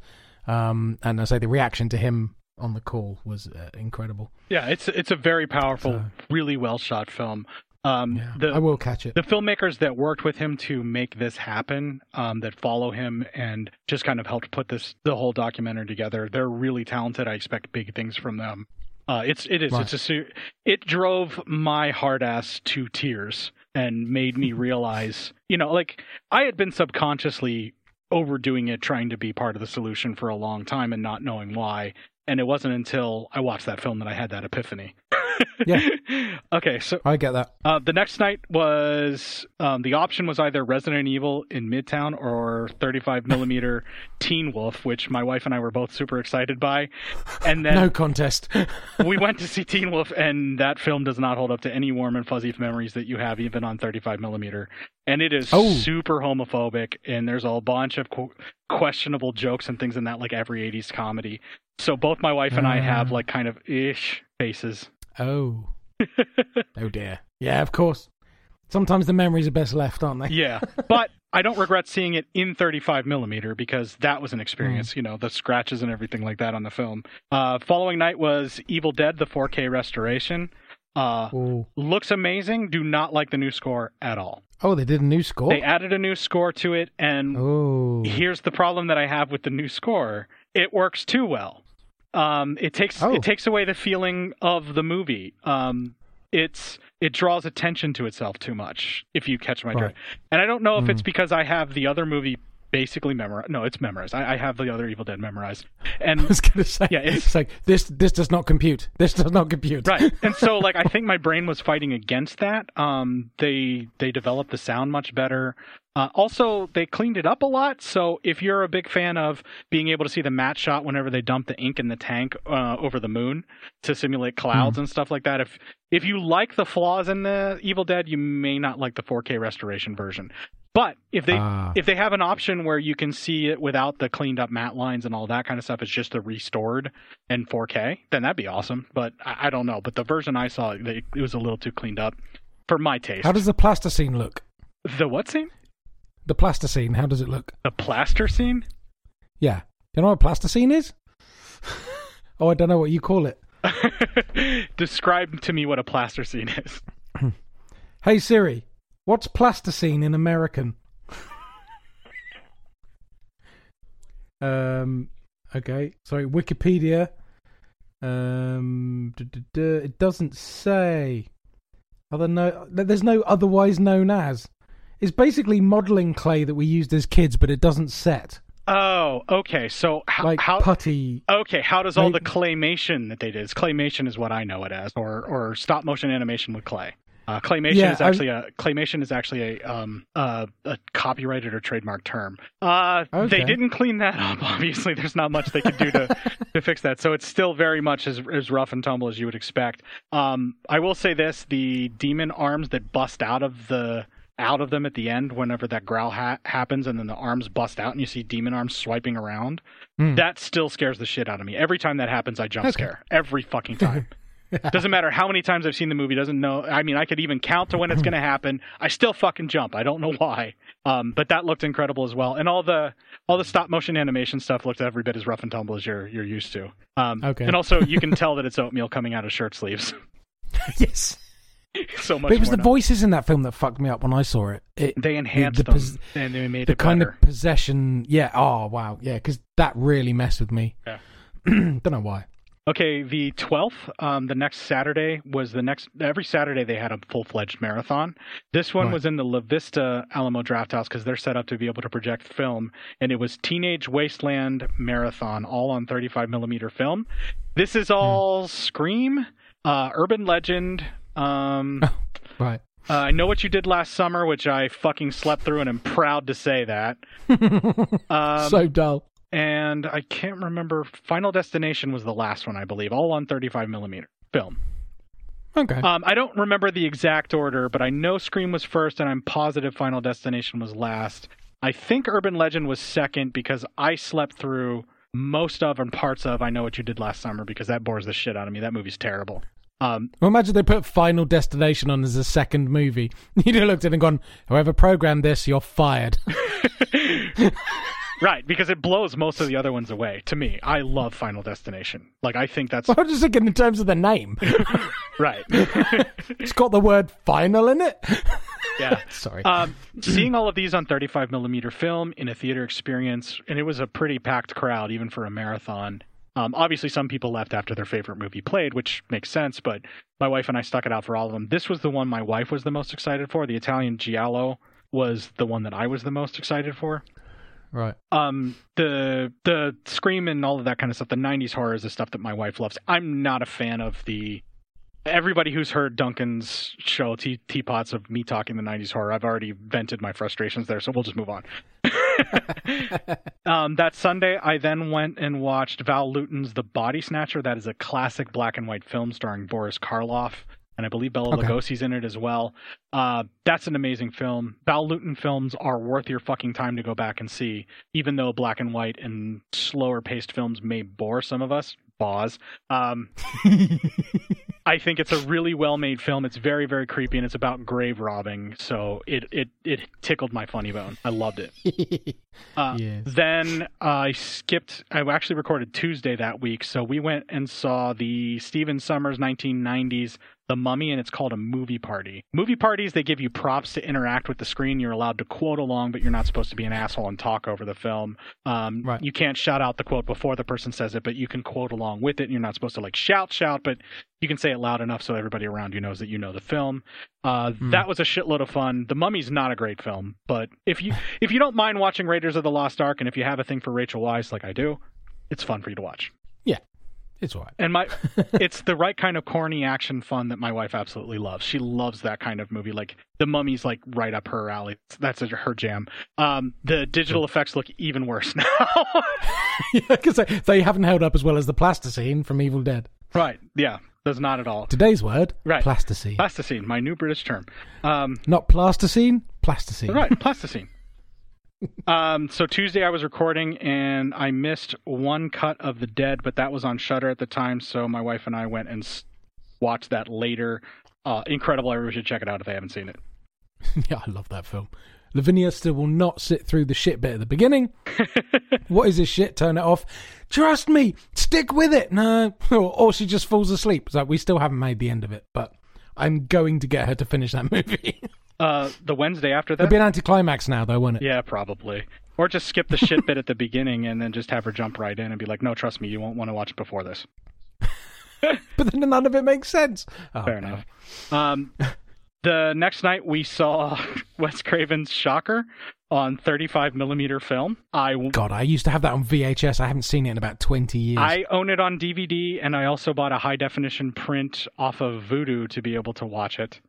[SPEAKER 2] Um, and I say the reaction to him on the call was uh, incredible.
[SPEAKER 3] yeah, it's it's a very powerful,
[SPEAKER 2] So-
[SPEAKER 3] really well shot film. Um,
[SPEAKER 2] Yeah,
[SPEAKER 3] the,
[SPEAKER 2] I will catch it.
[SPEAKER 3] the filmmakers that worked with him to make this happen, um, that follow him and just kind of helped put this the whole documentary together, they're really talented. I expect big things from them. Uh, it's it is
[SPEAKER 2] Right.
[SPEAKER 3] it's a it drove my hard ass to tears and made me realize, you know, like I had been subconsciously overdoing it, trying to be part of the solution for a long time and not knowing why. And it wasn't until I watched that film that I had that epiphany.
[SPEAKER 2] Yeah. *laughs*
[SPEAKER 3] okay, so
[SPEAKER 2] I get that.
[SPEAKER 3] uh, the next night was um, the option was either Resident Evil in Midtown or 35 millimeter *laughs* Teen Wolf, which my wife and I were both super excited by. And then
[SPEAKER 2] no contest. *laughs*
[SPEAKER 3] we went to see Teen Wolf, and that film does not hold up to any warm and fuzzy memories that you have, even on 35 millimeter. And it is
[SPEAKER 2] Oh.
[SPEAKER 3] super homophobic, and there's a bunch of qu- questionable jokes and things in that, like every 80s comedy. So both my wife and I have
[SPEAKER 2] Ah.
[SPEAKER 3] like kind of ish faces.
[SPEAKER 2] Oh. *laughs* oh dear. Yeah, of course. Sometimes the memories are best left, aren't they?
[SPEAKER 3] Yeah, *laughs* but I don't regret seeing it in 35 millimeter because that was an experience. You know, the scratches and everything like that on the film. Uh, following night was Evil Dead, the 4K restoration. Uh, looks amazing. Do not like the new score at all.
[SPEAKER 2] Oh, they did a new score.
[SPEAKER 3] They added a new score to it, and
[SPEAKER 2] oh.
[SPEAKER 3] here's the problem that I have with the new score. It works too well. Um, it takes
[SPEAKER 2] Oh.
[SPEAKER 3] it takes away the feeling of the movie. Um, it's it draws attention to itself too much. If you catch my
[SPEAKER 2] Right.
[SPEAKER 3] drift, and I don't know if it's
[SPEAKER 2] Mhm.
[SPEAKER 3] because I have the other movie basically memorized. No, it's memorized. I, I have the other Evil Dead memorized, *laughs* And
[SPEAKER 2] I was to say,
[SPEAKER 3] Yeah, it's-
[SPEAKER 2] it's like this. This does not compute. This does not compute.
[SPEAKER 3] right *laughs* and so like i think my brain was fighting against that um they they developed the sound much better uh, also they cleaned it up a lot so if you're a big fan of being able to see the matte shot whenever they dump the ink in the tank uh, over the moon to simulate clouds and stuff like that if if you like the flaws in the evil dead you may not like the 4k restoration version but if they
[SPEAKER 2] Ah.
[SPEAKER 3] if they have an option where you can see it without the cleaned up mat lines and all that kind of stuff, it's just the restored in 4K, then that'd be awesome. But I, I don't know. But the version I saw, they, it was a little too cleaned up for my taste.
[SPEAKER 2] How does the plasticine look?
[SPEAKER 3] the what scene?
[SPEAKER 2] The plasticine. How does it look?
[SPEAKER 3] The plaster scene?
[SPEAKER 2] Yeah. Do you know what a plasticine is? *laughs* oh, I don't know what you call it. *laughs*
[SPEAKER 3] Describe to me what a plaster scene is. *clears throat*
[SPEAKER 2] Hey Siri, what's plasticine in American? um. Okay. Sorry. Wikipedia. Um. duh, duh, duh, it doesn't say. Other no. There's no otherwise known as. It's basically modeling clay that we used as kids, but it doesn't set.
[SPEAKER 3] Oh, okay. So how,
[SPEAKER 2] Like
[SPEAKER 3] how
[SPEAKER 2] putty.
[SPEAKER 3] Okay, how does all the claymation that they did? Claymation is what I know it as, or or stop motion animation with clay. Uh, claymation
[SPEAKER 2] Yeah,
[SPEAKER 3] is actually a claymation is actually a um uh, a copyrighted or trademark term. Uh, they didn't clean that *laughs* up. Obviously, there's not much they could do to *laughs* to fix that. So it's still very much as as rough and tumble as you would expect. Um, I will say this: the demon arms that bust out of the out of them at the end whenever that growl ha- happens and then the arms bust out and you see demon arms swiping around
[SPEAKER 2] Hmm.
[SPEAKER 3] that still scares the shit out of me every time that happens i jump
[SPEAKER 2] Okay.
[SPEAKER 3] scare every fucking time *laughs* *laughs* doesn't matter how many times i've seen the movie doesn't know i mean i could even count to when it's going to happen i still fucking jump i don't know why um, but that looked incredible as well and all the all the stop motion animation stuff looked every bit as rough and tumble as you're you're used to um,
[SPEAKER 2] Okay.
[SPEAKER 3] and also you can *laughs* tell that it's oatmeal coming out of shirt sleeves *laughs*
[SPEAKER 2] yes.
[SPEAKER 3] so much
[SPEAKER 2] But it was the
[SPEAKER 3] now.
[SPEAKER 2] voices in that film that fucked me up when I saw it. It
[SPEAKER 3] they enhanced
[SPEAKER 2] the
[SPEAKER 3] them
[SPEAKER 2] pos-
[SPEAKER 3] and they made
[SPEAKER 2] the kind
[SPEAKER 3] better.
[SPEAKER 2] of possession. Yeah. Oh wow. Yeah. Because that really messed with me.
[SPEAKER 3] Yeah. *clears throat*
[SPEAKER 2] Don't know why.
[SPEAKER 3] Okay, the 12th, um, the next Saturday was the next. Every Saturday they had a full fledged marathon. This one
[SPEAKER 2] Right.
[SPEAKER 3] was in the La Vista Alamo Drafthouse because they're set up to be able to project film, and it was Teenage Wasteland Marathon, all on 35 millimeter film. This is all Scream, uh, Urban Legend. Um, *laughs*
[SPEAKER 2] Right.
[SPEAKER 3] uh, I know what you did last summer, which I fucking slept through, and I'm proud to say that. *laughs* Um,
[SPEAKER 2] so dull.
[SPEAKER 3] And I can't remember. Final Destination was the last one, I believe, all on 35 millimeter film.
[SPEAKER 2] Okay.
[SPEAKER 3] Um, I don't remember the exact order, but I know Scream was first, and I'm positive Final Destination was last. I think Urban Legend was second because I slept through most of and parts of I Know What You Did Last Summer because that bores the shit out of me. That movie's terrible. Um,
[SPEAKER 2] well, imagine they put Final Destination on as a second movie. *laughs* You'd have looked at it and gone, "Whoever programmed this, you're fired." *laughs* *laughs*
[SPEAKER 3] right, because it blows most of the other ones away. To me, I love Final Destination. Like I think that's *laughs*
[SPEAKER 2] I'm just thinking in terms of the name. *laughs*
[SPEAKER 3] right. *laughs*
[SPEAKER 2] it's got the word "final" in it.
[SPEAKER 3] yeah.
[SPEAKER 2] Sorry.
[SPEAKER 3] Um, seeing all of these on 35 millimeter film in a theater experience, and it was a pretty packed crowd, even for a marathon. Um, obviously, some people left after their favorite movie played, which makes sense. But my wife and I stuck it out for all of them. This was the one my wife was the most excited for. The Italian Giallo was the one that I was the most excited for.
[SPEAKER 2] Right.
[SPEAKER 3] Um, the the scream and all of that kind of stuff. The 90s horror is the stuff that my wife loves. I'm not a fan of the. Everybody who's heard Duncan's show, Tea- Teapots of me talking the 90s horror, I've already vented my frustrations there, so we'll just move on. *laughs* um, that Sunday, I then went and watched Val Lewton's The Body Snatcher. That is a classic black and white film starring Boris Karloff, and I believe Bela
[SPEAKER 2] Okay.
[SPEAKER 3] Lugosi's in it as well. Uh, that's an amazing film. Val Lewton films are worth your fucking time to go back and see, even though black and white and slower paced films may bore some of us. Boz. Um, *laughs* I think it's a really well made film. It's very, very creepy and it's about grave robbing. So it, it, it tickled my funny bone. I loved it. *laughs* Uh,
[SPEAKER 2] Yes.
[SPEAKER 3] Then I skipped. I actually recorded Tuesday that week, so we went and saw the Stephen Sommers 1990s The Mummy, and it's called a movie party. Movie parties, they give you props to interact with the screen. You're allowed to quote along, but you're not supposed to be an asshole and talk over the film. Um,
[SPEAKER 2] Right.
[SPEAKER 3] You can't shout out the quote before the person says it, but you can quote along with it. And you're not supposed to like shout, shout, but you can say it loud enough so everybody around you knows that you know the film. Uh,
[SPEAKER 2] Hmm.
[SPEAKER 3] That was a shitload of fun. The Mummy's not a great film, but if you *laughs* if you don't mind watching Raiders of the Lost Ark, and if you have a thing for Rachel Weisz like I do, it's fun for you to watch.
[SPEAKER 2] It's right.
[SPEAKER 3] And my, *laughs* it's the right kind of corny action fun that my wife absolutely loves. She loves that kind of movie. Like the Mummy's like right up her alley. That's her jam. Um, the digital effects look even worse *laughs* now. *laughs*
[SPEAKER 2] yeah, because they, they haven't held up as well as the plasticine from Evil Dead.
[SPEAKER 3] right? Yeah, does not at all.
[SPEAKER 2] Today's word,
[SPEAKER 3] Right.
[SPEAKER 2] plasticine.
[SPEAKER 3] Plasticine, my new British term. Um,
[SPEAKER 2] Not plasticine, plasticine.
[SPEAKER 3] right, plasticine. Um, so Tuesday I was recording and I missed one cut of The Dead, but that was on Shudder at the time. So my wife and I went and watched that later. Uh, incredible! Everyone should check it out if they haven't seen it. *laughs*
[SPEAKER 2] yeah, I love that film. Lavinia still will not sit through the shit bit at the beginning. *laughs* what is this shit? Turn it off. Trust me, stick with it. No, *laughs* or, or she just falls asleep. So we still haven't made the end of it, but I'm going to get her to finish that movie.
[SPEAKER 3] Uh, the Wednesday after
[SPEAKER 2] that.
[SPEAKER 3] That.
[SPEAKER 2] be an anticlimax now, though, wouldn't it?
[SPEAKER 3] Yeah, probably. Or just skip the shit bit at the *laughs* beginning and then just have her jump right in and be like, "No, trust me, you won't want to watch it before this." *laughs*
[SPEAKER 2] But then none of it makes sense. Oh,
[SPEAKER 3] Fair
[SPEAKER 2] no.
[SPEAKER 3] enough. Um, the next night we saw *laughs* Wes Craven's Shocker on 35 millimeter film. I
[SPEAKER 2] God, I used to have that on VHS. I haven't seen it in about 20 years.
[SPEAKER 3] I own it on DVD, and I also bought a high definition print off of Vudu to be able to watch it.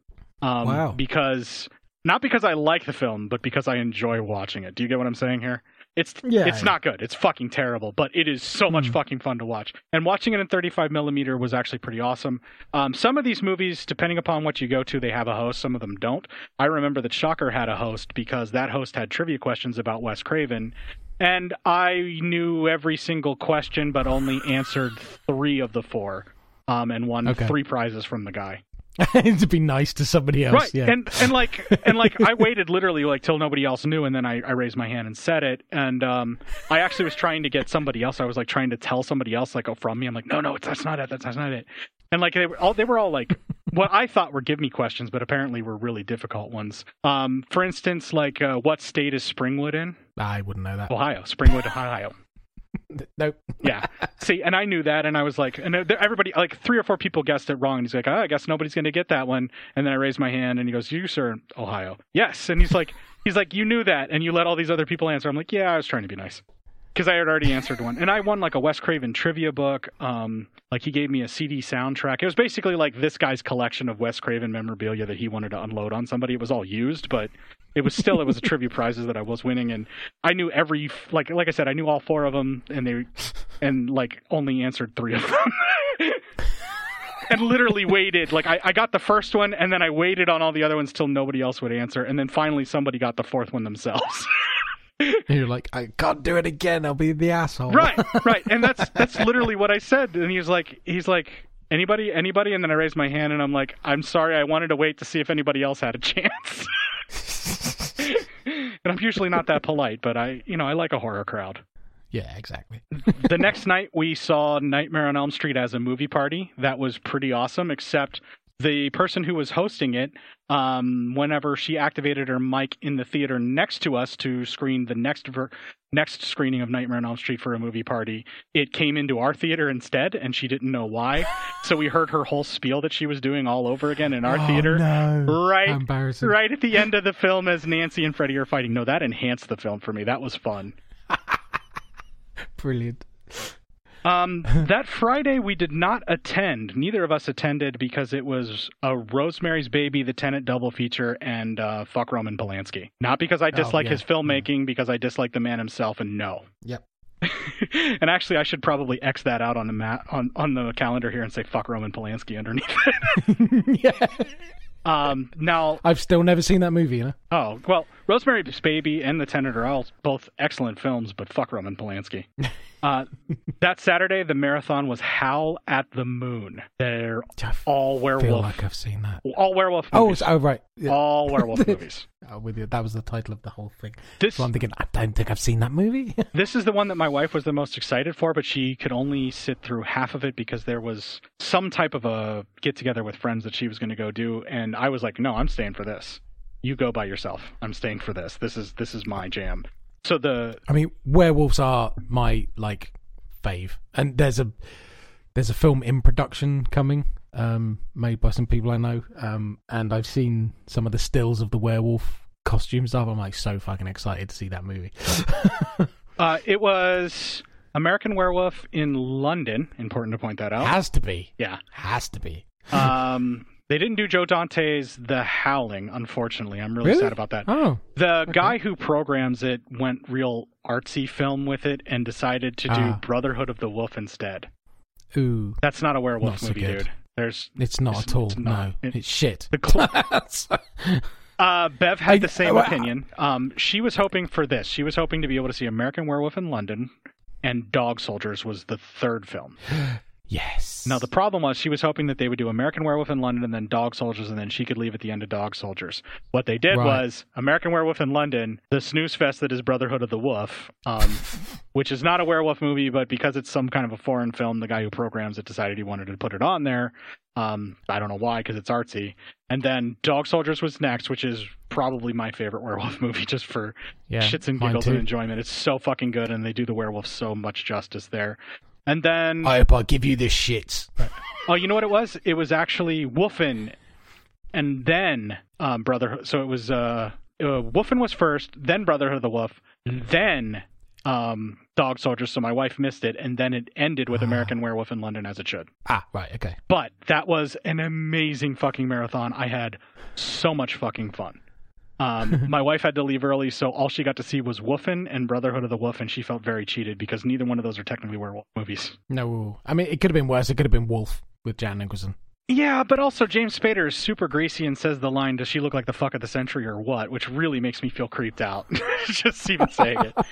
[SPEAKER 3] Um,
[SPEAKER 2] Wow.
[SPEAKER 3] Because not because I like the film, but because I enjoy watching it. Do you get what I'm saying here? It's
[SPEAKER 2] Yeah,
[SPEAKER 3] it's
[SPEAKER 2] yeah.
[SPEAKER 3] not good. It's fucking terrible, but it is so much
[SPEAKER 2] Mm.
[SPEAKER 3] fucking fun to watch. And watching it in 35 millimeter was actually pretty awesome. Um, some of these movies, depending upon what you go to, they have a host. Some of them don't. I remember that Shocker had a host because that host had trivia questions about Wes Craven, and I knew every single question, but only answered three of the four, um, and won
[SPEAKER 2] Okay.
[SPEAKER 3] three prizes from the guy. *laughs*
[SPEAKER 2] to be nice to somebody else.
[SPEAKER 3] Right,
[SPEAKER 2] Yeah.
[SPEAKER 3] and and like and like I waited literally like till nobody else knew, and then I, I raised my hand and said it, and um, I actually was trying to get somebody else. I was like trying to tell somebody else like oh from me. I'm like no no that's not it that's, that's not it. And like they were all they were all like *laughs* what I thought were give me questions, but apparently were really difficult ones. Um, for instance, like uh, what state is Springwood in?
[SPEAKER 2] I wouldn't know that.
[SPEAKER 3] Ohio, Springwood, Ohio.
[SPEAKER 2] Nope. *laughs*
[SPEAKER 3] Yeah. See, and I knew that, and I was like, and everybody, like three or four people guessed it wrong. And he's like, oh, I guess nobody's going to get that one. And then I raised my hand, and he goes, "You, sir, Ohio." Yes. And he's like, he's like, you knew that, and you let all these other people answer. I'm like, yeah, I was trying to be nice. Because I had already answered one, and I won like a Wes Craven trivia book. Um, like he gave me a CD soundtrack. It was basically like this guy's collection of Wes Craven memorabilia that he wanted to unload on somebody. It was all used, but it was still it was a trivia prizes that I was winning, and I knew every like like I said, I knew all four of them, and they and like only answered three of them. *laughs* and literally waited like I, I got the first one and then i waited on all the other ones till nobody else would answer and then finally somebody got the fourth one themselves *laughs*
[SPEAKER 2] And you're like, I can't do it again. I'll be the asshole.
[SPEAKER 3] right right and that's *laughs* that's literally what i said and he's like he's like anybody anybody and then i raised my hand and i'm like i'm sorry i wanted to wait to see if anybody else had a chance *laughs* and i'm usually not that polite but i you know i like a horror crowd
[SPEAKER 2] yeah, exactly.
[SPEAKER 3] the next night we saw Nightmare on Elm Street as a movie party. That was pretty awesome, except the person who was hosting it, um, whenever she activated her mic in the theater next to us to screen the next ver- next screening of Nightmare on Elm Street for a movie party, it came into our theater instead, and she didn't know why. so we heard her whole spiel that she was doing all over again in our
[SPEAKER 2] Oh,
[SPEAKER 3] theater.
[SPEAKER 2] No.
[SPEAKER 3] Right, right at the end of the film, as Nancy and Freddy are fighting. No, that enhanced the film for me. That was fun. *laughs*
[SPEAKER 2] Brilliant.
[SPEAKER 3] Um, that Friday we did not attend. Neither of us attended because it was a Rosemary's Baby, the Tenant double feature, and uh, fuck Roman Polanski. Not because I dislike
[SPEAKER 2] yeah.
[SPEAKER 3] his filmmaking, because I dislike the man himself, and no.
[SPEAKER 2] Yep. *laughs*
[SPEAKER 3] and actually, I should probably X that out on the mat on on the calendar here and say fuck Roman Polanski underneath it. *laughs*
[SPEAKER 2] yeah.
[SPEAKER 3] Um, now,
[SPEAKER 2] I've still never seen that movie. You know.
[SPEAKER 3] oh well, Rosemary's Baby and The Tenant are all both excellent films, but fuck Roman Polanski. *laughs* Uh, that Saturday, the marathon was Howl at the Moon. They're
[SPEAKER 2] I
[SPEAKER 3] all
[SPEAKER 2] feel
[SPEAKER 3] werewolf,
[SPEAKER 2] like I've seen that.
[SPEAKER 3] all werewolf
[SPEAKER 2] Oh,
[SPEAKER 3] movies.
[SPEAKER 2] it's- oh right. Yeah.
[SPEAKER 3] all werewolf *laughs* movies.
[SPEAKER 2] Oh, with you. That was the title of the whole thing.
[SPEAKER 3] This
[SPEAKER 2] So I'm thinking, I don't think I've seen that movie. *laughs*
[SPEAKER 3] This is the one that my wife was the most excited for, but she could only sit through half of it because there was some type of a get together with friends that she was going to go do, and I was like, "No, I'm staying for this. You go by yourself. I'm staying for this. This is this is my jam." So the
[SPEAKER 2] I mean, werewolves are my like fave, and there's a there's a film in production coming, um, made by some people I know, um, and I've seen some of the stills of the werewolf costumes stuff. I'm like so fucking excited to see that movie. *laughs*
[SPEAKER 3] uh, it was American Werewolf in London. Important to point that out.
[SPEAKER 2] Has to be,
[SPEAKER 3] Yeah.
[SPEAKER 2] has to be.
[SPEAKER 3] Um, they didn't do Joe Dante's The Howling, unfortunately. I'm really,
[SPEAKER 2] Really?
[SPEAKER 3] sad about that.
[SPEAKER 2] Oh,
[SPEAKER 3] The guy who programs it went real artsy film with it and decided to do
[SPEAKER 2] Ah.
[SPEAKER 3] Brotherhood of the Wolf instead.
[SPEAKER 2] ooh,
[SPEAKER 3] That's not a werewolf
[SPEAKER 2] Not so
[SPEAKER 3] movie,
[SPEAKER 2] good.
[SPEAKER 3] dude. There's
[SPEAKER 2] it's not
[SPEAKER 3] It's-
[SPEAKER 2] at all.
[SPEAKER 3] it's not.
[SPEAKER 2] No,
[SPEAKER 3] It-
[SPEAKER 2] it's shit.
[SPEAKER 3] the cl- *laughs* uh, Bev had
[SPEAKER 2] I-
[SPEAKER 3] the same opinion. Um, she was hoping for this. She was hoping to be able to see American Werewolf in London, and Dog Soldiers was the third film. *gasps*
[SPEAKER 2] yes.
[SPEAKER 3] Now the problem was she was hoping that they would do American Werewolf in London and then Dog Soldiers, and then she could leave at the end of Dog Soldiers. What they did
[SPEAKER 2] Right.
[SPEAKER 3] was American Werewolf in London, the snooze fest that is Brotherhood of the Wolf, um, *laughs* which is not a werewolf movie, but because it's some kind of a foreign film, the guy who programs it decided he wanted to put it on there. Um, I don't know why, because it's artsy. And then Dog Soldiers was next, which is probably my favorite werewolf *laughs* movie, just for
[SPEAKER 2] yeah,
[SPEAKER 3] shits and giggles and enjoyment. It's so fucking good, and they do the werewolf so much justice there. And then
[SPEAKER 2] I hope I give you the shits.
[SPEAKER 3] Oh, you know what it was? It was actually Wolfen, and then um, Brotherhood. So it was uh, uh, Wolfen was first, then Brotherhood of the Wolf, then um, Dog Soldiers. So my wife missed it, and then it ended with
[SPEAKER 2] Ah.
[SPEAKER 3] American Werewolf in London as it should.
[SPEAKER 2] Ah, right, okay.
[SPEAKER 3] But that was an amazing fucking marathon. I had so much fucking fun. Um, *laughs* my wife had to leave early, so all she got to see was Wolfen and Brotherhood of the Wolf, and she felt very cheated because neither one of those are technically werewolf movies.
[SPEAKER 2] No, I mean it could have been worse. It could have been Wolf with Jack Nicholson.
[SPEAKER 3] Yeah, but also James Spader is super greasy and says the line, "Does she look like the fuck of the century or what?" Which really makes me feel creeped out *laughs* just even saying it. *laughs*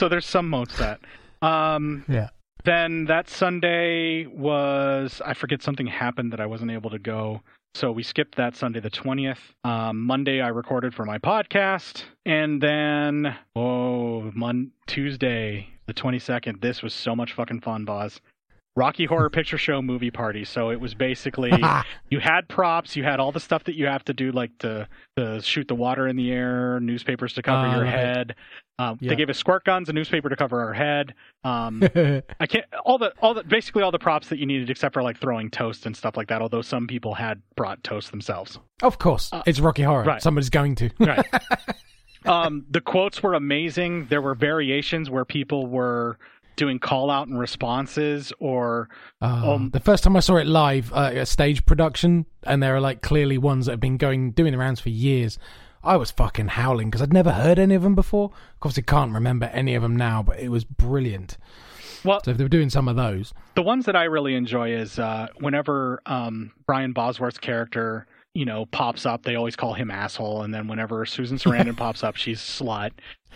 [SPEAKER 3] So there's some modes that. Um,
[SPEAKER 2] Yeah.
[SPEAKER 3] then that Sunday was I forget something happened that I wasn't able to go. So we skipped that Sunday the 20th. Um, Monday I recorded for my podcast. And then, oh, Mon- Tuesday the 22nd. This was so much fucking fun, Boz. Rocky Horror Picture Show movie party. So it was basically *laughs* you had props, you had all the stuff that you have to do, like to, to shoot the water in the air, newspapers to cover
[SPEAKER 2] Ah,
[SPEAKER 3] your
[SPEAKER 2] right.
[SPEAKER 3] head. Um,
[SPEAKER 2] Yeah.
[SPEAKER 3] They gave us squirt guns, a newspaper to cover our head. Um, *laughs* I can't all the all the basically all the props that you needed, except for like throwing toast and stuff like that. Although some people had brought toast themselves.
[SPEAKER 2] of course,
[SPEAKER 3] Uh,
[SPEAKER 2] it's Rocky Horror.
[SPEAKER 3] right.
[SPEAKER 2] Somebody's going to.
[SPEAKER 3] Right. *laughs* um, the quotes were amazing. There were variations where people were doing call out and responses, or
[SPEAKER 2] Um,
[SPEAKER 3] Um,
[SPEAKER 2] the first time I saw it live, uh, a stage production, and there are like clearly ones that have been going doing the rounds for years. I was fucking howling because I'd never heard any of them before. Of course, I can't remember any of them now, but it was brilliant.
[SPEAKER 3] well,
[SPEAKER 2] So if they were doing some of those,
[SPEAKER 3] the ones that I really enjoy is uh, whenever um, Barry Bostwick's character, you know, pops up, they always call him asshole, and then whenever Susan *laughs* Sarandon pops up, she's slut.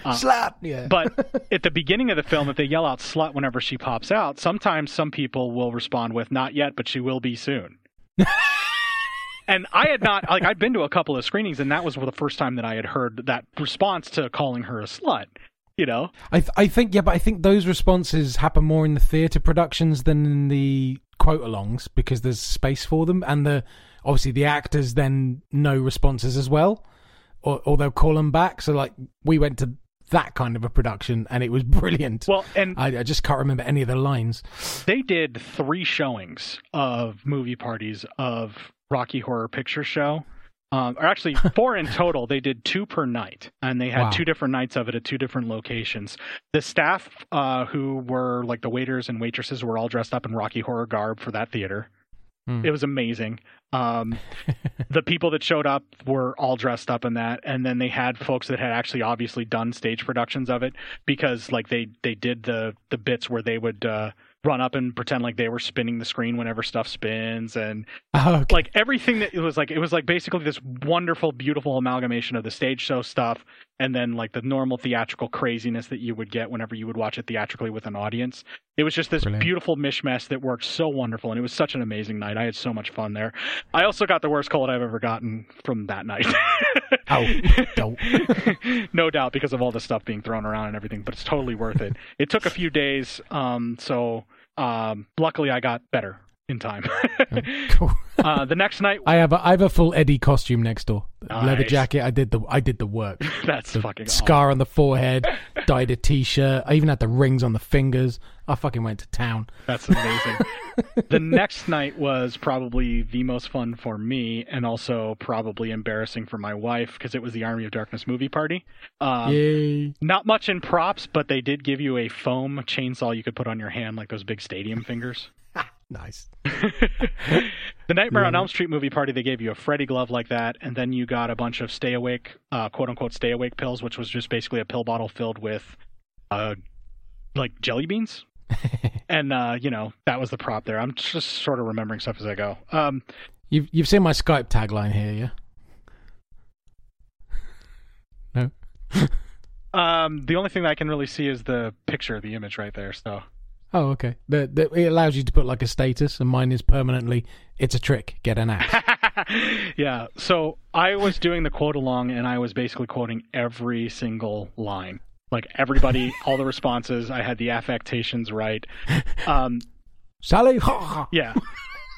[SPEAKER 3] Uh,
[SPEAKER 2] slap, yeah.
[SPEAKER 3] But *laughs* at the beginning of the film, if they yell out slut whenever she pops out, sometimes some people will respond with not yet, but she will be soon. *laughs* and I had not like I'd been to a couple of screenings, and that was the first time that I had heard that response to calling her a slut. You know,
[SPEAKER 2] I th- I think yeah, but I think those responses happen more in the theatre productions than in the quote alongs because there's space for them, and the obviously the actors then know responses as well, or or they'll call them back. So like we went to that kind of a production, and it was *laughs* brilliant.
[SPEAKER 3] well, and
[SPEAKER 2] I, I just can't remember any of the lines.
[SPEAKER 3] they did three showings of movie parties of Rocky Horror Picture Show. Um, or actually, *laughs* four in total. They did two per night, and they had
[SPEAKER 2] Wow.
[SPEAKER 3] two different nights of it at two different locations. The staff, uh, who were like the waiters and waitresses, were all dressed up in Rocky Horror garb for that theater.
[SPEAKER 2] Hmm.
[SPEAKER 3] It was amazing. Um, *laughs* the people that showed up were all dressed up in that, and then they had folks that had actually obviously done stage productions of it because, like, they they did the the bits where they would. Uh, run up and pretend like they were spinning the screen whenever stuff spins and *laughs*
[SPEAKER 2] Oh, okay.
[SPEAKER 3] like everything that it was like it was like basically this wonderful beautiful amalgamation of the stage show stuff and then like the normal theatrical craziness that you would get whenever you would watch it theatrically with an audience. It was just this
[SPEAKER 2] Brilliant.
[SPEAKER 3] beautiful mishmash that worked so wonderful and it was such an amazing night. I had so much fun there. I also got the worst cold i've ever gotten from that night. *laughs*
[SPEAKER 2] Oh, *laughs*
[SPEAKER 3] no doubt because of all the stuff being thrown around and everything but it's totally worth it. It took a few days um so um luckily i got better in time *laughs*
[SPEAKER 2] cool.
[SPEAKER 3] uh the next night
[SPEAKER 2] I have a I have a full Eddie costume next door. Leather jacket. I did the I did the work. *laughs*
[SPEAKER 3] that's
[SPEAKER 2] The
[SPEAKER 3] fucking awesome.
[SPEAKER 2] scar on the forehead. *laughs* Dyed a t-shirt. I even had the rings on the fingers. I fucking went to town.
[SPEAKER 3] That's amazing. the next night was probably the most fun for me, and also probably embarrassing for my wife because it was the Army of Darkness movie party. Um,
[SPEAKER 2] Yay!
[SPEAKER 3] Not much in props, but they did give you a foam chainsaw you could put on your hand, like those big stadium fingers.
[SPEAKER 2] Nice. *laughs*
[SPEAKER 3] the Nightmare on Elm Street movie party, they gave you a Freddy glove like that, and then you got a bunch of stay awake, uh, quote unquote, stay awake pills, which was just basically a pill bottle filled with, uh, like jelly beans. *laughs* and uh, you know that was the prop there. I'm just sort of remembering stuff as I go. Um,
[SPEAKER 2] You've you've seen my Skype tagline here, yeah? No. *laughs*
[SPEAKER 3] um, the only thing that I can really see is the picture, the image right there. So
[SPEAKER 2] Oh, okay. The, the, it allows you to put like a status, and mine is permanently. It's a trick. Get an axe. *laughs*
[SPEAKER 3] yeah. So I was doing the quote along, and I was basically quoting every single line, like everybody, *laughs* all the responses. I had the affectations right. Um,
[SPEAKER 2] Sally.
[SPEAKER 3] Yeah.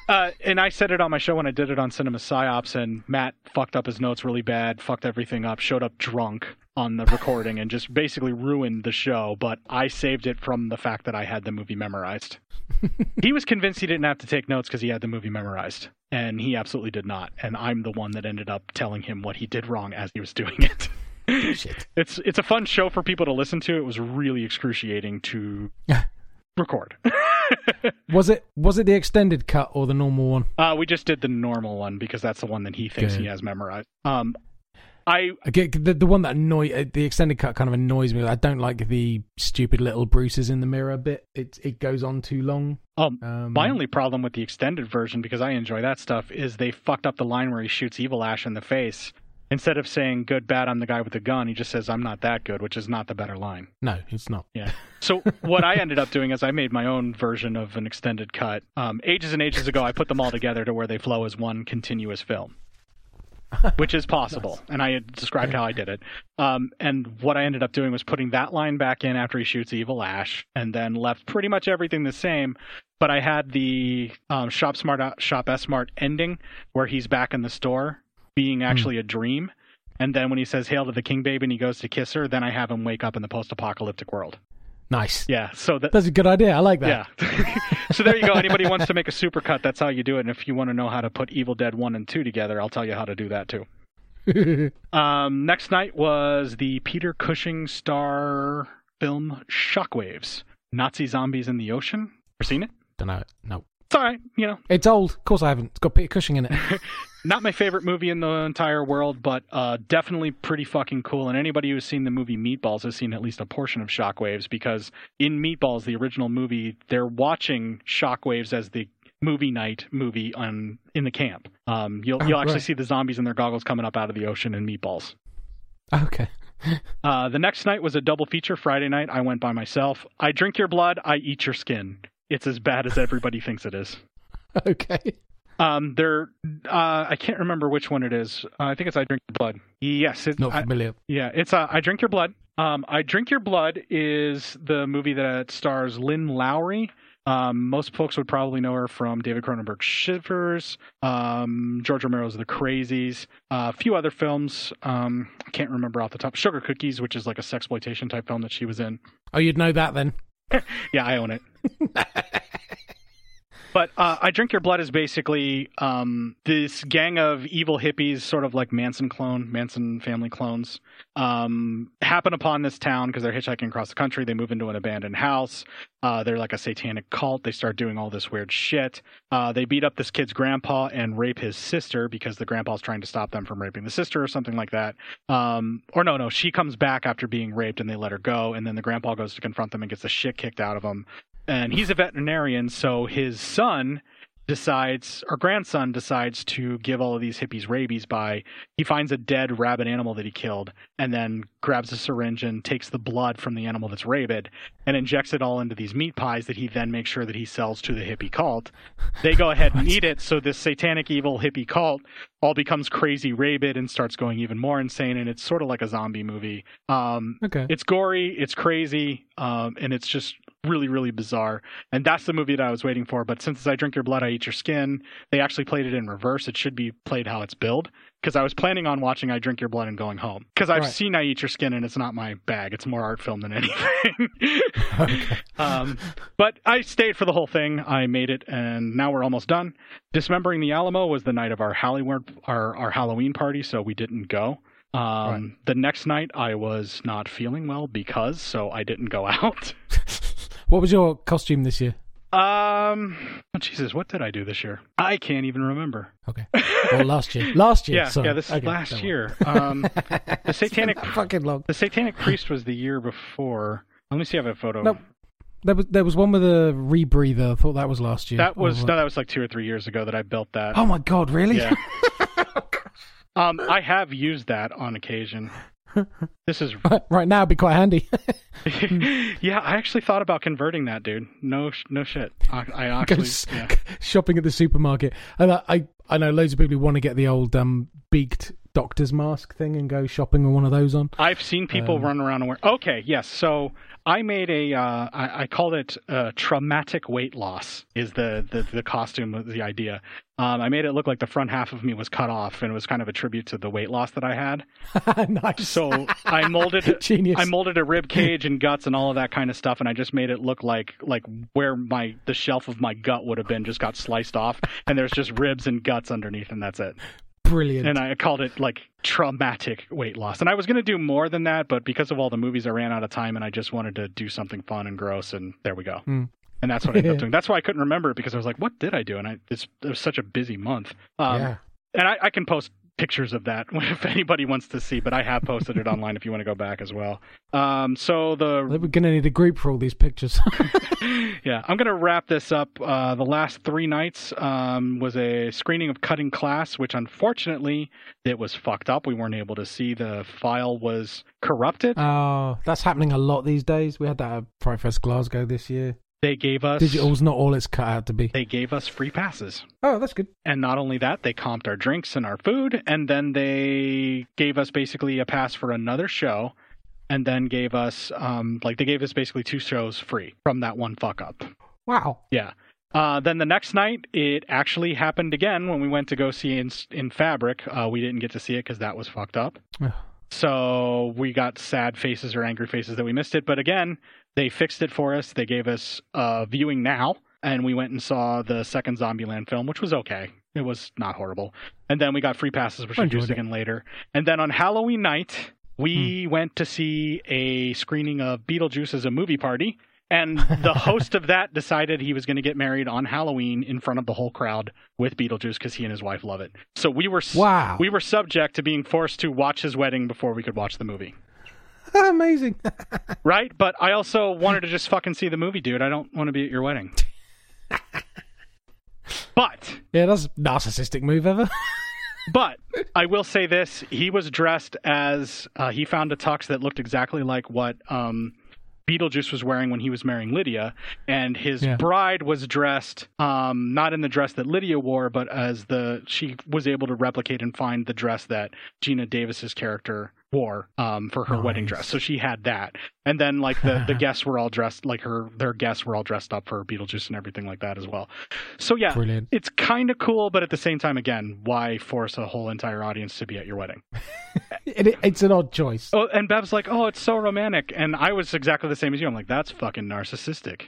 [SPEAKER 3] Uh, and I said it on my show when I did it on Cinema Psyops, and Matt fucked up his notes really bad, fucked everything up, showed up drunk on the recording, and just basically ruined the show. But I saved it from the fact that I had the movie memorized. *laughs* he was convinced he didn't have to take notes because he had the movie memorized, and he absolutely did not. And I'm the one that ended up telling him what he did wrong as he was doing it.
[SPEAKER 2] Shit. *laughs*
[SPEAKER 3] it's it's a fun show for people to listen to. It was really excruciating to record. *laughs*
[SPEAKER 2] Was it was it the extended cut or the normal one?
[SPEAKER 3] Uh, we just did the normal one because that's the one that he thinks he has memorized. Um, I
[SPEAKER 2] I get the the one that annoy uh, the extended cut kind of annoys me. I don't like the stupid little Bruces in the mirror bit. It it goes on too long.
[SPEAKER 3] um,
[SPEAKER 2] Um,
[SPEAKER 3] my only problem with the extended version because I enjoy that stuff is they fucked up the line where he shoots Evil Ash in the face. Instead of saying "good, bad," I'm the guy with the gun. He just says "I'm not that good," which is not the better line.
[SPEAKER 2] no, it's not.
[SPEAKER 3] Yeah. *laughs* So what I ended up doing is I made my own version of an extended cut. Um, ages and ages ago, I put them all together to where they flow as one continuous film, *laughs* which is possible. And I had described how I did it. Um, and what I ended up doing was putting that line back in after he shoots Evil Ash, and then left pretty much everything the same. But I had the um, Shop Smart uh, Shop S Smart ending where he's back in the store, being actually a dream. And then when he says "Hail to the King, babe" and he goes to kiss her, then I have him wake up in the post-apocalyptic world.
[SPEAKER 2] Nice.
[SPEAKER 3] Yeah, so that
[SPEAKER 2] That's a good idea. I like that.
[SPEAKER 3] yeah. *laughs* so there you go. Anybody wants to make a supercut, that's how you do it. And if you want to know how to put Evil Dead 1 and 2 together, I'll tell you how to do that too. *laughs* Um, next night was the Peter Cushing star film Shockwaves Nazi Zombies in the Ocean. Ever seen it?
[SPEAKER 2] Don't know. No.
[SPEAKER 3] It's all right. You know,
[SPEAKER 2] It's old. Of course I haven't. It's got Peter Cushing in it. *laughs*
[SPEAKER 3] not my favorite movie in the entire world, but uh, definitely pretty fucking cool. And anybody who's seen the movie Meatballs has seen at least a portion of Shockwaves because in Meatballs, the original movie, they're watching Shockwaves as the movie night movie on in the camp. Um, you'll
[SPEAKER 2] Oh,
[SPEAKER 3] you'll actually
[SPEAKER 2] right.
[SPEAKER 3] see the zombies in their goggles coming up out of the ocean in Meatballs.
[SPEAKER 2] okay. *laughs*
[SPEAKER 3] Uh, the next night was a double feature. Friday night, I went by myself. I drink your blood. I eat your skin. It's as bad as everybody thinks it is. *laughs*
[SPEAKER 2] Okay.
[SPEAKER 3] Um, there, uh, I can't remember which one it is. Uh, I think it's I drink your blood. Yes, it,
[SPEAKER 2] Not
[SPEAKER 3] I,
[SPEAKER 2] familiar.
[SPEAKER 3] yeah, it's uh, I drink your blood. Um, I drink your blood is the movie that stars Lynn Lowry. Um, most folks would probably know her from David Cronenberg's Shivers, um, George Romero's The Crazies, uh, a few other films. Um, I can't remember off the top. Sugar Cookies, which is like a sexploitation type film that she was in.
[SPEAKER 2] Oh, you'd know that then. *laughs*
[SPEAKER 3] Yeah, I own it. *laughs* but uh, I Drink Your Blood is basically um, this gang of evil hippies, sort of like Manson clone, Manson family clones, um, happen upon this town because they're hitchhiking across the country. They move into an abandoned house. Uh, they're like a satanic cult. They start doing all this weird shit. Uh, they beat up this kid's grandpa and rape his sister because the grandpa's trying to stop them from raping the sister or something like that. Um, or no, no, she comes back after being raped and they let her go. And then the grandpa goes to confront them and gets the shit kicked out of him. And he's a veterinarian, so his son decides or grandson decides to give all of these hippies rabies by he finds a dead rabid animal that he killed and then grabs a syringe and takes the blood from the animal that's rabid and injects it all into these meat pies that he then makes sure that he sells to the hippie cult. They go ahead and eat it, so this satanic evil hippie cult all becomes crazy rabid and starts going even more insane and it's sort of like a zombie movie. Um
[SPEAKER 2] Okay.
[SPEAKER 3] it's gory, it's crazy, um, and it's just really, really bizarre. And that's the movie that I was waiting for. But since I Drink Your Blood, I Eat Your Skin, they actually played it in reverse. It should be played how it's billed. Because I was planning on watching I Drink Your Blood and going home. Because I've
[SPEAKER 2] Right.
[SPEAKER 3] seen I Eat Your Skin and it's not my bag. It's more art film than *laughs* anything.
[SPEAKER 2] Okay.
[SPEAKER 3] um, but I stayed for the whole thing. I made it, and now we're almost done. Dismembering the Alamo was the night of our Halloween our, our Halloween party, so we didn't go. Um,
[SPEAKER 2] Right.
[SPEAKER 3] The next night, I was not feeling well because, so I didn't go *laughs* out.
[SPEAKER 2] What was your costume this year?
[SPEAKER 3] Um, oh, Jesus, what did I do this year? I can't even remember.
[SPEAKER 2] Okay. Or last year? Last year. *laughs*
[SPEAKER 3] Yeah,
[SPEAKER 2] sorry.
[SPEAKER 3] yeah, this is
[SPEAKER 2] Okay,
[SPEAKER 3] last year. *laughs* Um, the satanic,
[SPEAKER 2] It's been that fucking long.
[SPEAKER 3] the satanic *laughs* priest was the year before. Let me see if I have a photo.
[SPEAKER 2] Nope. There was there was one with a rebreather. I thought that was last year.
[SPEAKER 3] That was no, that was like two or three years ago that I built that.
[SPEAKER 2] Oh my god! Really?
[SPEAKER 3] Yeah. Um, I have used that on occasion. *laughs* This is
[SPEAKER 2] right now, be quite handy. *laughs*
[SPEAKER 3] yeah. I actually thought about converting that, dude. No, no shit. I, I *laughs* actually, yeah.
[SPEAKER 2] shopping at the supermarket. And I, I I know loads of people who want to get the old um beaked doctor's mask thing and go shopping with one of those on.
[SPEAKER 3] I've seen people
[SPEAKER 2] Um,
[SPEAKER 3] run around and wear. Okay, yes. So I made a. Uh, I, I called it uh, traumatic weight loss. Is the the, the costume the idea? Um, I made it look like the front half of me was cut off, and it was kind of a tribute to the weight loss that I had. *laughs*
[SPEAKER 2] nice.
[SPEAKER 3] So I molded *laughs*
[SPEAKER 2] Genius.
[SPEAKER 3] I molded a rib cage and guts and all of that kind of stuff, and I just made it look like like where my the shelf of my gut would have been just got sliced off, and there's just ribs and guts underneath, and that's it.
[SPEAKER 2] Brilliant.
[SPEAKER 3] And I called it like traumatic weight loss. And I was gonna do more than that, but because of all the movies, I ran out of time, and I just wanted to do something fun and gross, and there we go.
[SPEAKER 2] Hmm.
[SPEAKER 3] And that's what I ended up *laughs* doing. That's why I couldn't remember it because I was like, "What did I do?" And I it's, it was such a busy month. Um,
[SPEAKER 2] yeah.
[SPEAKER 3] and I, I can post pictures of that *laughs* if anybody wants to see, but I have posted it online if you want to go back as well. Um, so the
[SPEAKER 2] We're going to need a group for all these pictures. *laughs*
[SPEAKER 3] yeah, I'm gonna wrap this up. Uh, the last three nights um, was a screening of Cutting Class, which unfortunately it was fucked up. We weren't able to see the file was corrupted.
[SPEAKER 2] Oh, that's happening a lot these days. We had that at Fright Fest Glasgow this year.
[SPEAKER 3] They gave us
[SPEAKER 2] Digital's not all it's cut out to be.
[SPEAKER 3] They gave us free passes.
[SPEAKER 2] Oh, that's good.
[SPEAKER 3] And not only that, they comped our drinks and our food, and then they gave us basically a pass for another show, and then gave us um, like they gave us basically two shows free from that one fuck up.
[SPEAKER 2] Wow.
[SPEAKER 3] Yeah. Uh, then the next night, it actually happened again when we went to go see in, in Fabric. Uh, we didn't get to see it because that was fucked up. So we got sad faces or angry faces that we missed it. But again, they fixed it for us. They gave us uh, viewing now, and we went and saw the second Zombieland film, which was okay. It was not horrible. And then we got free passes, which we'll do
[SPEAKER 2] enjoyed it.
[SPEAKER 3] again later. And then on Halloween night, we went to see a screening of Beetlejuice as a movie party. And *laughs* the host of that decided he was going to get married on Halloween in front of the whole crowd with Beetlejuice because he and his wife love it. So we were
[SPEAKER 2] Wow.
[SPEAKER 3] we were subject to being forced to watch his wedding before we could watch the movie. *laughs*
[SPEAKER 2] Amazing. *laughs*
[SPEAKER 3] Right? But I also wanted to just fucking see the movie, dude. I don't want to be at your wedding. *laughs* but
[SPEAKER 2] yeah, that's a narcissistic move ever.
[SPEAKER 3] But I will say this: he was dressed as uh, he found a tux that looked exactly like what um, Beetlejuice was wearing when he was marrying Lydia, and his
[SPEAKER 2] Yeah.
[SPEAKER 3] bride was dressed um, not in the dress that Lydia wore, but as the she was able to replicate and find the dress that Geena Davis's character wore um, for her wedding dress. So she had that, and then like the the *laughs* guests were all dressed like her their guests were all dressed up for Beetlejuice and everything like that as well. So yeah,
[SPEAKER 2] Brilliant.
[SPEAKER 3] it's kind of cool, but at the same time, again, why force a whole entire audience to be at your wedding? *laughs*
[SPEAKER 2] It- it's an odd choice.
[SPEAKER 3] Oh, and Bev's like, "Oh, it's so romantic," and I was exactly the same as you. I'm like, "That's fucking narcissistic."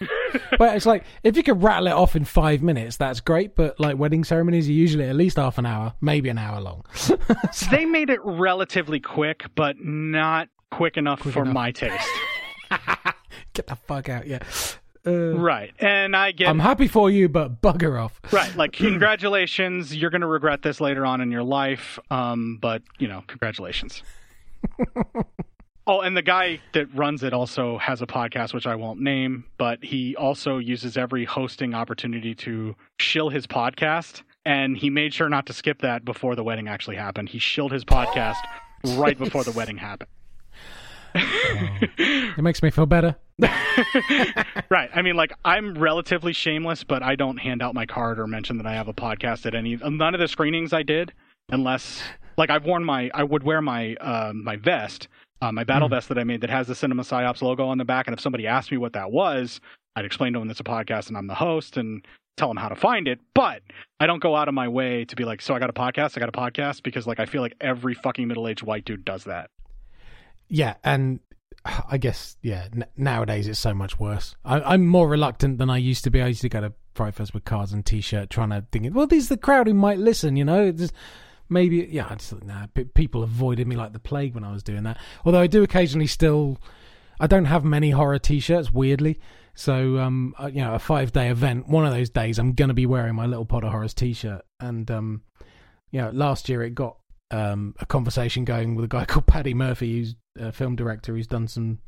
[SPEAKER 3] *laughs*
[SPEAKER 2] but it's like if you could rattle it off in five minutes, that's great. But like wedding ceremonies are usually at least half an hour, maybe an hour long.
[SPEAKER 3] So, *laughs* they made it relatively quick, but not quick enough
[SPEAKER 2] Quick
[SPEAKER 3] for
[SPEAKER 2] enough.
[SPEAKER 3] my taste. *laughs*
[SPEAKER 2] Get the fuck out, yeah. Uh,
[SPEAKER 3] right, and I get
[SPEAKER 2] I'm happy for you, but bugger off.
[SPEAKER 3] right. Like, *clears throat* congratulations, you're gonna regret this later on in your life. Um, but you know, congratulations. Oh, and the guy that runs it also has a podcast, which I won't name, but he also uses every hosting opportunity to shill his podcast. And he made sure not to skip that before the wedding actually happened. He shilled his podcast right before the wedding happened. *laughs*
[SPEAKER 2] It makes me feel better. *laughs*
[SPEAKER 3] right. I mean, like, I'm relatively shameless, but I don't hand out my card or mention that I have a podcast at any. None of the screenings I did, unless, like, I've worn my, I would wear my, uh, my vest, uh, my battle vest that I made that has the Cinema Psyops logo on the back. And if somebody asked me what that was, I'd explain to them it's a podcast and I'm the host and tell them how to find it. But I don't go out of my way to be like, so I got a podcast, I got a podcast, because, like, I feel like every fucking middle aged white dude does that.
[SPEAKER 2] Yeah, and I guess yeah. N- nowadays it's so much worse. I, I'm more reluctant than I used to be. I used to go to Fright Fest with cards and T-shirt, trying to think, well, these are the crowd who might listen. You know, maybe yeah. I just nah, p- people avoided me like the plague when I was doing that. Although I do occasionally still. I don't have many horror T-shirts, weirdly. So, um, uh, you know, a five-day event. One of those days, I'm gonna be wearing my little Pod of Horrors T-shirt. And um, you know, last year it got um a conversation going with a guy *laughs* called Paddy Murphy, who's a film director who's done some.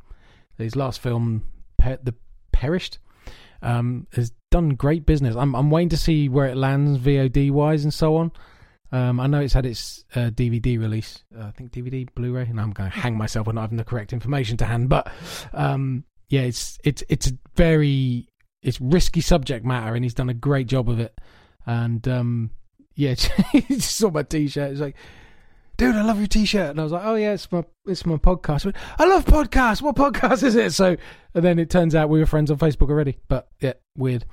[SPEAKER 2] His last film, Pe- The Perished, um, has done great business. I'm I'm waiting to see where it lands VOD wise and so on. Um, I know it's had its uh, DVD release. Uh, I think DVD, Blu-ray, and I'm going to hang myself for not having the correct information to hand. But um, yeah, it's it's it's a very it's risky subject matter, and he's done a great job of it. And um, yeah, *laughs* he saw my T-shirt. It's like, dude, I love your T-shirt, and I was like, oh yeah, it's my it's my podcast. I, went, I love podcasts. What podcast is it? So, and then it turns out we were friends on Facebook already. But yeah, weird.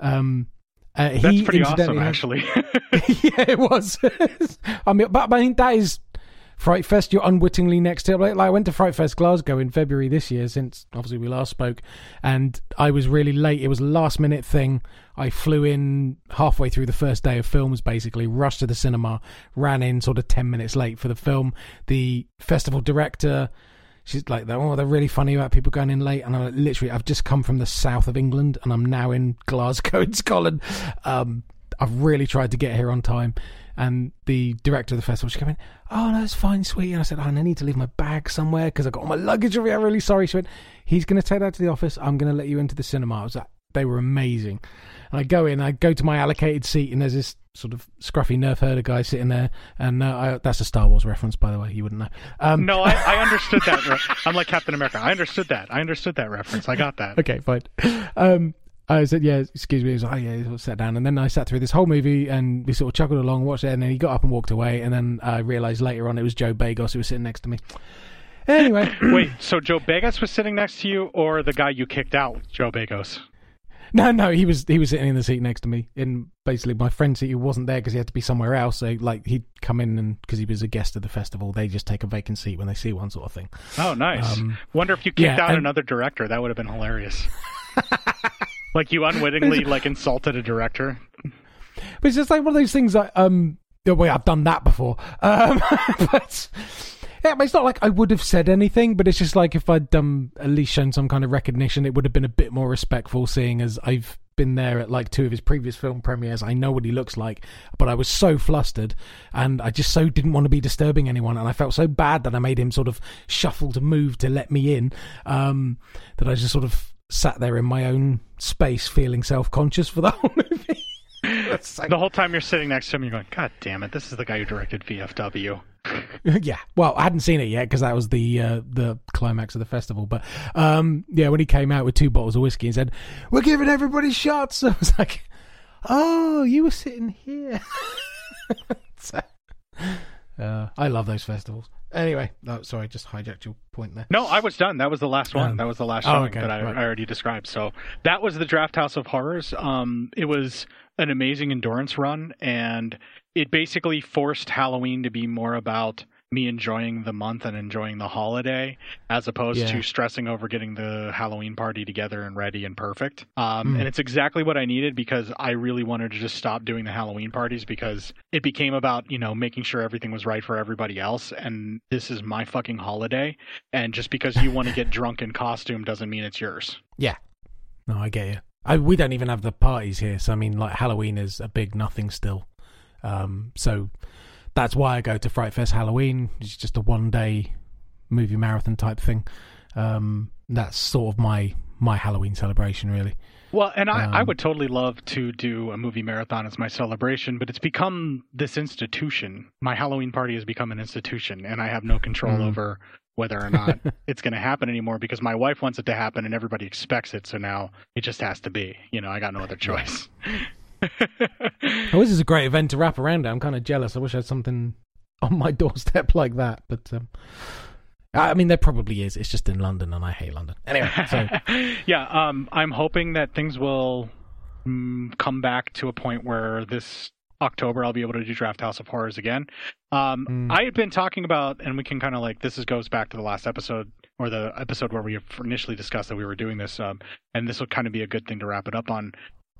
[SPEAKER 2] Um, uh,
[SPEAKER 3] That's pretty awesome, actually. *laughs* *laughs*
[SPEAKER 2] yeah, it was. *laughs* I mean, but, but I mean, that is Fright Fest. You're unwittingly next to it. Like, like, I went to Fright Fest Glasgow in February this year, since obviously we last spoke, and I was really late. It was a last minute thing. I flew in halfway through the first day of films, basically rushed to the cinema, ran in sort of ten minutes late for the film. The festival director. She's like, oh, they're really funny about people going in late. And I'm like, literally, I've just come from the south of England and I'm now in *laughs* Glasgow in Scotland. Um, I've really tried to get here on time. And the director of the festival, she came in, oh, no, it's fine, sweetie. And I said, oh, I need to leave my bag somewhere because I've got all my luggage with me. I'm really sorry. She went, he's going to take that to the office. I'm going to let you into the cinema. I was like, they were amazing. And I go in, I go to my allocated seat, and there's this sort of scruffy nerf herder guy sitting there. And uh, I, that's a Star Wars reference, by the way. You wouldn't know. Um,
[SPEAKER 3] no, I, I understood that. re- I'm like Captain America. I understood that. I understood that reference. I got that. *laughs*
[SPEAKER 2] okay, fine. Um, I said, yeah, excuse me. He was like, oh, yeah, he sat down. And then I sat through this whole movie and we sort of chuckled along, watched it. And then he got up and walked away. And then I realized later on it was Joe Begos who was sitting next to me. Anyway,
[SPEAKER 3] Wait, so Joe Begos was sitting next to you, or the guy you kicked out, Joe Begos?
[SPEAKER 2] No, no, he was he was sitting in the seat next to me. In basically my friend's seat, who wasn't there because he had to be somewhere else. So like he'd come in and because he was a guest of the festival, they just take a vacant seat when they see one, sort of thing.
[SPEAKER 3] Oh, nice.
[SPEAKER 2] Um,
[SPEAKER 3] Wonder if you kicked
[SPEAKER 2] yeah,
[SPEAKER 3] out
[SPEAKER 2] and-
[SPEAKER 3] another director. That would have been hilarious. *laughs* like you unwittingly like insulted a director.
[SPEAKER 2] But it's just like one of those things that um oh, wait, I've done that before. Um *laughs* but yeah, but it's not like I would have said anything, but it's just like if I'd um at least shown some kind of recognition, it would have been a bit more respectful seeing as I've been there at like two of his previous film premieres. I know what he looks like, but I was so flustered and I just so didn't want to be disturbing anyone and I felt so bad that I made him sort of shuffle to move to let me in. Um that I just sort of sat there in my own space feeling self conscious for the whole *laughs* movie. *laughs*
[SPEAKER 3] The whole time you're sitting next to him, you're going, God damn it, this is the guy who directed VFW. *laughs*
[SPEAKER 2] yeah. Well, I hadn't seen it yet because that was the uh, the climax of the festival. But um, yeah, when he came out with two bottles of whiskey and said, "We're giving everybody shots," *laughs* I was like, "Oh, you were sitting here." *laughs* So, uh, I love those festivals. Anyway, no, sorry, just hijacked your point there.
[SPEAKER 3] No, I was done. That was the last one.
[SPEAKER 2] Um,
[SPEAKER 3] that was the last
[SPEAKER 2] oh, okay,
[SPEAKER 3] that I,
[SPEAKER 2] right.
[SPEAKER 3] I already described. So that was the Drafthouse of Horrors. Um, it was an amazing endurance run, and it basically forced Halloween to be more about me enjoying the month and enjoying the holiday as opposed
[SPEAKER 2] Yeah.
[SPEAKER 3] to stressing over getting the Halloween party together and ready and perfect. Um,
[SPEAKER 2] Mm.
[SPEAKER 3] And it's exactly what I needed because I really wanted to just stop doing the Halloween parties because it became about, you know, making sure everything was right for everybody else. And this is my fucking holiday. And just because you want to get *laughs* drunk in costume doesn't mean it's yours.
[SPEAKER 2] Yeah, no, I get you. I, we don't even have the parties here, so I mean, like Halloween is a big nothing still. Um, so that's why I go to Fright Fest Halloween. It's just a one day movie marathon type thing. Um, that's sort of my my Halloween celebration, really.
[SPEAKER 3] Well, and I, I
[SPEAKER 2] Um,
[SPEAKER 3] would totally love to do a movie marathon as my celebration, but it's become this institution. My Halloween party has become an institution, and I have no control
[SPEAKER 2] Mm.
[SPEAKER 3] over whether or not *laughs* it's going to happen anymore because my wife wants it to happen and everybody expects it. So now it just has to be. You know, I got no other choice. *laughs* *laughs*
[SPEAKER 2] Oh, this is a great event to wrap around. it. I'm kind of jealous. I wish I had something *laughs* on my doorstep like that. But um, I I mean, there probably is. It's just in London, and I hate London. Anyway, *laughs* so
[SPEAKER 3] yeah, um, I'm hoping that things will mm, come back to a point where this October I'll be able to do Drafthouse of Horrors again. Um,
[SPEAKER 2] Mm.
[SPEAKER 3] I had been talking about, and we can kind of like this is, goes back to the last episode or the episode where we initially discussed that we were doing this, um, and this will kind of be a good thing to wrap it up on.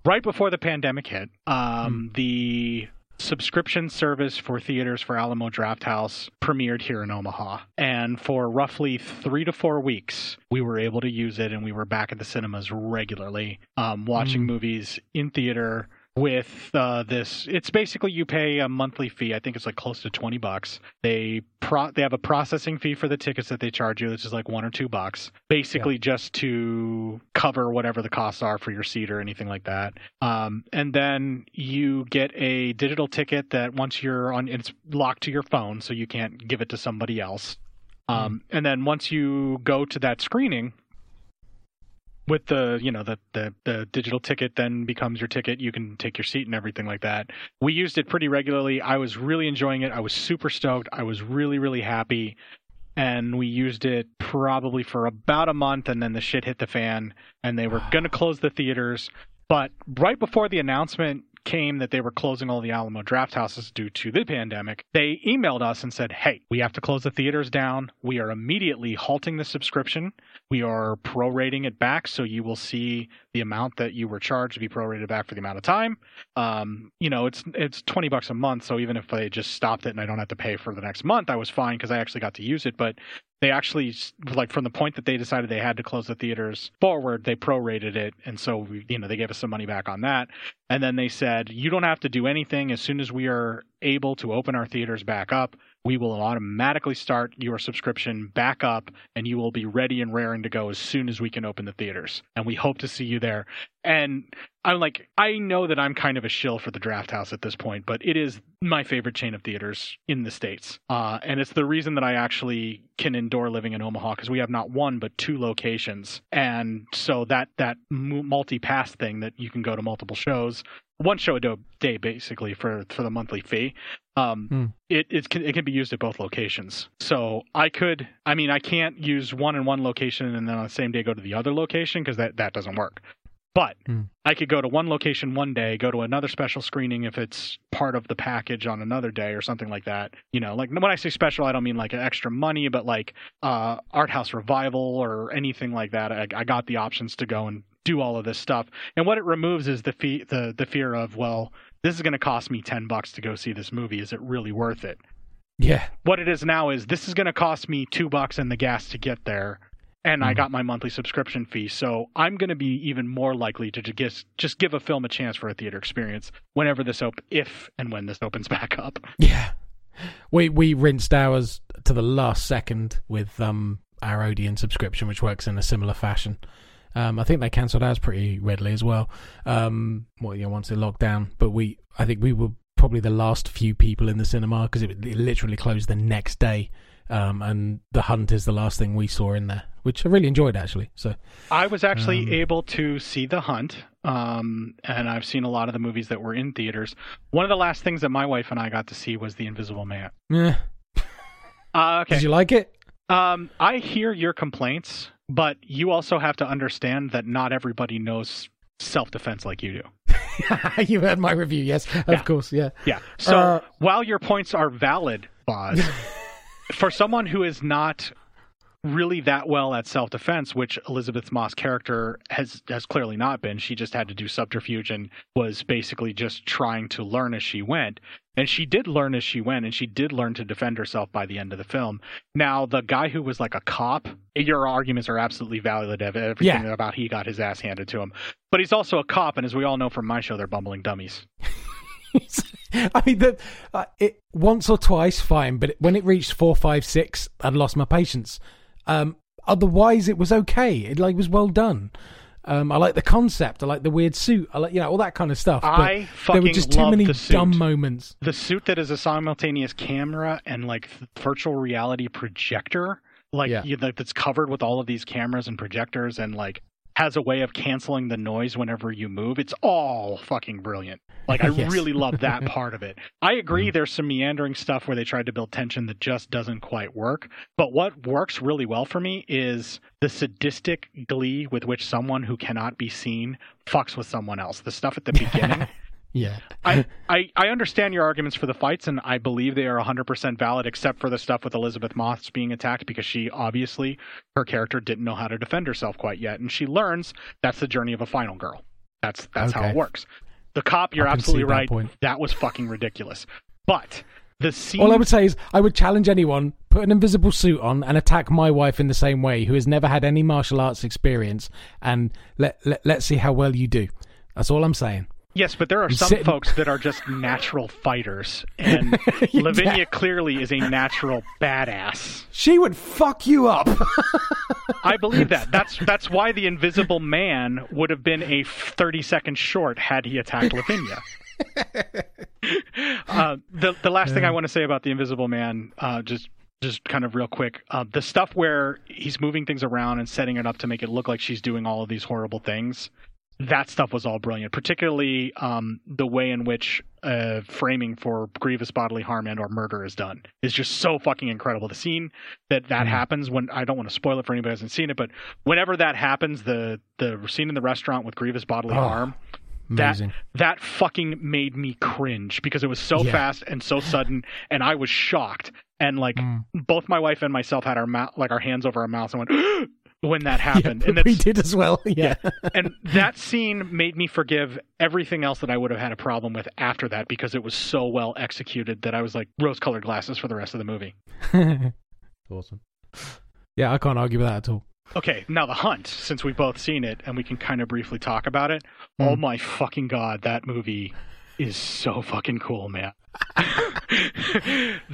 [SPEAKER 3] Right before the pandemic hit, um, the subscription service for theaters for Alamo Drafthouse premiered here in Omaha. And for roughly three to four weeks, we were able to use it and we were back at the cinemas regularly, um, watching
[SPEAKER 2] Mm.
[SPEAKER 3] movies in theater with uh, this. It's basically you pay a monthly fee. I think it's like close to 20 bucks. They pro they have a processing fee for the tickets that they charge you which is like one or two bucks basically just to cover whatever the costs are for your seat or anything like that. Um, and then you get a digital ticket that once you're on it's locked to your phone so you can't give it to somebody else. Um, and then once you go to that screening with the you know the, the the digital ticket then becomes your ticket. You can take your seat and everything like that. We used it pretty regularly. I was really enjoying it. I was super stoked. I was really really happy. And we used it probably for about a month and then the shit hit the fan and they were *sighs* going to close the theaters. But right before the announcement came that they were closing all the Alamo Drafthouses due to the pandemic, they emailed us and said, Hey, we have to close the theaters down. We are immediately halting the subscription. We are prorating it back. So you will see the amount that you were charged to be prorated back for the amount of time. Um, you know, it's it's 20 bucks a month. So even if they just stopped it and I don't have to pay for the next month, I was fine because I actually got to use it. But they actually like from the point that they decided they had to close the theaters forward they prorated it and so we, you know they gave us some money back on that. And then they said you don't have to do anything. As soon as we are able to open our theaters back up we will automatically start your subscription back up and you will be ready and raring to go as soon as we can open the theaters. And we hope to see you there. And i'm like i know that i'm kind of a shill for the Drafthouse at this point but it is my favorite chain of theaters in the states. Uh, and it's the reason that i actually can endure living in omaha because we have not one but two locations. And so that that multi pass thing that you can go to multiple shows one show a day basically for for the monthly fee. Um
[SPEAKER 2] Hmm.
[SPEAKER 3] it it can, it can be used at both locations. So i could i mean i can't use one in one location and then on the same day go to the other location because that that doesn't work but
[SPEAKER 2] Hmm.
[SPEAKER 3] I could go to one location one day, go to another special screening if it's part of the package on another day or something like that. You know, like when I say special, I don't mean like extra money, but like uh, art house revival or anything like that. I, I got the options to go and do all of this stuff. And what it removes is the fee, the the fear of well, this is going to cost me ten bucks to go see this movie. Is it really worth it?
[SPEAKER 2] yeah,
[SPEAKER 3] What it is now is this is going to cost me two bucks and the gas to get there. And I
[SPEAKER 2] Mhm.
[SPEAKER 3] got my monthly subscription fee, so I'm going to be even more likely to just just give a film a chance for a theater experience whenever this op- if and when this opens back up.
[SPEAKER 2] yeah. We we rinsed ours to the last second with um our Odeon subscription, which works in a similar fashion. Um, I think they cancelled ours pretty readily as well. Um, well, you know, once they locked down, but we, I think we were probably the last few people in the cinema because it, it literally closed the next day. Um, and the hunt is the last thing we saw in there, which I really enjoyed actually. So
[SPEAKER 3] I was actually
[SPEAKER 2] Um,
[SPEAKER 3] able to see The Hunt, um, and I've seen a lot of the movies that were in theaters. One of the last things that my wife and I got to see was The Invisible Man.
[SPEAKER 2] yeah,
[SPEAKER 3] Uh, okay,
[SPEAKER 2] did you like it?
[SPEAKER 3] Um, I hear your complaints, but you also have to understand that not everybody knows self defense like you do. *laughs*
[SPEAKER 2] you heard my review, yes, of
[SPEAKER 3] Yeah.
[SPEAKER 2] course, yeah.
[SPEAKER 3] Yeah. So
[SPEAKER 2] Uh,
[SPEAKER 3] while your points are valid, Boz, *laughs* for someone who is not really that well at self defense, which Elisabeth Moss' character has has clearly not been, she just had to do subterfuge and was basically just trying to learn as she went. And she did learn as she went, and she did learn to defend herself by the end of the film. Now, the guy who was like a cop, your arguments are absolutely valid. of Everything
[SPEAKER 2] Yeah.
[SPEAKER 3] about he got his ass handed to him, but he's also a cop, and as we all know from my show, they're bumbling dummies. *laughs*
[SPEAKER 2] I mean, the, uh, it once or twice, fine, but when it reached four, five, six, I'd lost my patience. Um, otherwise, it was okay. It like was well done. Um, I like the concept. I like the weird suit. I like you know all that kind of stuff. but
[SPEAKER 3] I
[SPEAKER 2] there
[SPEAKER 3] fucking
[SPEAKER 2] were just too many
[SPEAKER 3] the suit.
[SPEAKER 2] dumb moments.
[SPEAKER 3] the suit that is a simultaneous camera and like virtual reality projector like
[SPEAKER 2] Yeah.
[SPEAKER 3] you, that's covered with all of these cameras and projectors and like has a way of canceling the noise whenever you move it's all fucking brilliant. Like i *laughs*
[SPEAKER 2] Yes.
[SPEAKER 3] really love that *laughs* part of it. I agree mm. there's some meandering stuff where they tried to build tension that just doesn't quite work but what works really well for me is the sadistic glee with which someone who cannot be seen fucks with someone else. The stuff at the *laughs* beginning
[SPEAKER 2] Yeah,
[SPEAKER 3] I, I, I understand your arguments for the fights, and I believe they are 100% valid, except for the stuff with Elisabeth Moss being attacked because she obviously, her character didn't know how to defend herself quite yet. And she learns that's the journey of a final girl. That's, that's how it works. The cop, you're absolutely
[SPEAKER 2] that
[SPEAKER 3] right.
[SPEAKER 2] point.
[SPEAKER 3] That was fucking ridiculous. But the scene.
[SPEAKER 2] All I would say is, I would challenge anyone put an invisible suit on and attack my wife in the same way, who has never had any martial arts experience, and let, let let's see how well you do. That's all I'm saying.
[SPEAKER 3] Yes, but there are some folks that are just natural fighters, and *laughs* Lavinia clearly is a natural badass.
[SPEAKER 2] She would fuck you up.
[SPEAKER 3] I believe that. *laughs* That's that's why the Invisible Man would have been a 30 second short had he attacked Lavinia. *laughs* uh, the the last thing I want to say about the Invisible Man, uh, just just kind of real quick, uh, the stuff where he's moving things around and setting it up to make it look like she's doing all of these horrible things. That stuff was all brilliant, particularly um, the way in which uh, framing for grievous bodily harm and or murder is done is just so fucking incredible. The scene that that
[SPEAKER 2] Mhm.
[SPEAKER 3] happens when I don't want to spoil it for anybody who hasn't seen it, but whenever that happens, the the scene in the restaurant with grievous bodily
[SPEAKER 2] Oh,
[SPEAKER 3] harm, that
[SPEAKER 2] Amazing.
[SPEAKER 3] that fucking made me cringe because it was so
[SPEAKER 2] Yeah.
[SPEAKER 3] fast and so sudden, and I was shocked. And like
[SPEAKER 2] Mm.
[SPEAKER 3] both my wife and myself had our mouth, like our hands over our mouths, and went *gasps* when that
[SPEAKER 2] Yeah,
[SPEAKER 3] happened. and
[SPEAKER 2] we did as well. *laughs* Yeah.
[SPEAKER 3] and that scene made me forgive everything else that I would have had a problem with after that because it was so well executed that I was like rose-colored glasses for the rest of the movie. *laughs*
[SPEAKER 2] awesome. Yeah, I can't argue with that at all.
[SPEAKER 3] Okay, now the hunt, since we've both seen it and we can kind of briefly talk about it. Oh
[SPEAKER 2] Mm.
[SPEAKER 3] my fucking god, that movie is so fucking cool, man. *laughs*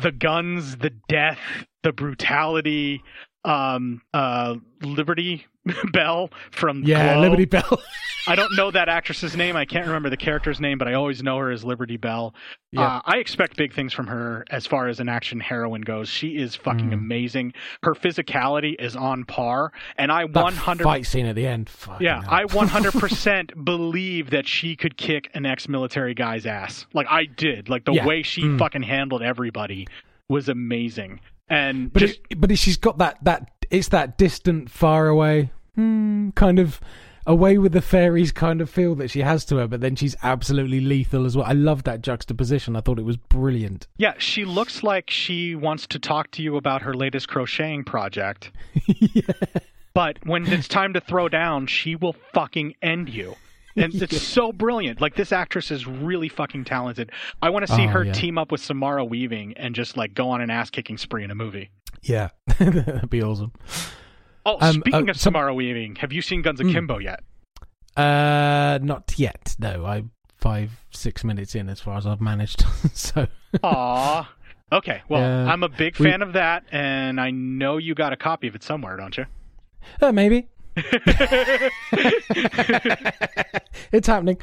[SPEAKER 3] the guns, the death, the brutality, um uh Liberty *laughs* Bell from
[SPEAKER 2] Yeah,
[SPEAKER 3] Glow.
[SPEAKER 2] Liberty Bell. *laughs*
[SPEAKER 3] I don't know that actress's name. I can't remember the character's name, but I always know her as Liberty Bell.
[SPEAKER 2] Yeah.
[SPEAKER 3] Uh, I expect big things from her as far as an action heroine goes. She is fucking
[SPEAKER 2] Mm.
[SPEAKER 3] amazing. Her physicality is on par, and I
[SPEAKER 2] that
[SPEAKER 3] 100
[SPEAKER 2] fight scene at the end. Fucking
[SPEAKER 3] yeah. I 100% *laughs* believe that she could kick an ex-military guy's ass. Like I did. Like the
[SPEAKER 2] Yeah.
[SPEAKER 3] way she
[SPEAKER 2] Mm.
[SPEAKER 3] fucking handled everybody was amazing. And
[SPEAKER 2] But
[SPEAKER 3] just
[SPEAKER 2] it, but she's got that that it's that distant, far away, hmm, kind of away with the fairies kind of feel that she has to her. But then she's absolutely lethal as well. I love that juxtaposition. I thought it was brilliant.
[SPEAKER 3] yeah, she looks like she wants to talk to you about her latest crocheting project. *laughs*
[SPEAKER 2] yeah.
[SPEAKER 3] But when it's time to throw down, she will fucking end you. And *laughs* it's so brilliant. Like this actress is really fucking talented. I want to see
[SPEAKER 2] Oh,
[SPEAKER 3] her
[SPEAKER 2] yeah.
[SPEAKER 3] team up with Samara Weaving and just like go on an ass kicking spree in a movie.
[SPEAKER 2] Yeah, *laughs* that'd be awesome.
[SPEAKER 3] Oh,
[SPEAKER 2] Um,
[SPEAKER 3] speaking
[SPEAKER 2] uh,
[SPEAKER 3] of
[SPEAKER 2] some-
[SPEAKER 3] Samara Weaving, have you seen Guns
[SPEAKER 2] Mm.
[SPEAKER 3] Akimbo yet?
[SPEAKER 2] Uh, not yet. No, I five six minutes in as far as I've managed. *laughs* so
[SPEAKER 3] Aw. Okay, well,
[SPEAKER 2] Yeah.
[SPEAKER 3] I'm a big
[SPEAKER 2] We-
[SPEAKER 3] fan of that, and I know you got a copy of it somewhere, don't you?
[SPEAKER 2] uh, maybe *laughs* it's happening.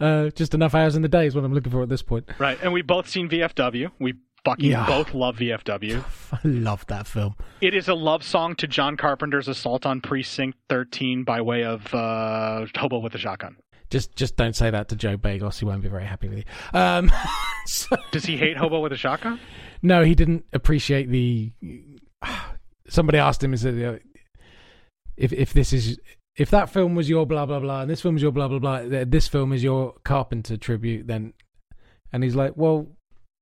[SPEAKER 2] Uh, just enough hours in the day is what I'm looking for at this point.
[SPEAKER 3] right, and we both seen VFW. We fucking
[SPEAKER 2] Yeah.
[SPEAKER 3] both love VFW. *laughs*
[SPEAKER 2] I love that film.
[SPEAKER 3] It is a love song to John Carpenter's Assault on Precinct 13 by way of uh, Hobo with a Shotgun.
[SPEAKER 2] Just just don't say that to Joe Begos. He won't be very happy with you. Um, *laughs* so,
[SPEAKER 3] Does he hate Hobo with a Shotgun?
[SPEAKER 2] no, he didn't appreciate the. *sighs* Somebody asked him, "Is it if if this is if that film was your blah blah blah and this film was your blah blah blah, this film is your Carpenter tribute?" Then, and he's like, "Well,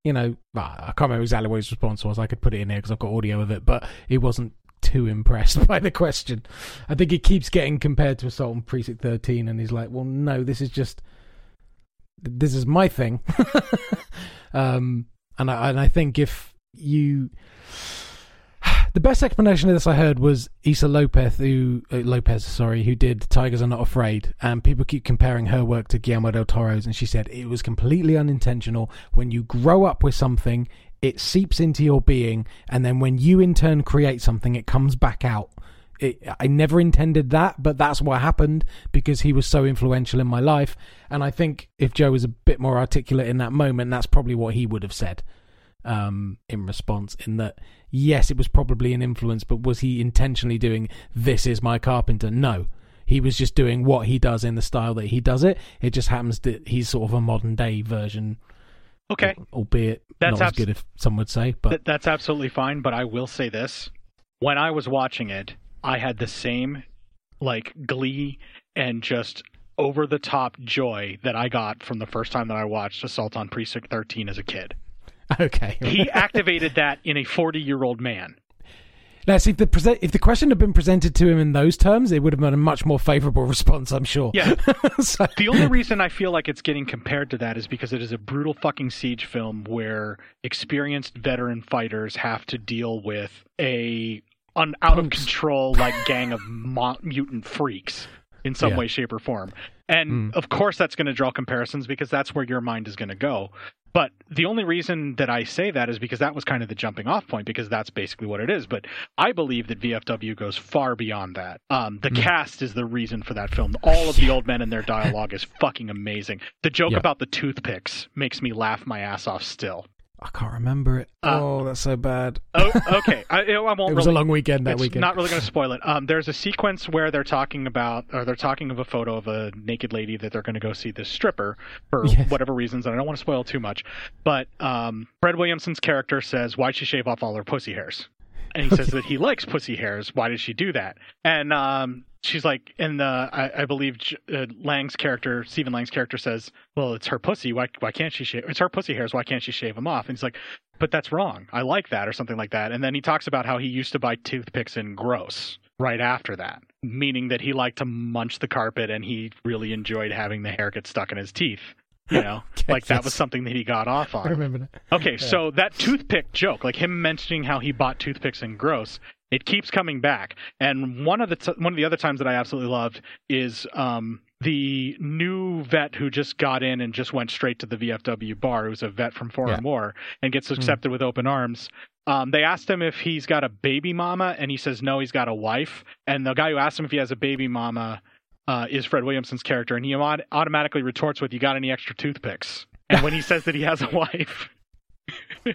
[SPEAKER 2] you know, I can't remember exactly what his response was. I could put it in here because I've got audio of it, but he wasn't too impressed *laughs* by the question. I think he keeps getting compared to Assault on Precinct 13, and he's like, well, no, this is just this is my thing. *laughs* um, and I and I think if you The best explanation of this I heard was Issa Lopez, who uh, Lopez, sorry, who did Tigers Are Not Afraid, and people keep comparing her work to Guillermo del Toro's, and she said it was completely unintentional. When you grow up with something, it seeps into your being, and then when you in turn create something, it comes back out. It, I never intended that, but that's what happened because he was so influential in my life. And I think if Joe was a bit more articulate in that moment, that's probably what he would have said um, in response. In that, yes, it was probably an influence, but was he intentionally doing this is my carpenter? No. He was just doing what he does in the style that he does it. It just happens that he's sort of a modern day version,
[SPEAKER 3] Okay,
[SPEAKER 2] albeit
[SPEAKER 3] That's
[SPEAKER 2] not as good, if some would say. But
[SPEAKER 3] Th- that's absolutely fine. But I will say this: when I was watching it, I had the same like glee and just over the top joy that I got from the first time that I watched Assault on Precinct 13 as a kid. *laughs*
[SPEAKER 2] okay,
[SPEAKER 3] He activated that in a 40 year old man.
[SPEAKER 2] Now, see, if the present, if the question had been presented to him in those terms, it would have been a much more favourable *laughs* response, I'm sure.
[SPEAKER 3] Yeah. *laughs*
[SPEAKER 2] so,
[SPEAKER 3] The only reason I feel like it's getting compared to that is because it is a brutal fucking siege film where experienced veteran fighters have to deal with a an out of control like gang of mo- mutant freaks in some
[SPEAKER 2] Yeah.
[SPEAKER 3] way, shape, or form. And
[SPEAKER 2] Mm.
[SPEAKER 3] of course, that's going to draw comparisons because that's where your mind is going to go. But the only reason that I say that is because that was kind of the jumping off point because that's basically what it is. But I believe that VFW goes far beyond that. Um, the
[SPEAKER 2] Mm.
[SPEAKER 3] cast is the reason for that film. All of the old men and their *laughs* dialogue is fucking amazing. The joke
[SPEAKER 2] Yeah.
[SPEAKER 3] about the toothpicks makes me laugh my ass off still.
[SPEAKER 2] I can't remember it.
[SPEAKER 3] Uh,
[SPEAKER 2] oh, that's so bad.
[SPEAKER 3] Oh, okay. I, I won't *laughs*
[SPEAKER 2] It was
[SPEAKER 3] really
[SPEAKER 2] a long weekend that weekend.
[SPEAKER 3] not really going to spoil it. Um, there's a sequence where they're talking about, or they're talking of a photo of a naked lady that they're going to go see this stripper for *laughs*
[SPEAKER 2] Yes.
[SPEAKER 3] whatever reasons, and I don't want to spoil too much. But um, Fred Williamson's character says, "Why'd she shave off all her pussy hairs?" And he says that he likes pussy hairs. Why did she do that? And um, she's like, and uh, I, I believe uh, Lang's character, Stephen Lang's character, says, "Well, it's her pussy. Why? Why can't she shave? It's her pussy hairs. Why can't she shave them off?" And he's like, "But that's wrong. I like that," or something like that. And then he talks about how he used to buy toothpicks in gross right after that, meaning that he liked to munch the carpet and he really enjoyed having the hair get stuck in his teeth. *laughs* You know, like that was something that he got off on.
[SPEAKER 2] I remember that.
[SPEAKER 3] Okay, so that toothpick joke, like him mentioning how he bought toothpicks in gross, it keeps coming back. And one of the t- one of the other times that I absolutely loved is um, the new vet who just got in and just went straight to the VFW bar, who's a vet from Four
[SPEAKER 2] Yeah.
[SPEAKER 3] and More, and gets
[SPEAKER 2] Hmm.
[SPEAKER 3] accepted with open arms. Um, they asked him if he's got a baby mama, and he says no, he's got a wife. And the guy who asked him if he has a baby mama uh, is Fred Williamson's character, and he aut- automatically retorts with, "You got any extra toothpicks?" And when he says that he has a *laughs* wife. *laughs*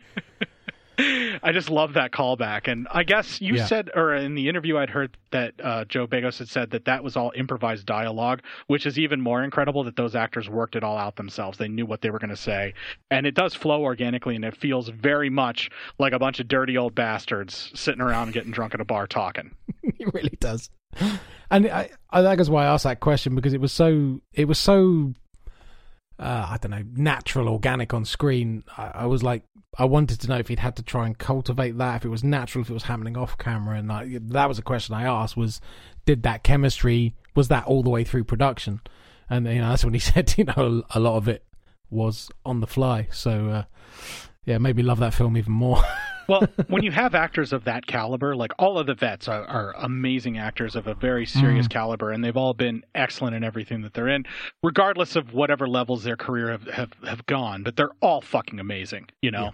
[SPEAKER 3] I just love that callback, and I guess you
[SPEAKER 2] Yeah.
[SPEAKER 3] said, or in the interview, I'd heard that uh, Joe Begos had said that that was all improvised dialogue, which is even more incredible that those actors worked it all out themselves. They knew what they were going to say, and it does flow organically, and it feels very much like a bunch of dirty old bastards sitting around getting drunk at a bar talking. *laughs*
[SPEAKER 2] it really does. *gasps* And I, I that is why I asked that question because it was so it was so uh, I don't know natural, organic on screen. I, I was like, I wanted to know if he'd had to try and cultivate that, if it was natural, if it was happening off camera, and I, that was a question I asked: was did that chemistry was that all the way through production? And you know that's when he *laughs* said, you know, a lot of it was on the fly. So uh, yeah, made me love that film even more. *laughs*
[SPEAKER 3] well, when you have actors of that caliber, like all of the vets are, are amazing actors of a very serious caliber, and they've all been excellent in everything that they're in, regardless of whatever levels their career have, have, have gone. But they're all fucking amazing, you know?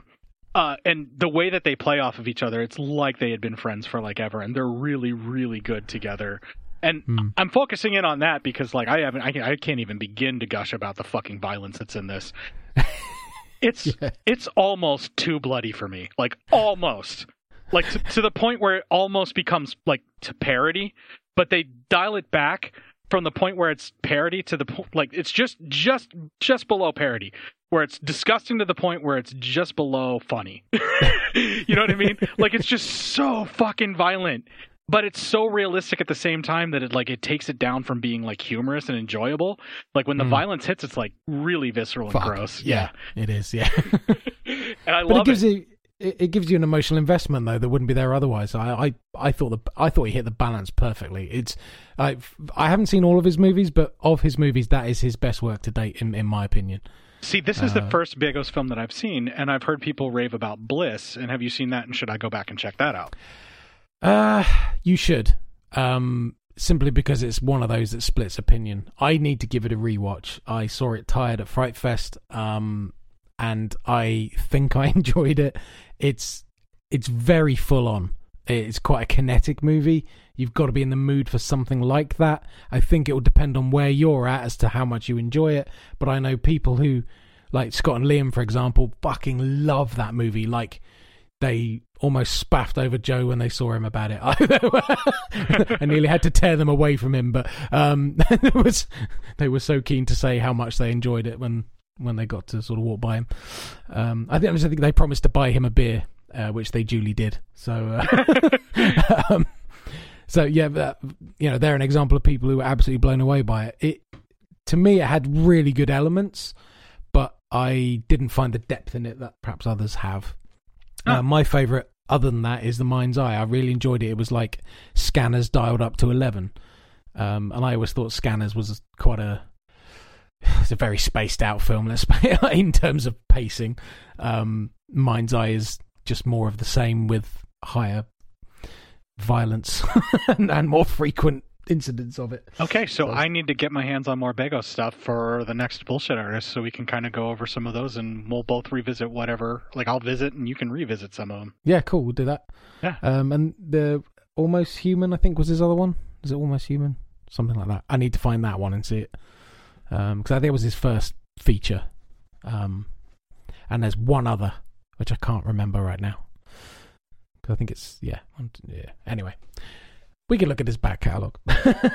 [SPEAKER 3] Uh, and the way that they play off of each other, it's like they had been friends for like ever, and they're really, really good together. And
[SPEAKER 2] Hmm.
[SPEAKER 3] I'm focusing in on that because, like, I haven't, I, I can't even begin to gush about the fucking violence that's in this. *laughs* It's *laughs*
[SPEAKER 2] Yeah.
[SPEAKER 3] it's almost too bloody for me. Like almost. Like to, to the point where it almost becomes like to parody, but they dial it back from the point where it's parody to the point like it's just just just below parody where it's disgusting to the point where it's just below funny. *laughs* you know what I mean? Like it's just so fucking violent, but it's so realistic at the same time that it like it takes it down from being like humorous and enjoyable. Like when the
[SPEAKER 2] Mm.
[SPEAKER 3] violence hits, it's like really visceral
[SPEAKER 2] Fuck.
[SPEAKER 3] and gross.
[SPEAKER 2] Yeah, it is. Yeah. *laughs*
[SPEAKER 3] and I
[SPEAKER 2] but
[SPEAKER 3] love
[SPEAKER 2] it gives
[SPEAKER 3] it.
[SPEAKER 2] you it, gives you an emotional investment though that wouldn't be there otherwise. I I, I thought the I thought he hit the balance perfectly. It's I I haven't seen all of his movies, but of his movies, that is his best work to date, in in my opinion.
[SPEAKER 3] See, this is the
[SPEAKER 2] Uh,
[SPEAKER 3] first Begos film that I've seen, and I've heard people rave about Bliss. And have you seen that? And should I go back and check that out?
[SPEAKER 2] Uh, you should. Um, simply because it's one of those that splits opinion. I need to give it a rewatch. I saw it tired at Fright Fest, um, and I think I *laughs* enjoyed it. It's it's very full on. It's quite a kinetic movie. You've got to be in the mood for something like that. I think it will depend on where you're at as to how much you enjoy it. But I know people who, like Scott and Liam, for example, fucking love that movie. Like they almost spaffed over Joe when they saw him about it. *laughs* I nearly had to tear them away from him, but um, *laughs* was they were so keen to say how much they enjoyed it when when they got to sort of walk by him. Um, I think I think they promised to buy him a beer, uh, which they duly did. So. Uh, *laughs* um, so yeah, that, you know, they're an example of people who were absolutely blown away by it. It to me, it had really good elements, but I didn't find the depth in it that perhaps others have. Uh, my favorite, other than that, is the Mind's Eye. I really enjoyed it. It was like Scanners dialed up to eleven, um, and I always thought Scanners was quite a it's a very spaced out film. Let's *laughs* in terms of pacing. Um, Mind's Eye is just more of the same with higher violence *laughs* and, and more frequent incidents of it.
[SPEAKER 3] Okay, so
[SPEAKER 2] So-
[SPEAKER 3] I need to get my hands on more Bego stuff for the next bullshit artist, so we can kind of go over some of those, and we'll both revisit whatever. Like I'll visit, and you can revisit some of them.
[SPEAKER 2] Yeah, cool. We'll do that.
[SPEAKER 3] Yeah.
[SPEAKER 2] Um, and the Almost Human, I think, was his other one. Is it Almost Human? Something like that. I need to find that one and see it. Um, because I think it was his first feature. Um, and there's one other which I can't remember right now. Because I think it's yeah, yeah. Anyway, we can look at his back catalog. *laughs*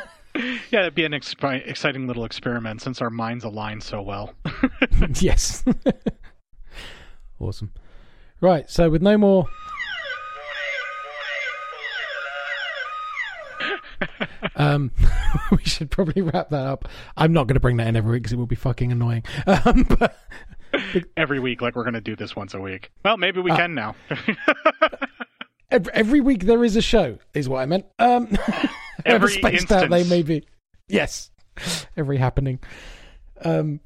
[SPEAKER 3] Yeah, it'd be an exciting little experiment since our minds align so well. *laughs*
[SPEAKER 2] yes. awesome. Right. So with no more. Um, *laughs* we should probably wrap that up. I'm not going to bring that in every week because it will be fucking annoying. Um, but
[SPEAKER 3] Every week, like we're going to do this once a week. Well, maybe we
[SPEAKER 2] Uh,
[SPEAKER 3] can now.
[SPEAKER 2] Every, every week there is a show, is what I meant. Um, *laughs*
[SPEAKER 3] Every
[SPEAKER 2] spaced out they may be. Yes, every happening. Um,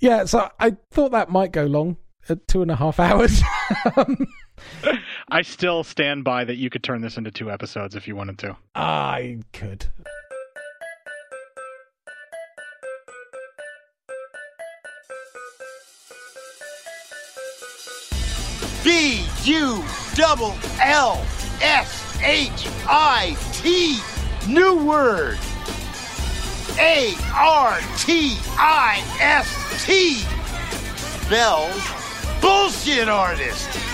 [SPEAKER 2] yeah, so I thought that might go long, at two and a half hours. *laughs* um,
[SPEAKER 3] I still stand by that you could turn this into two episodes if you wanted to.
[SPEAKER 2] I could.
[SPEAKER 4] B U double L S H I T. New word. A R T I S T. Bell's bullshit artist.